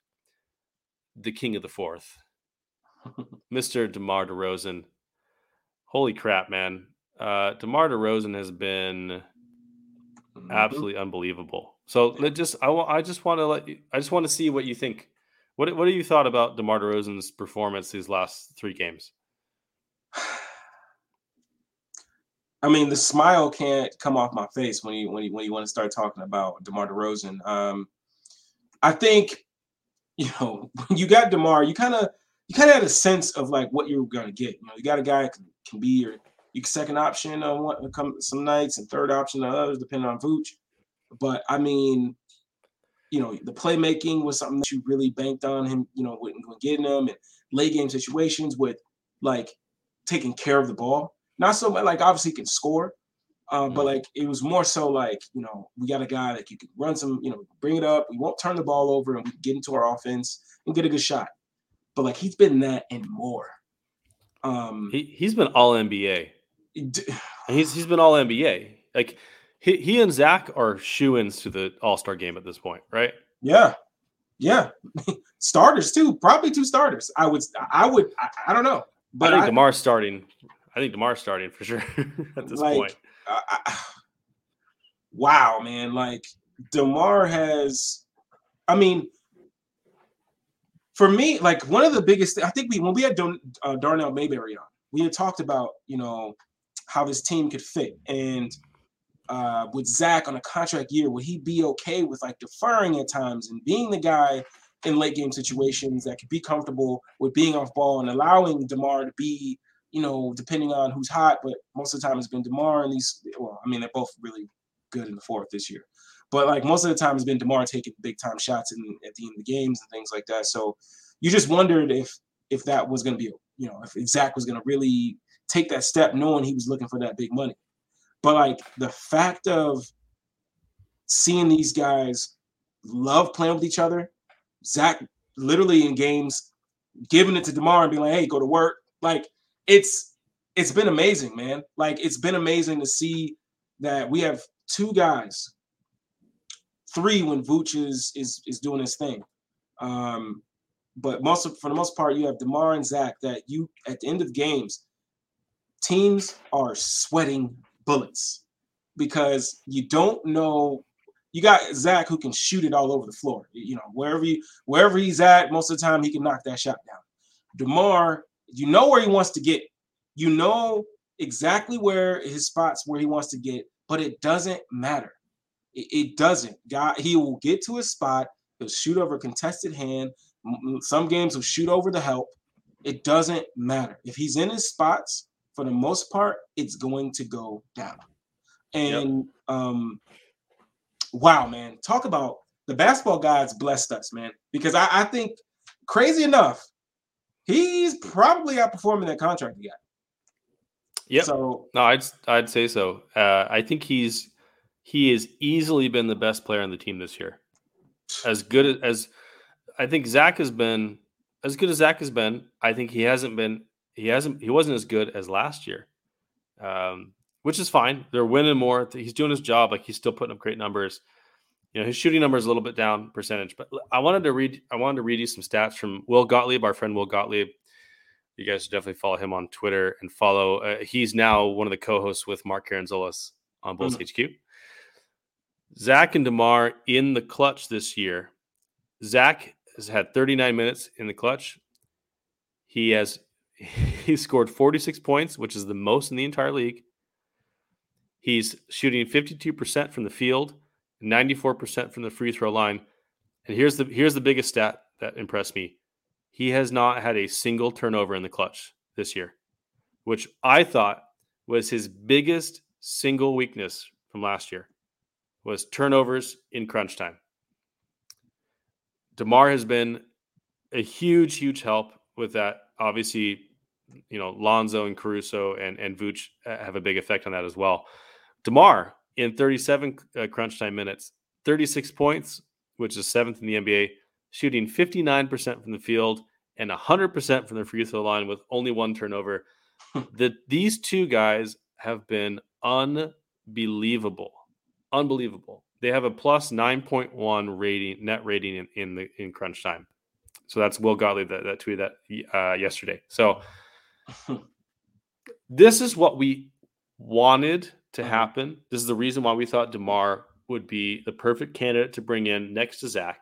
Speaker 4: the king of the fourth, Mr. DeMar DeRozan. Holy crap, man. Uh, DeMar DeRozan has been mm-hmm. absolutely unbelievable. So let just I, I just want to let you, I just want to see what you think. What what do you thought about DeMar DeRozan's performance these last three games?
Speaker 3: I mean, the smile can't come off my face when you when you when you want to start talking about DeMar DeRozan. Um, I think, you know, when you got DeMar, you kind of you kind of had a sense of like what you were gonna get. You know, you got a guy can, can be your, your second option on one come some nights and third option on others, depending on Vooch. But I mean, you know, the playmaking was something that you really banked on him. You know, when, when getting him and late game situations with like taking care of the ball. Not so much like obviously he can score, uh, but mm-hmm. like it was more so like you know we got a guy that you can run some you know bring it up. We won't turn the ball over and we can get into our offense and get a good shot. But like he's been that and more.
Speaker 4: Um, he he's been all NBA. he's he's been all NBA. Like he, he and Zach are shoe ins to the All Star game at this point, right?
Speaker 3: Yeah, yeah. starters too, probably two starters. I would I would I, I don't know,
Speaker 4: but I think I, Demar's starting I think Demar's starting for sure at this like, point. Uh,
Speaker 3: wow, man! Like Demar has, I mean, for me, like one of the biggest. I think we when we had Don, uh, Darnell Mayberry on, we had talked about you know how this team could fit, and uh, with Zach on a contract year, would he be okay with like deferring at times and being the guy in late game situations that could be comfortable with being off ball and allowing Demar to be you know, depending on who's hot, but most of the time it's been DeMar and these, well, I mean, they're both really good in the fourth this year. But like most of the time it's been DeMar taking big time shots in, at the end of the games and things like that. So you just wondered if if that was going to be, you know, if Zach was going to really take that step knowing he was looking for that big money. But like the fact of seeing these guys love playing with each other, Zach literally in games giving it to DeMar and being like, hey, go to work. Like it's it's been amazing, man. Like it's been amazing to see that we have two guys, three when Vooch is is is doing his thing. Um, but most of, for the most part, you have Demar and Zach that you at the end of games, teams are sweating bullets because you don't know. You got Zach who can shoot it all over the floor. You know, wherever he wherever he's at, most of the time he can knock that shot down. Demar you know where he wants to get. You know exactly where his spots where he wants to get, but it doesn't matter. It, it doesn't. God, he will get to his spot. He'll shoot over a contested hand. Some games will shoot over the help. It doesn't matter. If he's in his spots, for the most part, it's going to go down. And yep. um, wow, man, talk about the basketball gods blessed us, man. Because I, I think crazy enough, he's probably outperforming that contract he got.
Speaker 4: Yeah.
Speaker 3: So
Speaker 4: no, I'd I'd say so. Uh, I think he's he has easily been the best player on the team this year. As good as I think Zach has been, as good as Zach has been, I think he hasn't been. He hasn't. He wasn't as good as last year, um, which is fine. They're winning more. He's doing his job. Like he's still putting up great numbers. You know, his shooting number is a little bit down percentage, but I wanted to read. I wanted to read you some stats from Will Gottlieb, our friend Will Gottlieb. You guys should definitely follow him on Twitter and follow. Uh, he's now one of the co-hosts with Mark Karantzoulis on Bulls mm-hmm. HQ. Zach and Demar in the clutch this year. Zach has had 39 minutes in the clutch. He has he scored 46 points, which is the most in the entire league. He's shooting 52% from the field, 94% from the free throw line. And here's the here's the biggest stat that impressed me. He has not had a single turnover in the clutch this year, which I thought was his biggest single weakness from last year was turnovers in crunch time. DeMar has been a huge, huge help with that. Obviously, you know, Lonzo and Caruso and, and Vooch uh, have a big effect on that as well. DeMar in 37 uh, crunch time minutes, 36 points, which is seventh in the NBA, shooting 59% from the field and 100% from the free throw line with only one turnover. that these two guys have been unbelievable unbelievable. They have a plus 9.1 rating, net rating in, in the in crunch time. So that's Will Gottlieb that, that tweeted that uh, yesterday. So this is what we wanted to uh-huh. happen. This is the reason why we thought DeMar would be the perfect candidate to bring in next to Zach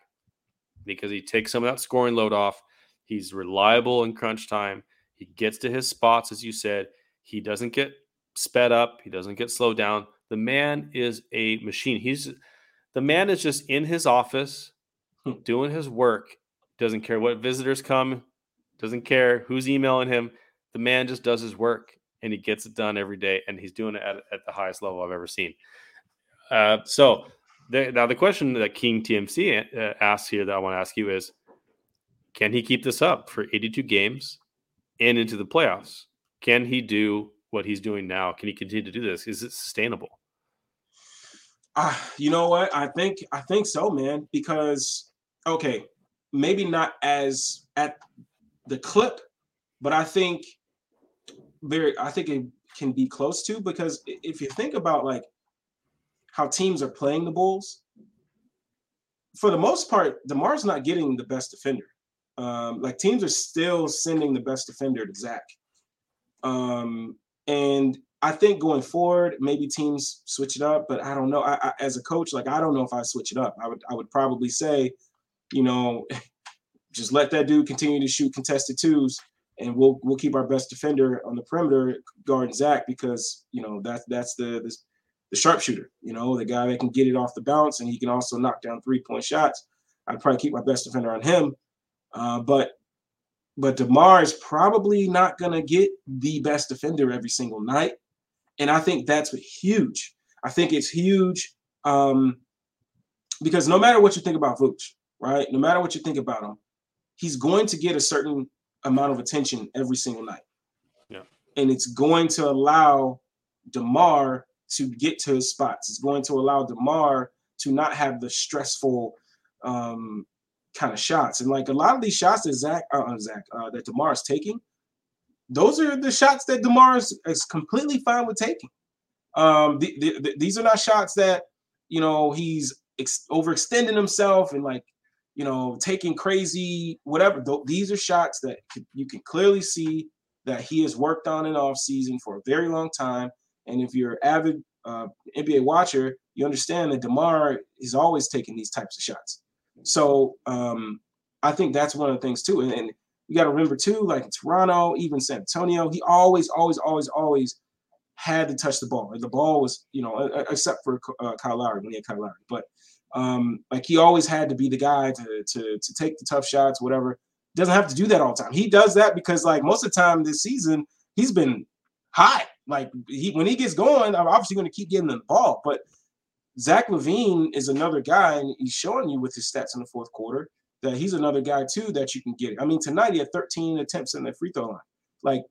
Speaker 4: because he takes some of that scoring load off. He's reliable in crunch time. He gets to his spots, as you said. He doesn't get sped up. He doesn't get slowed down. The man is a machine. He's the man is just in his office hmm. doing his work. Doesn't care what visitors come, doesn't care who's emailing him. The man just does his work and he gets it done every day. And he's doing it at, at the highest level I've ever seen. Uh, so the, now the question that King TMC uh, asks here that I want to ask you is can he keep this up for 82 games and into the playoffs? Can he do what he's doing now? Can he continue to do this? Is it sustainable?
Speaker 3: Uh, you know what? I think I think so, man. Because okay, maybe not as at the clip, but I think very I think it can be close to because if you think about like how teams are playing the Bulls, for the most part, DeMar's not getting the best defender. Um, like teams are still sending the best defender to Zach. Um, and I think going forward, maybe teams switch it up, but I don't know. I, I, as a coach, like I don't know if I switch it up. I would I would probably say, you know, just let that dude continue to shoot contested twos, and we'll we'll keep our best defender on the perimeter guarding Zach because you know that's that's the, the sharpshooter. You know, the guy that can get it off the bounce and he can also knock down three point shots. I'd probably keep my best defender on him, uh, but but DeMar is probably not to get the best defender every single night. And I think that's huge. I think it's huge um, because no matter what you think about Vooch, right? No matter what you think about him, he's going to get a certain amount of attention every single night.
Speaker 4: Yeah.
Speaker 3: And it's going to allow DeMar to get to his spots. It's going to allow DeMar to not have the stressful um, kind of shots. And like a lot of these shots that Zach, uh, Zach, uh, that DeMar is taking, those are the shots that DeMar is, is completely fine with taking. Um, the, the, the, these are not shots that you know he's ex- overextending himself and like you know taking crazy whatever. These are shots that you can clearly see that he has worked on in off season for a very long time. And if you're an avid uh, NBA watcher, you understand that Demar is always taking these types of shots. So um, I think that's one of the things too. And, and you got to remember too, like in Toronto, even San Antonio, he always, always, always, always had to touch the ball. The ball was, you know, except for uh, Kyle Lowry when he had Kyle Lowry, but um, like he always had to be the guy to to to take the tough shots, whatever. Doesn't have to do that all the time. He does that because like most of the time this season he's been hot. Like he when he gets going, I'm obviously going to keep getting the ball. But Zach LaVine is another guy, and he's showing you with his stats in the fourth quarter that he's another guy too that you can get. I mean, tonight he had 13 attempts in the free throw line. Like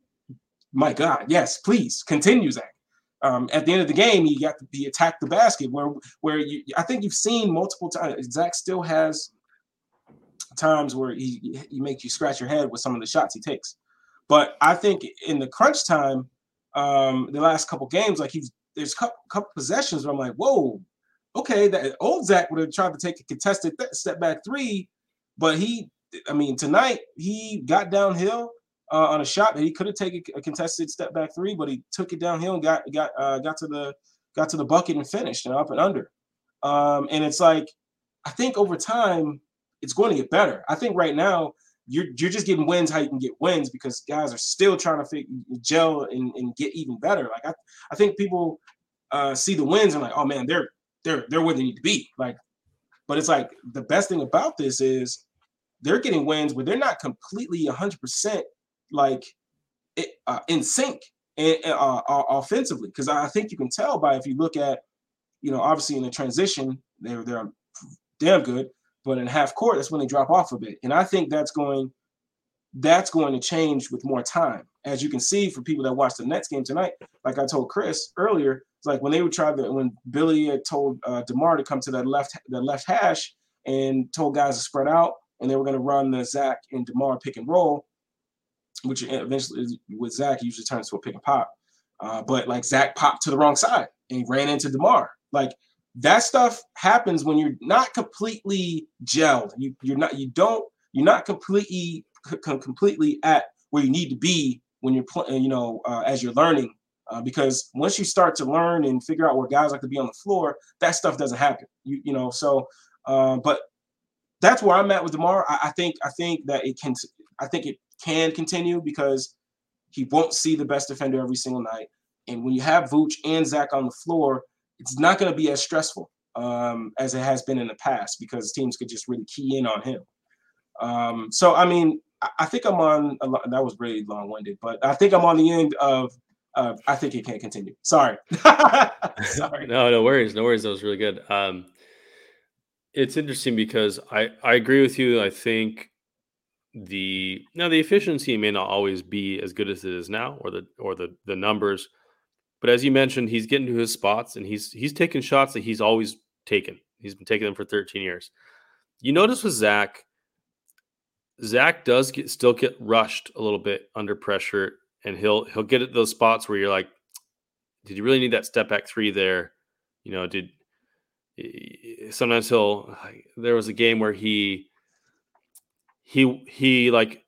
Speaker 3: my God, yes, please continue, Zach. Um, at the end of the game, he got to be attack the basket where where you I think you've seen multiple times. Zach still has times where he he makes you scratch your head with some of the shots he takes. But I think in the crunch time, um, the last couple games, like he's there's a couple, couple possessions where I'm like, whoa, okay, that old Zach would have tried to take a contested th- step back three, but he, I mean, tonight he got downhill uh, on a shot that he could have taken a contested step back three, but he took it downhill and got got uh, got to the got to the bucket and finished and up and under. Um, and it's like, I think over time it's going to get better. I think right now you're you're just getting wins how you can get wins because guys are still trying to gel and, and get even better. Like I, I think people uh, see the wins and like, oh man, they're they're they're where they need to be. Like, but it's like the best thing about this is they're getting wins, but they're not completely 100 percent like uh, in sync and uh, uh, offensively. Because I think you can tell by if you look at, you know, obviously in the transition, they're they're damn good. But in half court, that's when they drop off a bit. And I think that's going that's going to change with more time. As you can see for people that watched the Nets game tonight, like I told Chris earlier, it's like when they would try to when Billy had told uh, Demar to come to that left that left hash and told guys to spread out, and they were going to run the Zach and Demar pick and roll, which eventually with Zach usually turns to a pick and pop. Uh, but like Zach popped to the wrong side and ran into Demar. Like that stuff happens when you're not completely gelled. You you're not you don't you're not completely completely at where you need to be when you're playing. You know, uh, as you're learning, uh, because once you start to learn and figure out where guys like to be on the floor, that stuff doesn't happen. You you know so. Uh, but that's where I'm at with Demar. I, I think I think that it can I think it can continue because he won't see the best defender every single night. And when you have Vooch and Zach on the floor, it's not going to be as stressful um, as it has been in the past because teams could just really key in on him. Um, so, I mean, I, think I'm on, lot, that was really long winded, but I think I'm on the end of, uh, I think it can't continue. Sorry.
Speaker 4: Sorry. no, no worries. No worries. That was really good. Um, it's interesting because I, I agree with you. I think the now the efficiency may not always be as good as it is now or the or the the numbers but as you mentioned, he's getting to his spots and he's he's taking shots that he's always taken. He's been taking them for 13 years. You notice with Zach, Zach does get still get rushed a little bit under pressure, and he'll he'll get at those spots where you're like, did you really need that step back three there? You know, did eh, sometimes he'll there was a game where he he he like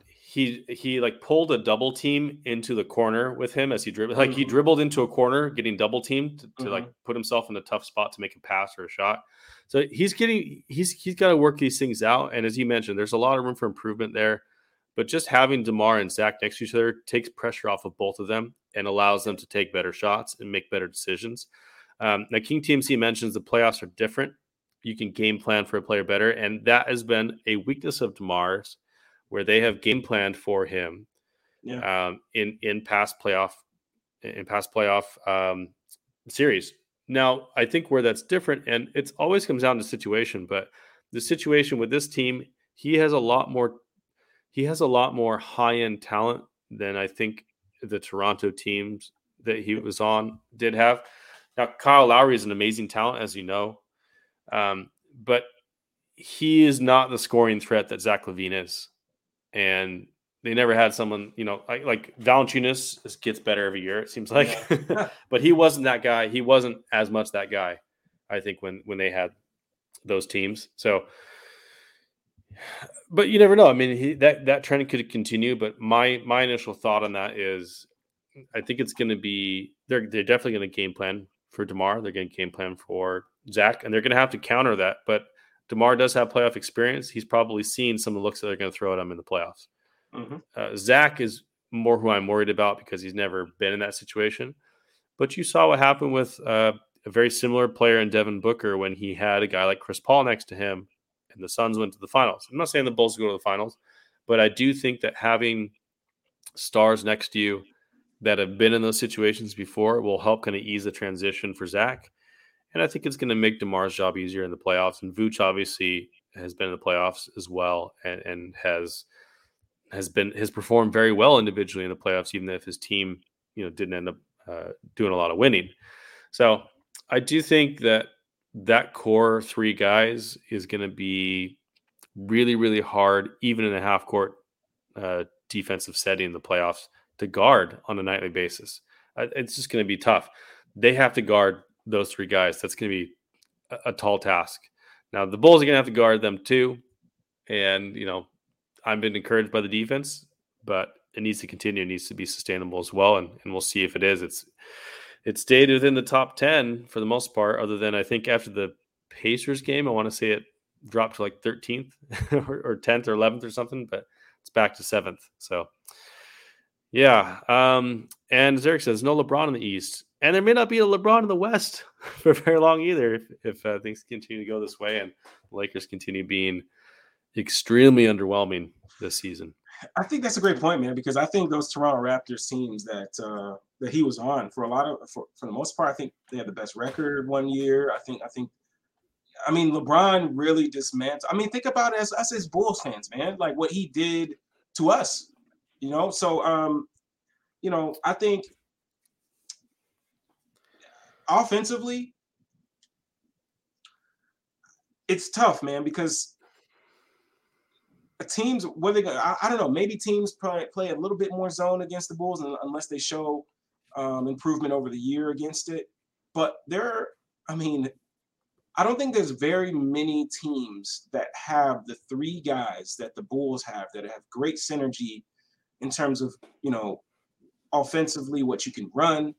Speaker 4: he he like pulled a double team into the corner with him as he dribbled. Like he mm-hmm. dribbled into a corner getting double teamed to, to mm-hmm. like put himself in a tough spot to make a pass or a shot. So he's getting he's he's got to work these things out. And as you mentioned there's a lot of room for improvement there. But just having demar and zach next to each other takes pressure off of both of them and allows them to take better shots and make better decisions. Um, now king tmc mentions the playoffs are different you can game plan for a player better and that has been a weakness of demar's where they have game planned for him yeah. um, in in past playoff in past playoff um, series. Now, I think where that's different, and it always comes down to situation, but the situation with this team, he has a lot more. He has a lot more high end talent than I think the Toronto teams that he was on did have. Now, Kyle Lowry is an amazing talent, as you know, um, but he is not the scoring threat that Zach LaVine is and they never had someone, you know, like, like Valanciunas gets better every year. It seems like, yeah. but he wasn't that guy. He wasn't as much that guy. I think when when they had those teams. So, but you never know. I mean, he, that that trend could continue. But my my initial thought on that is, I think it's going to be they're they're definitely going to game plan for Demar. They're going to game plan for Zach, and they're going to have to counter that. But DeMar does have playoff experience. He's probably seen some of the looks that they're going to throw at him in the playoffs. Mm-hmm. Uh, Zach is more who I'm worried about because he's never been in that situation. But you saw what happened with uh, a very similar player in Devin Booker when he had a guy like Chris Paul next to him and the Suns went to the finals. I'm not saying the Bulls go to the finals, but I do think that having stars next to you that have been in those situations before will help kind of ease the transition for Zach. And I think it's going to make DeMar's job easier in the playoffs. And Vooch obviously has been in the playoffs as well and, and has has been has performed very well individually in the playoffs, even if his team you know didn't end up uh, doing a lot of winning. So I do think that that core three guys is going to be really really hard, even in a half court uh, defensive setting in the playoffs to guard on a nightly basis. Uh, it's just going to be tough. They have to guard those three guys. That's going to be a, a tall task. Now the Bulls are going to have to guard them too, and you know I've been encouraged by the defense, but it needs to continue. It needs to be sustainable as well, and, and we'll see if it is. It's it stayed within the top ten for the most part, other than I think after the Pacers game, I want to say it dropped to like 13th or, 10th or 11th or something, but it's back to seventh. So yeah, um, and as Eric says, no LeBron in the East, and there may not be a LeBron in the West for very long either if, if uh, things continue to go this way and the Lakers continue being extremely underwhelming this season.
Speaker 3: I think that's a great point, man, because I think those Toronto Raptors teams that uh, that he was on for a lot of for, for the most part, I think they had the best record one year. I think I think I mean LeBron really dismantled. I mean, think about as us as Bulls fans, man, like what he did to us, you know. So um, you know, I think offensively, it's tough, man, because teams whether I, I don't know maybe teams probably play a little bit more zone against the Bulls unless they show um, improvement over the year against it. But there, I mean, I don't think there's very many teams that have the three guys that the Bulls have that have great synergy in terms of you know offensively what you can run,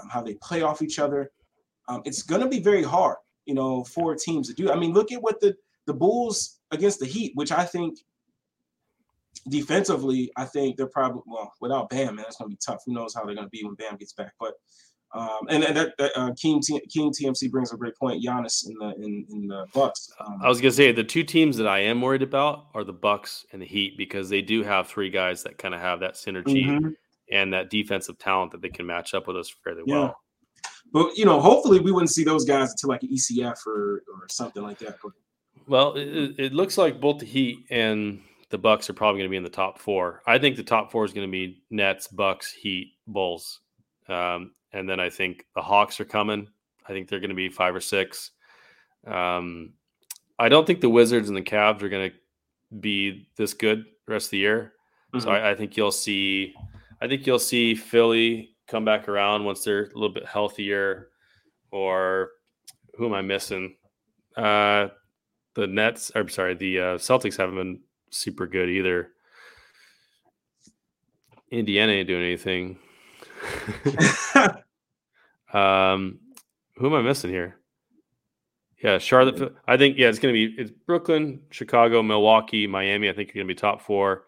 Speaker 3: um, how they play off each other. Um, it's going to be very hard, you know, for teams to do. I mean, look at what the the Bulls against the Heat, which I think defensively, I think they're probably well without Bam, man, that's gonna be tough. Who knows how they're gonna be when Bam gets back? But um, and, and that, that uh, King, T- King TMC brings a great point. Giannis in the in, in the Bucks.
Speaker 4: Um, I was gonna say the two teams that I am worried about are the Bucks and the Heat because they do have three guys that kind of have that synergy mm-hmm. And that defensive talent that they can match up with us fairly yeah. well.
Speaker 3: But you know, hopefully we wouldn't see those guys until like an ECF or or something like that. But
Speaker 4: well, it, it looks like both the Heat and the Bucks are probably going to be in the top four. I think the top four is going to be Nets, Bucks, Heat, Bulls, um, and then I think the Hawks are coming. I think they're going to be five or six. Um, I don't think the Wizards and the Cavs are going to be this good the rest of the year. Mm-hmm. So I, I, think you'll see. I think you'll see Philly come back around once they're a little bit healthier. Or who am I missing? Uh, the Nets. I'm sorry, the uh, Celtics haven't been super good either. Indiana ain't doing anything. um, who am I missing here? Yeah, Charlotte. I think yeah, it's gonna be it's Brooklyn, Chicago, Milwaukee, Miami. I think you're gonna be top four.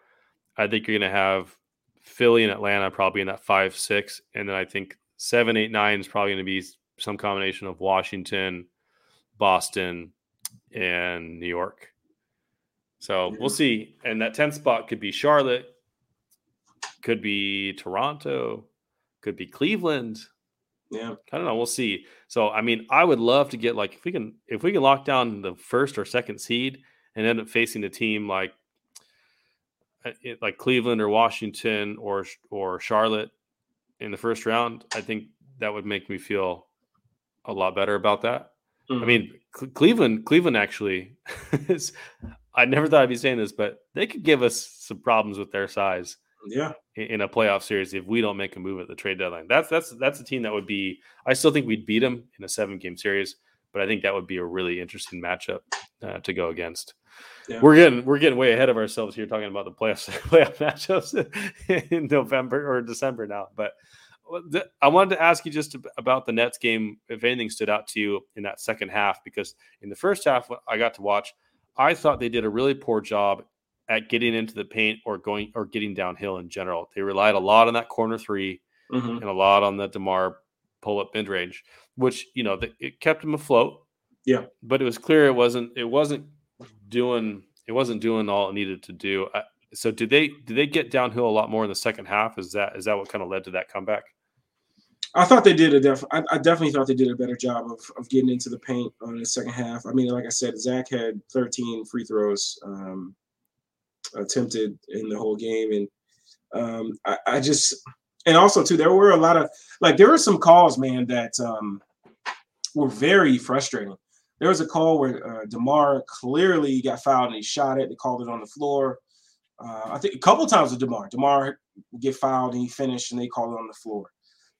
Speaker 4: I think you're gonna have Philly and Atlanta probably in that five, six, and then I think seven, eight, nine is probably gonna be some combination of Washington, Boston, and New York. So we'll see. And that 10th spot could be Charlotte, could be Toronto, could be Cleveland.
Speaker 3: Yeah.
Speaker 4: I don't know. We'll see. So I mean, I would love to get like if we can if we can lock down the first or second seed and end up facing a team like uh, like Cleveland or Washington or or Charlotte in the first round, I think that would make me feel a lot better about that. Mm-hmm. I mean, Cleveland Cleveland actually is I never thought I'd be saying this, but they could give us some problems with their size.
Speaker 3: Yeah.
Speaker 4: In, a playoff series, if we don't make a move at the trade deadline, that's that's that's a team that would be. I still think we'd beat them in a seven game series, but I think that would be a really interesting matchup uh, to go against. Yeah. We're getting we're getting way ahead of ourselves here talking about the playoffs playoff matchups in November or December now. But I wanted to ask you just about the Nets game, if anything stood out to you in that second half, because in the first half I got to watch, I thought they did a really poor job at getting into the paint or going or getting downhill in general. They relied a lot on that corner 3 mm-hmm. and a lot on the Demar pull up mid range, which you know it kept them afloat.
Speaker 3: Yeah,
Speaker 4: but it was clear it wasn't it wasn't doing it wasn't doing all it needed to do. so did they did they get downhill a lot more in the second half? Is that is that what kind of led to that comeback?
Speaker 3: I thought they did a def. I, I, definitely thought they did a better job of, of getting into the paint on the second half. I mean, like I said, Zach had 13 free throws. Um, attempted in the whole game, and um, I, I, just and also too there were a lot of like there were some calls, man, that um, were very frustrating. There was a call where uh, Demar clearly got fouled and he shot it. They called it on the floor. Uh, I think a couple times with Demar. Demar get fouled and he finished, and they called it on the floor.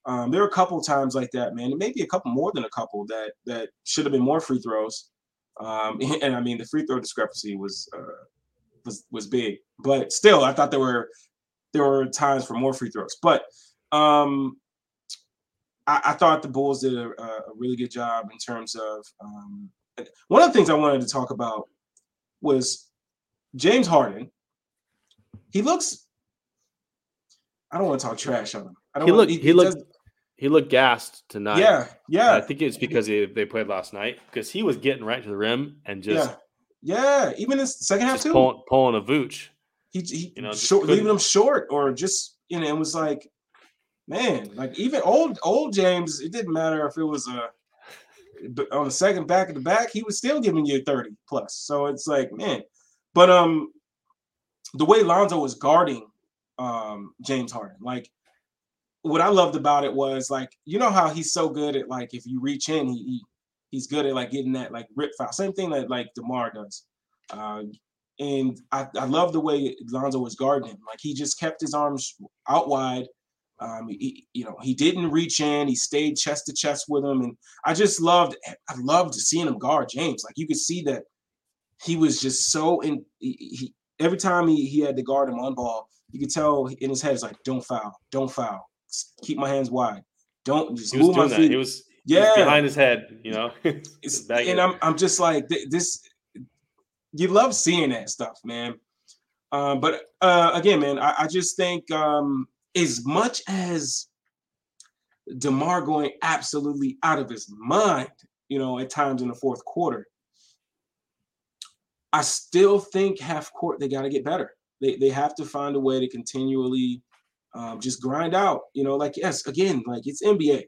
Speaker 3: Um, there were a couple times like that, man. Maybe a couple more than a couple that that should have been more free throws. Um, and I mean, the free throw discrepancy was uh, was was big, but still, I thought there were there were times for more free throws. But um, I, I thought the Bulls did a, a, really good job in terms of um, one of the things I wanted to talk about was James Harden. He looks. I don't want to talk trash on him. I don't
Speaker 4: he
Speaker 3: look.
Speaker 4: He, he, he looked. He looked gassed tonight.
Speaker 3: Yeah, yeah.
Speaker 4: I think it's because he, they played last night because he was getting right to the rim and just
Speaker 3: yeah, yeah. Even this second half too,
Speaker 4: pulling, pulling a vooch.
Speaker 3: He, he you know short, leaving them short or just you know it was like man like even old old James it didn't matter if it was a on the second back of the back he was still giving you 30 plus so it's like man but um the way Lonzo was guarding um James Harden like what I loved about it was like you know how he's so good at like if you reach in he, he he's good at like getting that like rip foul. Same thing that like Demar does. Uh, and I, I love the way Lonzo was guarding him. Like he just kept his arms out wide. Um, he, you know, he didn't reach in. He stayed chest to chest with him, and I just loved. I loved seeing him guard James. Like you could see that he was just so in. He, he every time he, he had to guard him on ball, you could tell in his head is like, "Don't foul, don't foul, keep my hands wide, don't just move my feet."
Speaker 4: He was yeah behind his head, you know.
Speaker 3: and I'm I'm just like this. You love seeing that stuff, man. Um, but uh, again, man, I, I just think um, as much as Demar going absolutely out of his mind, you know, at times in the fourth quarter, I still think half court they got to get better. They they have to find a way to continually um, just grind out. You know, like yes, again, like it's NBA.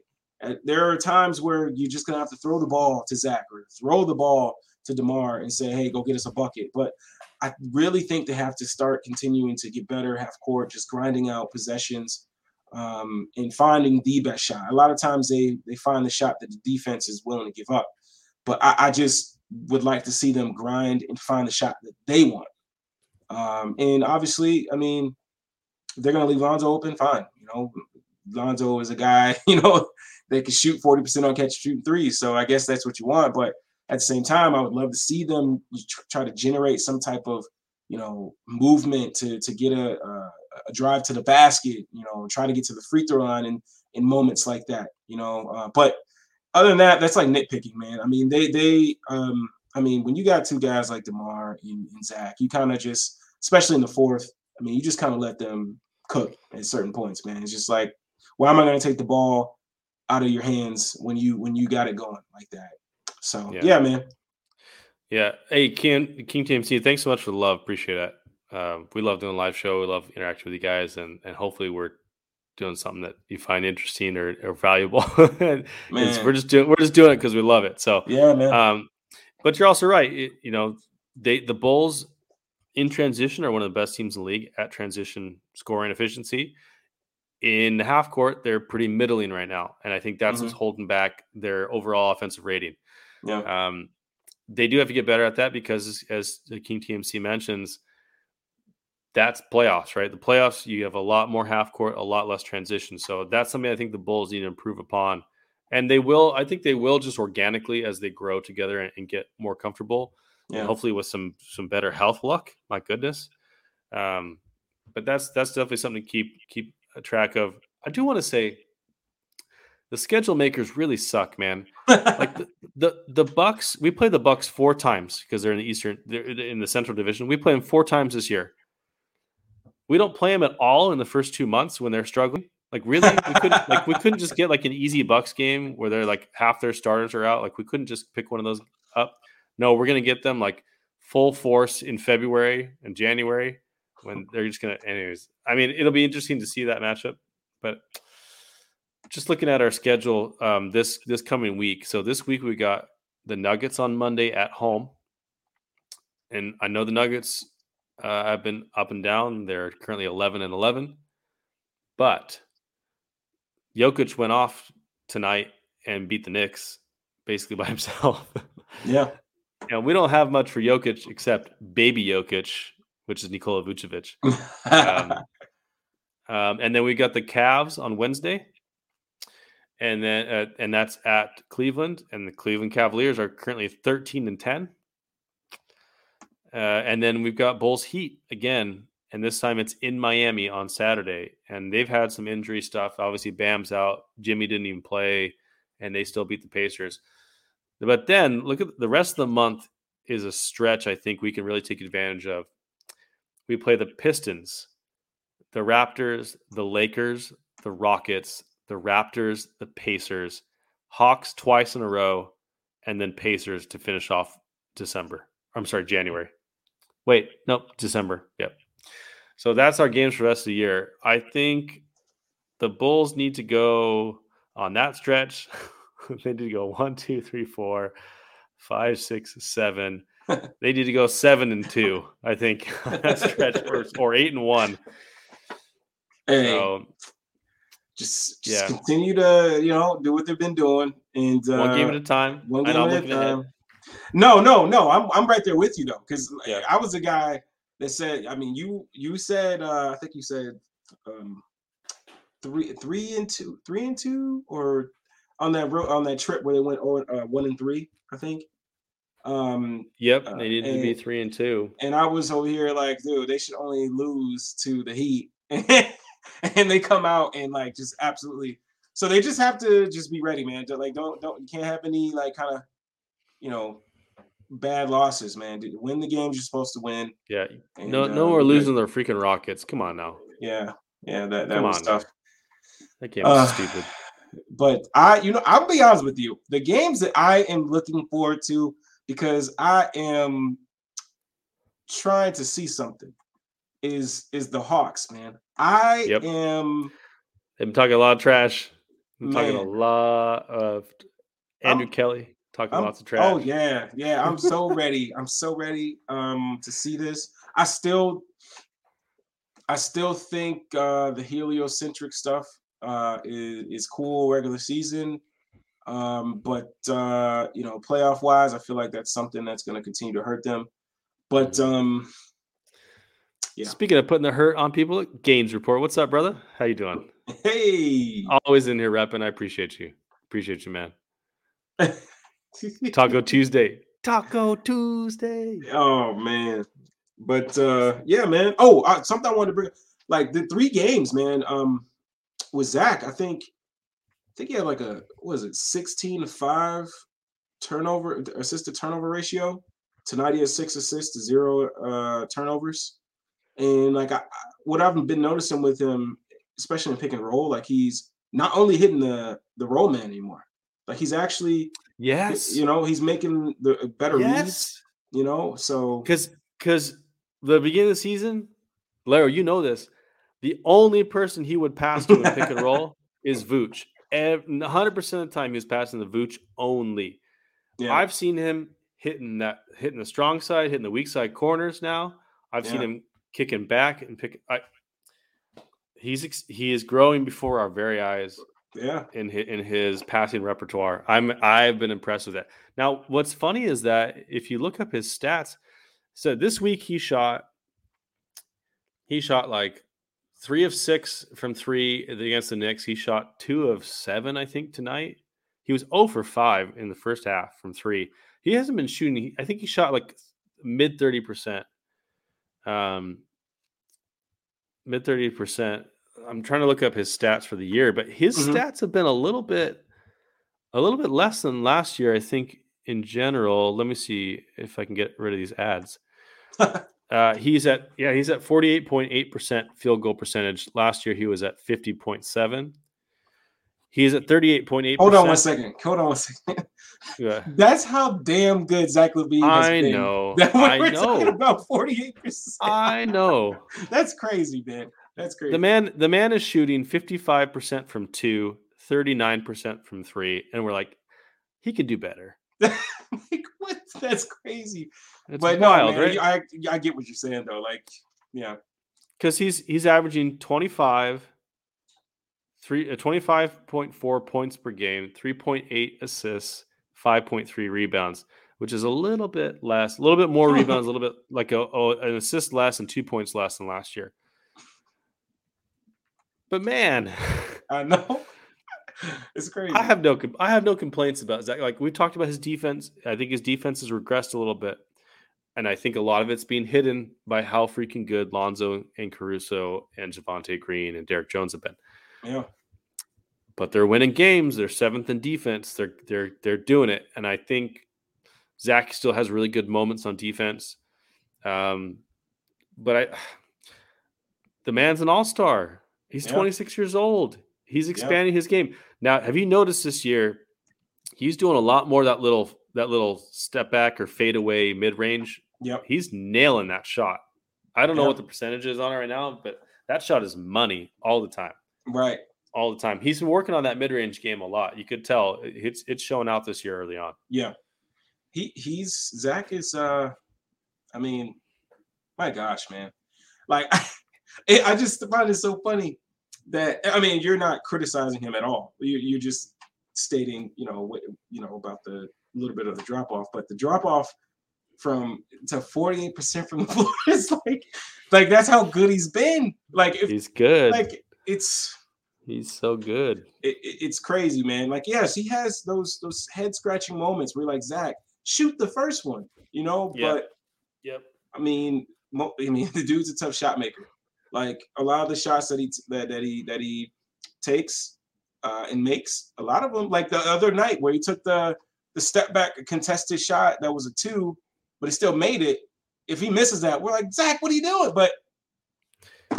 Speaker 3: There are times where you're just gonna have to throw the ball to Zach or throw the ball to Demar and say, "Hey, go get us a bucket." But I really think they have to start continuing to get better half court, just grinding out possessions um, and finding the best shot. A lot of times they they find the shot that the defense is willing to give up, but I, I just would like to see them grind and find the shot that they want. Um, and obviously, I mean, they're gonna leave Lonzo open. Fine, you know, Lonzo is a guy, you know, they can shoot 40% on catch shooting threes. So I guess that's what you want. But at the same time, I would love to see them try to generate some type of, you know, movement to to get a, a, drive to the basket, you know, try to get to the free throw line in, in moments like that, you know. Uh, but other than that, that's like nitpicking, man. I mean, they they um I mean, when you got two guys like DeMar and, and Zach, you kind of just, especially in the fourth, I mean, you just kind of let them cook at certain points, man. It's just like, why am I going to take the ball out of your hands when you when you got it going like that. So yeah, yeah man.
Speaker 4: Yeah. Hey, King King TMC, thanks so much for the love. Appreciate that. Um, we love doing live show. We love interacting with you guys, and and hopefully we're doing something that you find interesting or, or valuable. we're just doing we're just doing it because we love it. So
Speaker 3: yeah, man. Um,
Speaker 4: but you're also right. It, you know, they the Bulls in transition are one of the best teams in the league at transition scoring efficiency in the half court, they're pretty middling right now, and I think that's mm-hmm. what's holding back their overall offensive rating.
Speaker 3: Yeah.
Speaker 4: Um, they do have to get better at that because, as the King TMC mentions, that's playoffs, right? The playoffs, you have a lot more half court, a lot less transition. So that's something I think the Bulls need to improve upon, and they will. I think they will just organically as they grow together and, and get more comfortable. Yeah. hopefully with some some better health luck. My goodness. Um, but that's that's definitely something to keep keep a track of. I do want to say the schedule makers really suck, man. like the, the, the Bucks, we play the Bucks four times because they're in the Eastern, they're in the Central Division. We play them four times this year. We don't play them at all in the first two months when they're struggling. Like really, we couldn't like we couldn't just get like an easy Bucks game where they're like half their starters are out. Like we couldn't just pick one of those up. No, we're gonna get them like full force in February and January when they're just gonna. Anyways, I mean, it'll be interesting to see that matchup. But just looking at our schedule um, this this coming week. So this week we got the Nuggets on Monday at home, and I know the Nuggets uh, have been up and down. They're currently 11 and 11. But Jokic went off tonight and beat the Knicks basically by himself.
Speaker 3: Yeah.
Speaker 4: and we don't have much for Jokic except baby Jokic, which is Nikola Vucevic. Um, um, and then we got the Cavs on Wednesday. And then uh, and that's at Cleveland, and the Cleveland Cavaliers are currently 13 and 10. Uh, and then we've got Bulls Heat again, and this time it's in Miami on Saturday. And they've had some injury stuff. Obviously, Bam's out. Jimmy didn't even play, and they still beat the Pacers. But then look at the rest of the month is a stretch I think we can really take advantage of. We play the Pistons, the Raptors, the Lakers, the Rockets, the Raptors, the Pacers, Hawks twice in a row, and then Pacers to finish off December. I'm sorry, January. Wait, nope, December. Yep. So that's our games for the rest of the year. I think the Bulls need to go on that stretch. they need to go one, two, three, four, five, six, seven. they need to go seven and two, I think, on that stretch, or, or eight and one.
Speaker 3: hey,
Speaker 4: So
Speaker 3: just, just
Speaker 4: yeah.
Speaker 3: continue to you know do what they've been doing and uh,
Speaker 4: one game at a time.
Speaker 3: one game at a time. No, no, no. I'm I'm right there with you though, because
Speaker 4: Yeah.
Speaker 3: I was the guy that said. I mean, you you said. uh I think you said um three three and two, three and two, or on that road on that trip where they went on uh, one and three. I think. Um,
Speaker 4: Yep,
Speaker 3: Uh,
Speaker 4: they need to be three and two.
Speaker 3: and I was over here like, dude, they should only lose to the Heat, and they come out and like just absolutely. So they just have to just be ready, man. Like, don't don't you can't have any like kind of, you know, bad losses, man. Win the games you're supposed to win.
Speaker 4: Yeah,
Speaker 3: And,
Speaker 4: no,
Speaker 3: uh,
Speaker 4: no more
Speaker 3: we're good.
Speaker 4: losing their freaking Rockets. Come on now,
Speaker 3: Yeah, yeah, that that
Speaker 4: Come
Speaker 3: was
Speaker 4: on
Speaker 3: tough.
Speaker 4: that game
Speaker 3: Uh,
Speaker 4: stupid.
Speaker 3: But I, you know, I'll be honest with you. The games that I am looking forward to because I am trying to see something is is the Hawks, man. I
Speaker 4: Yep.
Speaker 3: am
Speaker 4: I'm talking a lot of trash. I'm talking a lot of Andrew
Speaker 3: I'm-
Speaker 4: Kelly talking
Speaker 3: I'm-
Speaker 4: lots of trash.
Speaker 3: Oh yeah, yeah. I'm so ready. I'm so ready um to see this. I still I still think uh the heliocentric stuff uh is, is cool regular season. Um, but uh, you know, playoff wise, I feel like that's something that's gonna continue to hurt them. But
Speaker 4: Mhm.
Speaker 3: um yeah.
Speaker 4: Speaking of putting the hurt on people, games report. What's up, brother? How you doing?
Speaker 3: hey
Speaker 4: Always in here repping. I appreciate you. Appreciate you, man. Taco Tuesday. Taco Tuesday.
Speaker 3: Oh man, but uh yeah, man. Oh, uh, something I wanted to bring, like the three games, man. Um, with Zach, I think, I think he had like a what was it, sixteen to five turnover assist to turnover ratio. Tonight he has six assists to zero uh turnovers, and like I, what I've been noticing with him, especially in pick and roll, like he's not only hitting the the roll man anymore, like he's actually
Speaker 4: Yes.
Speaker 3: you know he's making the uh, better reads.
Speaker 4: yes.
Speaker 3: You know, so
Speaker 4: Because because the beginning of the season, Larry, you know this. The only person he would pass to in pick and roll is Vooch. hundred percent of the time he was passing the Vooch only.
Speaker 3: yeah.
Speaker 4: I've seen him hitting that hitting the strong side, hitting the weak side corners now. I've seen him kicking back and pick I he's ex- he is growing before our very eyes
Speaker 3: Yeah.
Speaker 4: in his, in his passing repertoire. I'm I've been impressed with that. Now, what's funny is that if you look up his stats, so this week he shot he shot like three of six from three against the Knicks. He shot two of seven, I think, tonight. He was 0 for 5 in the first half from three. He hasn't been shooting. I think he shot like mid 30%. Um, mid 30%. I'm trying to look up his stats for the year, but his
Speaker 3: Mhm.
Speaker 4: stats have been a little bit a little bit less than last year, I think in general. Let me see if I can get rid of these ads. Uh, he's at yeah, he's at 48.8% field goal percentage. Last year he was at 50.7. He's at 38.8.
Speaker 3: Hold on one second. Hold on one second.
Speaker 4: Yeah.
Speaker 3: That's how damn good Zach LaVine has
Speaker 4: I
Speaker 3: been.
Speaker 4: know.
Speaker 3: That when
Speaker 4: I
Speaker 3: we're talking about 48%.
Speaker 4: I know.
Speaker 3: That's crazy, man. That's crazy.
Speaker 4: The man the man is shooting 55% from 2, 39% from 3 and we're like he could do better.
Speaker 3: like, what? That's crazy.
Speaker 4: It's
Speaker 3: but
Speaker 4: wild,
Speaker 3: no, man,
Speaker 4: right?
Speaker 3: I I get what you're saying though. Like, yeah,
Speaker 4: because he's he's averaging 25 three uh, 25.4 points per game 3.8 assists 5.3 rebounds which is a little bit less a little bit more rebounds a little bit like a, oh, an assist less and two points less than last year but man
Speaker 3: I know. it's crazy.
Speaker 4: i have no i have no complaints about zach like we talked about his defense i think his defense has regressed a little bit and I think a lot of it's being hidden by how freaking good Lonzo and Caruso and Javonte Green and Derrick Jones have been.
Speaker 3: Yeah,
Speaker 4: But they're winning games. They're seventh in defense. They're they're they're doing it. And I think Zach still has really good moments on defense. Um, but I the man's an all-star. He's
Speaker 3: Yeah.
Speaker 4: 26 years old. He's expanding his game. Now, have you noticed this year? He's doing a lot more of that little that little step back or fade away mid range
Speaker 3: yep,
Speaker 4: he's nailing that shot. I don't know what the percentage is on it right now, but that shot is money all the time.
Speaker 3: Right.
Speaker 4: All the time. He's been working on that mid-range game a lot. You could tell it's it's showing out this year early on.
Speaker 3: Yeah, he he's Zach is. uh I mean, my gosh, man, like it, I just find it so funny that I mean you're not criticizing him at all. You, you're just stating, you know, what you know about the little bit of the drop off, but the drop off from to 48% from the floor is like like that's how good he's been. Like if
Speaker 4: He's good.
Speaker 3: like it's
Speaker 4: he's so good.
Speaker 3: it, it- it's crazy, man. Like, yes, he has those those head scratching moments where like, Zach, shoot the first one, you know.
Speaker 4: Yeah.
Speaker 3: But
Speaker 4: Yep.
Speaker 3: I mean, mo- I mean, the dude's a tough shot maker. Like a lot of the shots that he t- that, that he that he takes uh, and makes, a lot of them, like the other night where he took the the step back contested shot that was a two, but he still made it. If he misses that, we're like, Zach, what are you doing? But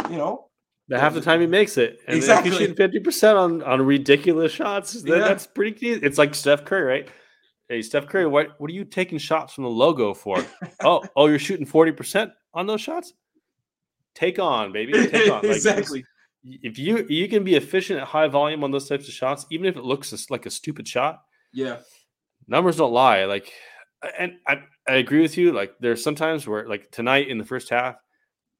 Speaker 3: you know,
Speaker 4: half the time he makes it. And
Speaker 3: Exactly.
Speaker 4: if you shoot 50% on, on ridiculous shots,
Speaker 3: Yeah.
Speaker 4: that's pretty key. It's like Steph Curry, right? Hey, Steph Curry, what, what are you taking shots from the logo for? oh, oh, you're shooting 40% on those shots? Take on, baby. Take on. Like,
Speaker 3: exactly.
Speaker 4: if you you can be efficient at high volume on those types of shots, even if it looks like a stupid shot,
Speaker 3: Yeah.
Speaker 4: numbers don't lie. Like, and I, I agree with you. Like, there's sometimes where, like tonight in the first half,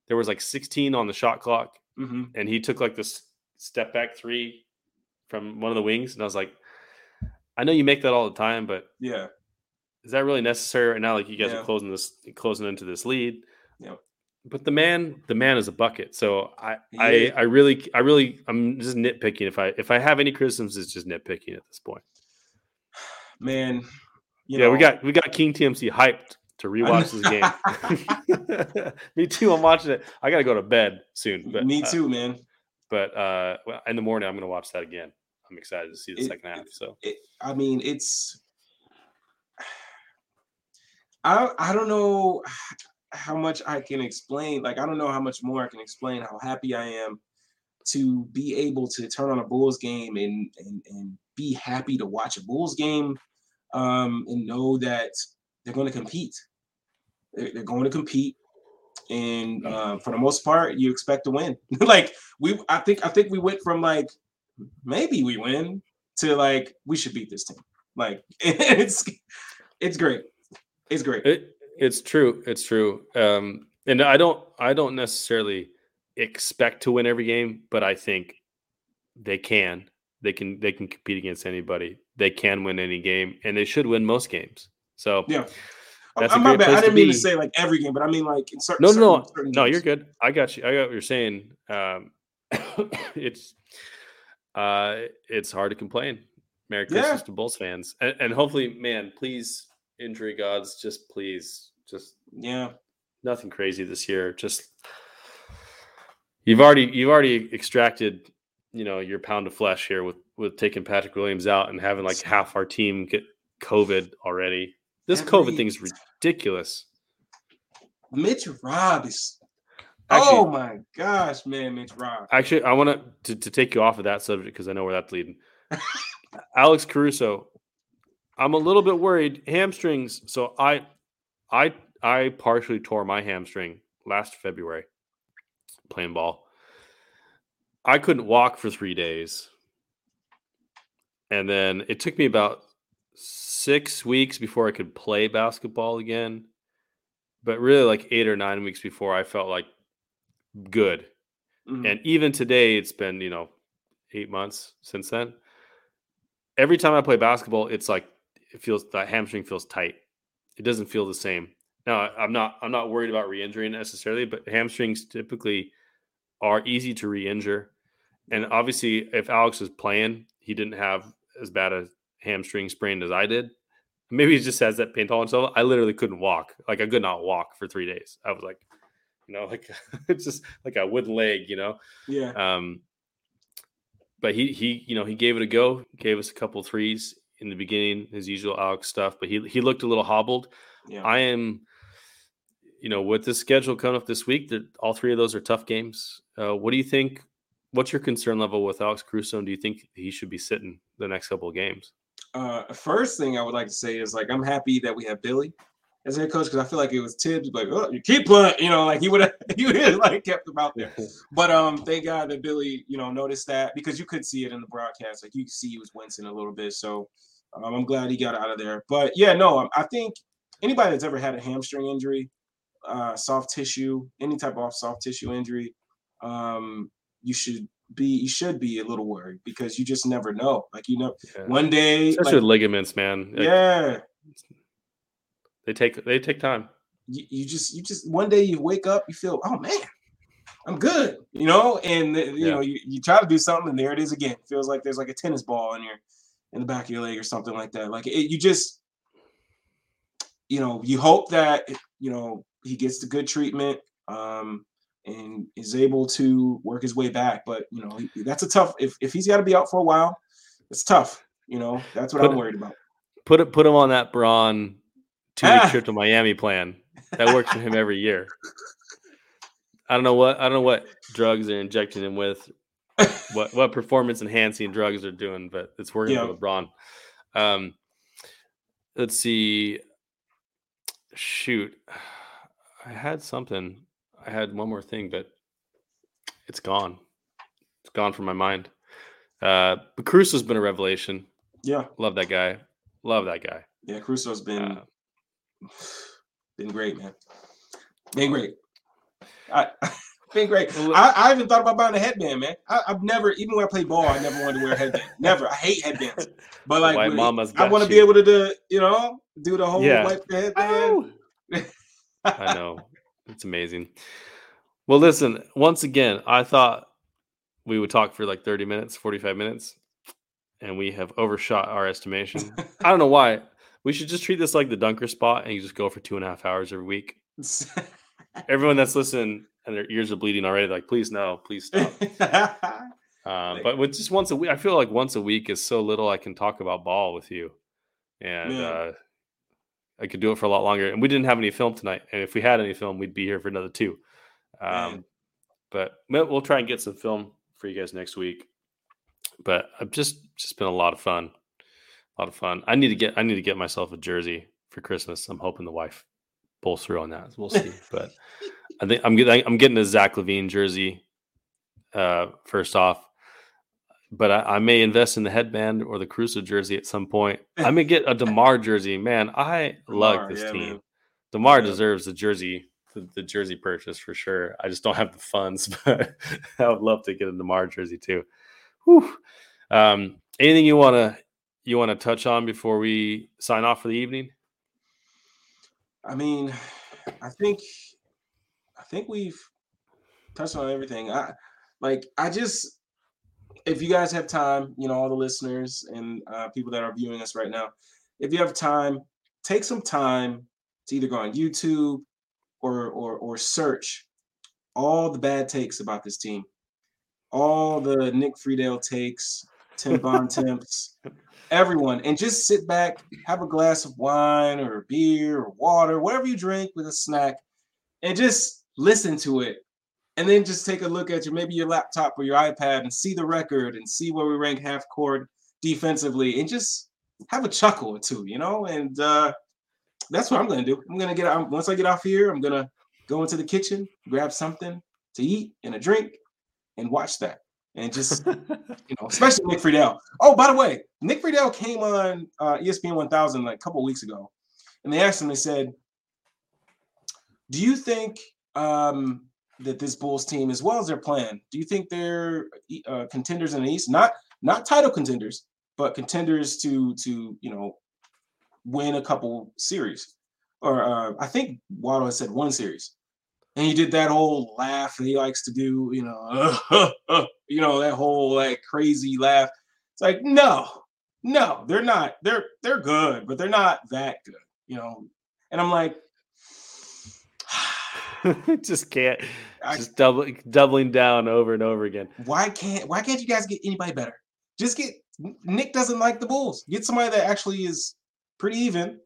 Speaker 4: there was like 16 on the shot clock,
Speaker 3: hmm
Speaker 4: and he took like this step back three from one of the wings, and I was like, I know you make that all the time, but
Speaker 3: Yeah.
Speaker 4: is that really necessary right now? Like, you guys
Speaker 3: Yeah.
Speaker 4: are closing this, closing into this lead.
Speaker 3: Yeah.
Speaker 4: But the man, the man is a bucket. So I,
Speaker 3: He
Speaker 4: I. I really, I really, I'm just nitpicking. If I, if I have any criticisms, it's just nitpicking at this point.
Speaker 3: Man. You
Speaker 4: yeah, we got, we got King TMC hyped to rewatch this game. Me too. I'm watching it. I got to go to bed soon. But
Speaker 3: Me
Speaker 4: uh,
Speaker 3: too, man.
Speaker 4: but uh, in the morning, I'm going to watch that again. I'm excited to see the
Speaker 3: It-
Speaker 4: second half. So
Speaker 3: It, I mean, it's. I I don't know how much I can explain. Like, I don't know how much more I can explain how happy I am to be able to turn on a Bulls game and and, and be happy to watch a Bulls game, um, and know that they're going to compete. They're, going to compete, and uh, for the most part, you expect to win. like we, I think I think we went from like maybe we win to like we should beat this team. Like it's it's great. It's great.
Speaker 4: it, it's true. It's true. Um, and I don't, I don't necessarily expect to win every game, but I think they can. They can. They can compete against anybody. They can win any game, and they should win most games. So
Speaker 3: Yeah.
Speaker 4: That's
Speaker 3: I'm my bad. I didn't mean
Speaker 4: be.
Speaker 3: to say like every game, but I mean like in certain.
Speaker 4: no, no, no,
Speaker 3: certain- certain
Speaker 4: no.
Speaker 3: games.
Speaker 4: You're good. I got you. I got what you're saying. Um, it's, uh, it's hard to complain. Merry
Speaker 3: Yeah.
Speaker 4: Christmas to Bulls fans, and, and hopefully, man, please, injury gods, just please, just
Speaker 3: Yeah.
Speaker 4: nothing crazy this year. Just you've already you've already extracted, you know, your pound of flesh here with with taking Patrick Williams out and having like half our team get COVID already. This COVID
Speaker 3: Every-
Speaker 4: thing is ridiculous.
Speaker 3: Mitch Rob is.
Speaker 4: Actually-
Speaker 3: oh my gosh, man, Mitch Rob.
Speaker 4: Actually, I want to to take you off of that subject because I know where that's leading. Alex Caruso, I'm a little bit worried hamstrings. So I, I, I partially tore my hamstring last February playing ball. I couldn't walk for three days, and then it took me about six weeks before I could play basketball again. but really like eight or nine weeks before, I felt like good.
Speaker 3: Mhm.
Speaker 4: And even today, it's been, you know, eight months since then. Every time I play basketball, it's like it feels that hamstring feels tight. It doesn't feel the same. Now, I'm not I'm not worried about re-injuring necessarily, but hamstrings typically are easy to re-injure. And obviously, if Alex was playing, he didn't have as bad a hamstring sprained as I did. Maybe he just has that pain tolerance level. I literally couldn't walk. Like I could not walk for three days. I was like, you know, like it's just like a wooden leg, you know.
Speaker 3: yeah.
Speaker 4: Um, but he he you know he gave it a go, gave us a couple threes in the beginning, his usual Alex stuff. But he he looked a little hobbled.
Speaker 3: Yeah.
Speaker 4: I am, you know, with the schedule coming up this week, that all three of those are tough games. Uh, what do you think? What's your concern level with Alex Caruso? And do you think he should be sitting the next couple of games?
Speaker 3: Uh, first thing I would like to say is like I'm happy that we have Billy as head coach because I feel like it was Thibs like oh you keep playing you know like he would have he would have like kept him out there. But um thank God that Billy you know noticed that because you could see it in the broadcast like you could see he was wincing a little bit so um, I'm glad he got out of there. But yeah no I- I think anybody that's ever had a hamstring injury uh, soft tissue any type of soft tissue injury um you should be you should be a little worried because you just never know like you know
Speaker 4: Yeah.
Speaker 3: one day
Speaker 4: Especially
Speaker 3: like,
Speaker 4: ligaments, man.
Speaker 3: Yeah
Speaker 4: they take they take time.
Speaker 3: you, you just you just one day you wake up you feel oh man i'm good you know and you
Speaker 4: Yeah.
Speaker 3: know you, you try to do something and there it is again feels like there's like a tennis ball in your in the back of your leg or something like that like it, you just you know you hope that you know he gets the good treatment um and is able to work his way back but you know he- that's a tough if, if he's got to be out for a while it's tough you know that's what
Speaker 4: Put
Speaker 3: i'm worried about
Speaker 4: Put it put him on that Braun two week
Speaker 3: Ah.
Speaker 4: trip to Miami plan. That works for him every year. I don't know what I don't know what drugs they're injecting him with, what what performance enhancing drugs they're doing, but it's working
Speaker 3: Yeah.
Speaker 4: for LeBron. Um, let's see. Shoot, I had something. I had one more thing, but it's gone. It's gone from my mind. Uh, but Cruz has been a revelation.
Speaker 3: yeah
Speaker 4: Love that guy. Love that guy.
Speaker 3: yeah Caruso's been
Speaker 4: Uh,
Speaker 3: been great, man. Been great. I, been great. I, I even thought about buying a headband, man. I, I've never, even when I play ball, I never wanted to wear a headband. Never. I hate headbands. But like,
Speaker 4: mama's
Speaker 3: I want to be able to do, you know, do the whole
Speaker 4: Yeah.
Speaker 3: wipe the headband.
Speaker 4: I know. It's amazing. Well, listen, once again, I thought we would talk for like 30 minutes, 45 minutes, and we have overshot our estimation. I don't know why. We should just treat this like the dunker spot and you just go for two and a half hours every week. Everyone that's listening and their ears are bleeding already, like, please no, please stop. Um,
Speaker 3: Like-
Speaker 4: but with just once a week, I feel like once a week is so little I can talk about ball with you. And
Speaker 3: Yeah.
Speaker 4: uh, I could do it for a lot longer. And we didn't have any film tonight. And if we had any film, we'd be here for another two. Um, but we'll we'll try and get some film for you guys next week. But I've just just been a lot of fun. A lot of fun. I need to get I need to get myself a jersey for Christmas. I'm hoping the wife pulls through on that. We'll see. but I think I'm getting I'm getting a Zach LaVine jersey uh first off. But I, I may invest in the headband or the Caruso jersey at some point. I may get a Demar jersey. Man, I love this
Speaker 3: yeah,
Speaker 4: team.
Speaker 3: man.
Speaker 4: Demar
Speaker 3: Yeah.
Speaker 4: deserves the jersey, the, the jersey purchase for sure. I just don't have the funds, but I would love to get a Demar jersey too. Whew. Um, anything you want to you want to touch on before we sign off for the evening?
Speaker 3: I mean, I think I think we've touched on everything. I like I just if you guys have time, you know, all the listeners and uh, people that are viewing us right now, if you have time, take some time to either go on YouTube or or or search all the bad takes about this team, all the Nick Friedel takes, Tim Bontemps, everyone, and just sit back, have a glass of wine or beer or water, whatever you drink with a snack, and just listen to it. And then just take a look at your maybe your laptop or your iPad and see the record and see where we rank half court defensively and just have a chuckle or two, you know? And uh that's what I'm gonna do. I'm gonna get out once I get off here, I'm gonna go into the kitchen, grab something to eat and a drink, and watch that. And just you know, especially Nick Friedel. Oh, by the way, Nick Friedel came on uh, ESPN 1000 like a couple weeks ago, and they asked him. They said, Do you think um, that this Bulls team, as well as their plan, do you think they're uh, contenders in the East? Not not title contenders, but contenders to to you know win a couple series. Or uh, I think Waddle has said one series, and he did that whole laugh that he likes to do. You know, you know that whole like crazy laugh. It's like no, no, they're not. They're they're good, but they're not that good. You know, and I'm like,
Speaker 4: just can't. Just doubling doubling down over and over again.
Speaker 3: Why can't Why can't you guys get anybody better? Just get Nick doesn't like the Bulls. Get somebody that actually is pretty even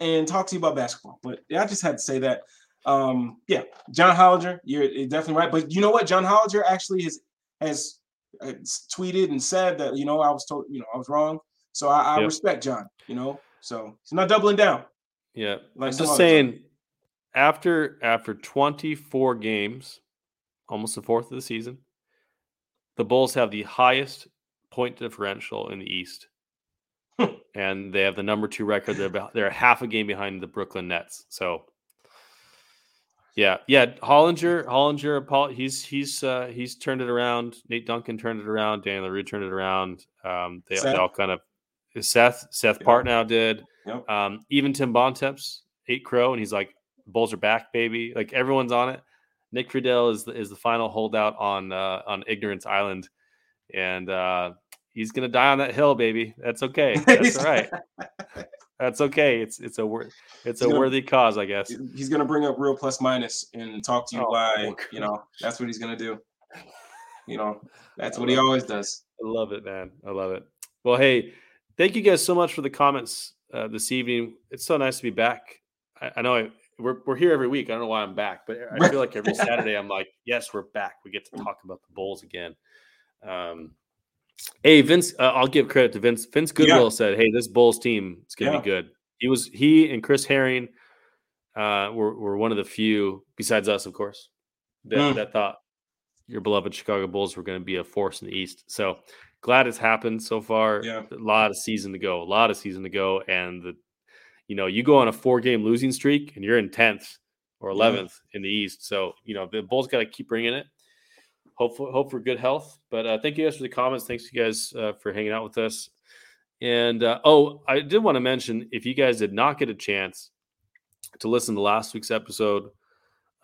Speaker 3: and talk to you about basketball. But yeah, I just had to say that. Um, yeah, John Hollinger, you're definitely right. But you know what? John Hollinger actually has has, has tweeted and said that you know I was told you know I was wrong. So I, I yep. respect John. You know, so he's not doubling down.
Speaker 4: Yeah, like I'm just saying. After after 24 games, almost the fourth of the season, the Bulls have the highest point differential in the East and they have the number two record. They're they're half a game behind the Brooklyn Nets. So, yeah, yeah, Hollinger, Hollinger, Paul, he's he's uh, he's turned it around. Nate Duncan turned it around. Dan LaRue turned it around. Um, they, they, all kind of Seth Seth yeah. Partnow did. Yep. Um, even Tim Bontemps ate crow, and he's like, "Bulls are back, baby!" Like everyone's on it. Nick Friedel is the, is the final holdout on uh, on Ignorance Island, and uh, he's gonna die on that hill, baby. That's okay. That's all right. That's okay. It's it's a wor- it's he's a gonna, worthy cause, I guess.
Speaker 3: He's gonna bring up real plus minus and talk to you oh, why you know that's what he's gonna do. You know that's what he always does.
Speaker 4: I love it, man. I love it. Well, hey, thank you guys so much for the comments uh, this evening. It's so nice to be back. I, I know I, we're we're here every week. I don't know why I'm back, but I feel like every Saturday I'm like, yes, we're back. We get to talk about the Bulls again. Um, Hey Vince, uh, I'll give credit to Vince. Vince Goodwill yeah. said, "Hey, this Bulls team is going to yeah. be good." He was he and Chris Herring uh, were were one of the few, besides us, of course, that, mm. that thought your beloved Chicago Bulls were going to be a force in the East. So glad it's happened so far. Yeah. A lot of season to go. A lot of season to go, and the you know you go on a four game losing streak and you're in tenth or eleventh yeah. in the East. So you know the Bulls got to keep bringing it hope for, hope for good health. But uh, thank you guys for the comments. Thanks you guys uh, for hanging out with us. And uh, oh, I did want to mention if you guys did not get a chance to listen to last week's episode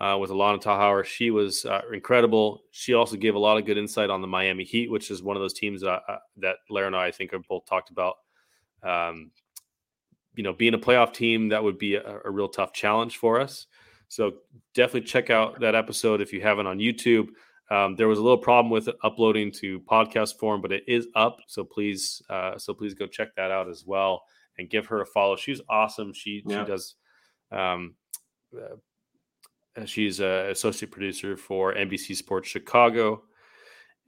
Speaker 4: uh, with Alana Tahauer, she was uh, incredible. She also gave a lot of good insight on the Miami Heat, which is one of those teams that I, that Larry and I, I think, have both talked about. Um, you know, being a playoff team that would be a, a real tough challenge for us. So definitely check out that episode if you haven't on YouTube. Um, there was a little problem with uploading to podcast form, but it is up. So please, uh, so please go check that out as well and give her a follow. She's awesome. She yeah. she does. Um, uh, she's a associate producer for NBC Sports Chicago,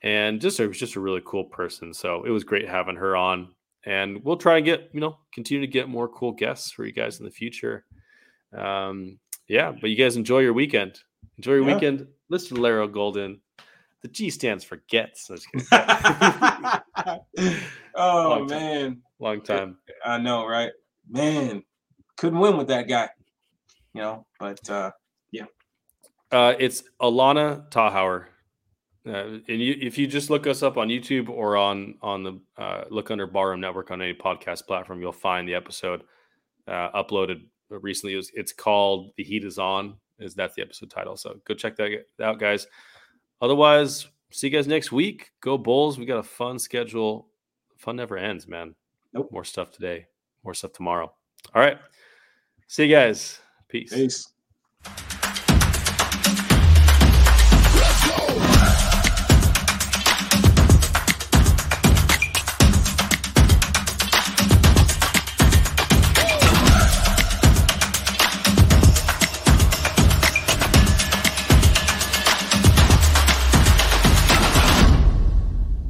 Speaker 4: and just a, just a really cool person. So it was great having her on, and we'll try and get you know continue to get more cool guests for you guys in the future. Um, yeah, but you guys enjoy your weekend. Enjoy your yeah. weekend. Listen to Laro Golden. The G stands for gets.
Speaker 3: oh Long man,
Speaker 4: long time.
Speaker 3: I know, right? Man, couldn't win with that guy. You know, but uh, yeah.
Speaker 4: Uh, it's Alana Tahauer. Uh, and you, if you just look us up on YouTube or on on the uh, look under Barroom Network on any podcast platform, you'll find the episode uh, uploaded recently. It was, it's called "The Heat Is On." Is that the episode title? So go check that out, guys. Otherwise, see you guys next week. Go Bulls. We got a fun schedule. Fun never ends, man. Nope. More stuff today. More stuff tomorrow. All right. See you guys. Peace.
Speaker 3: Peace.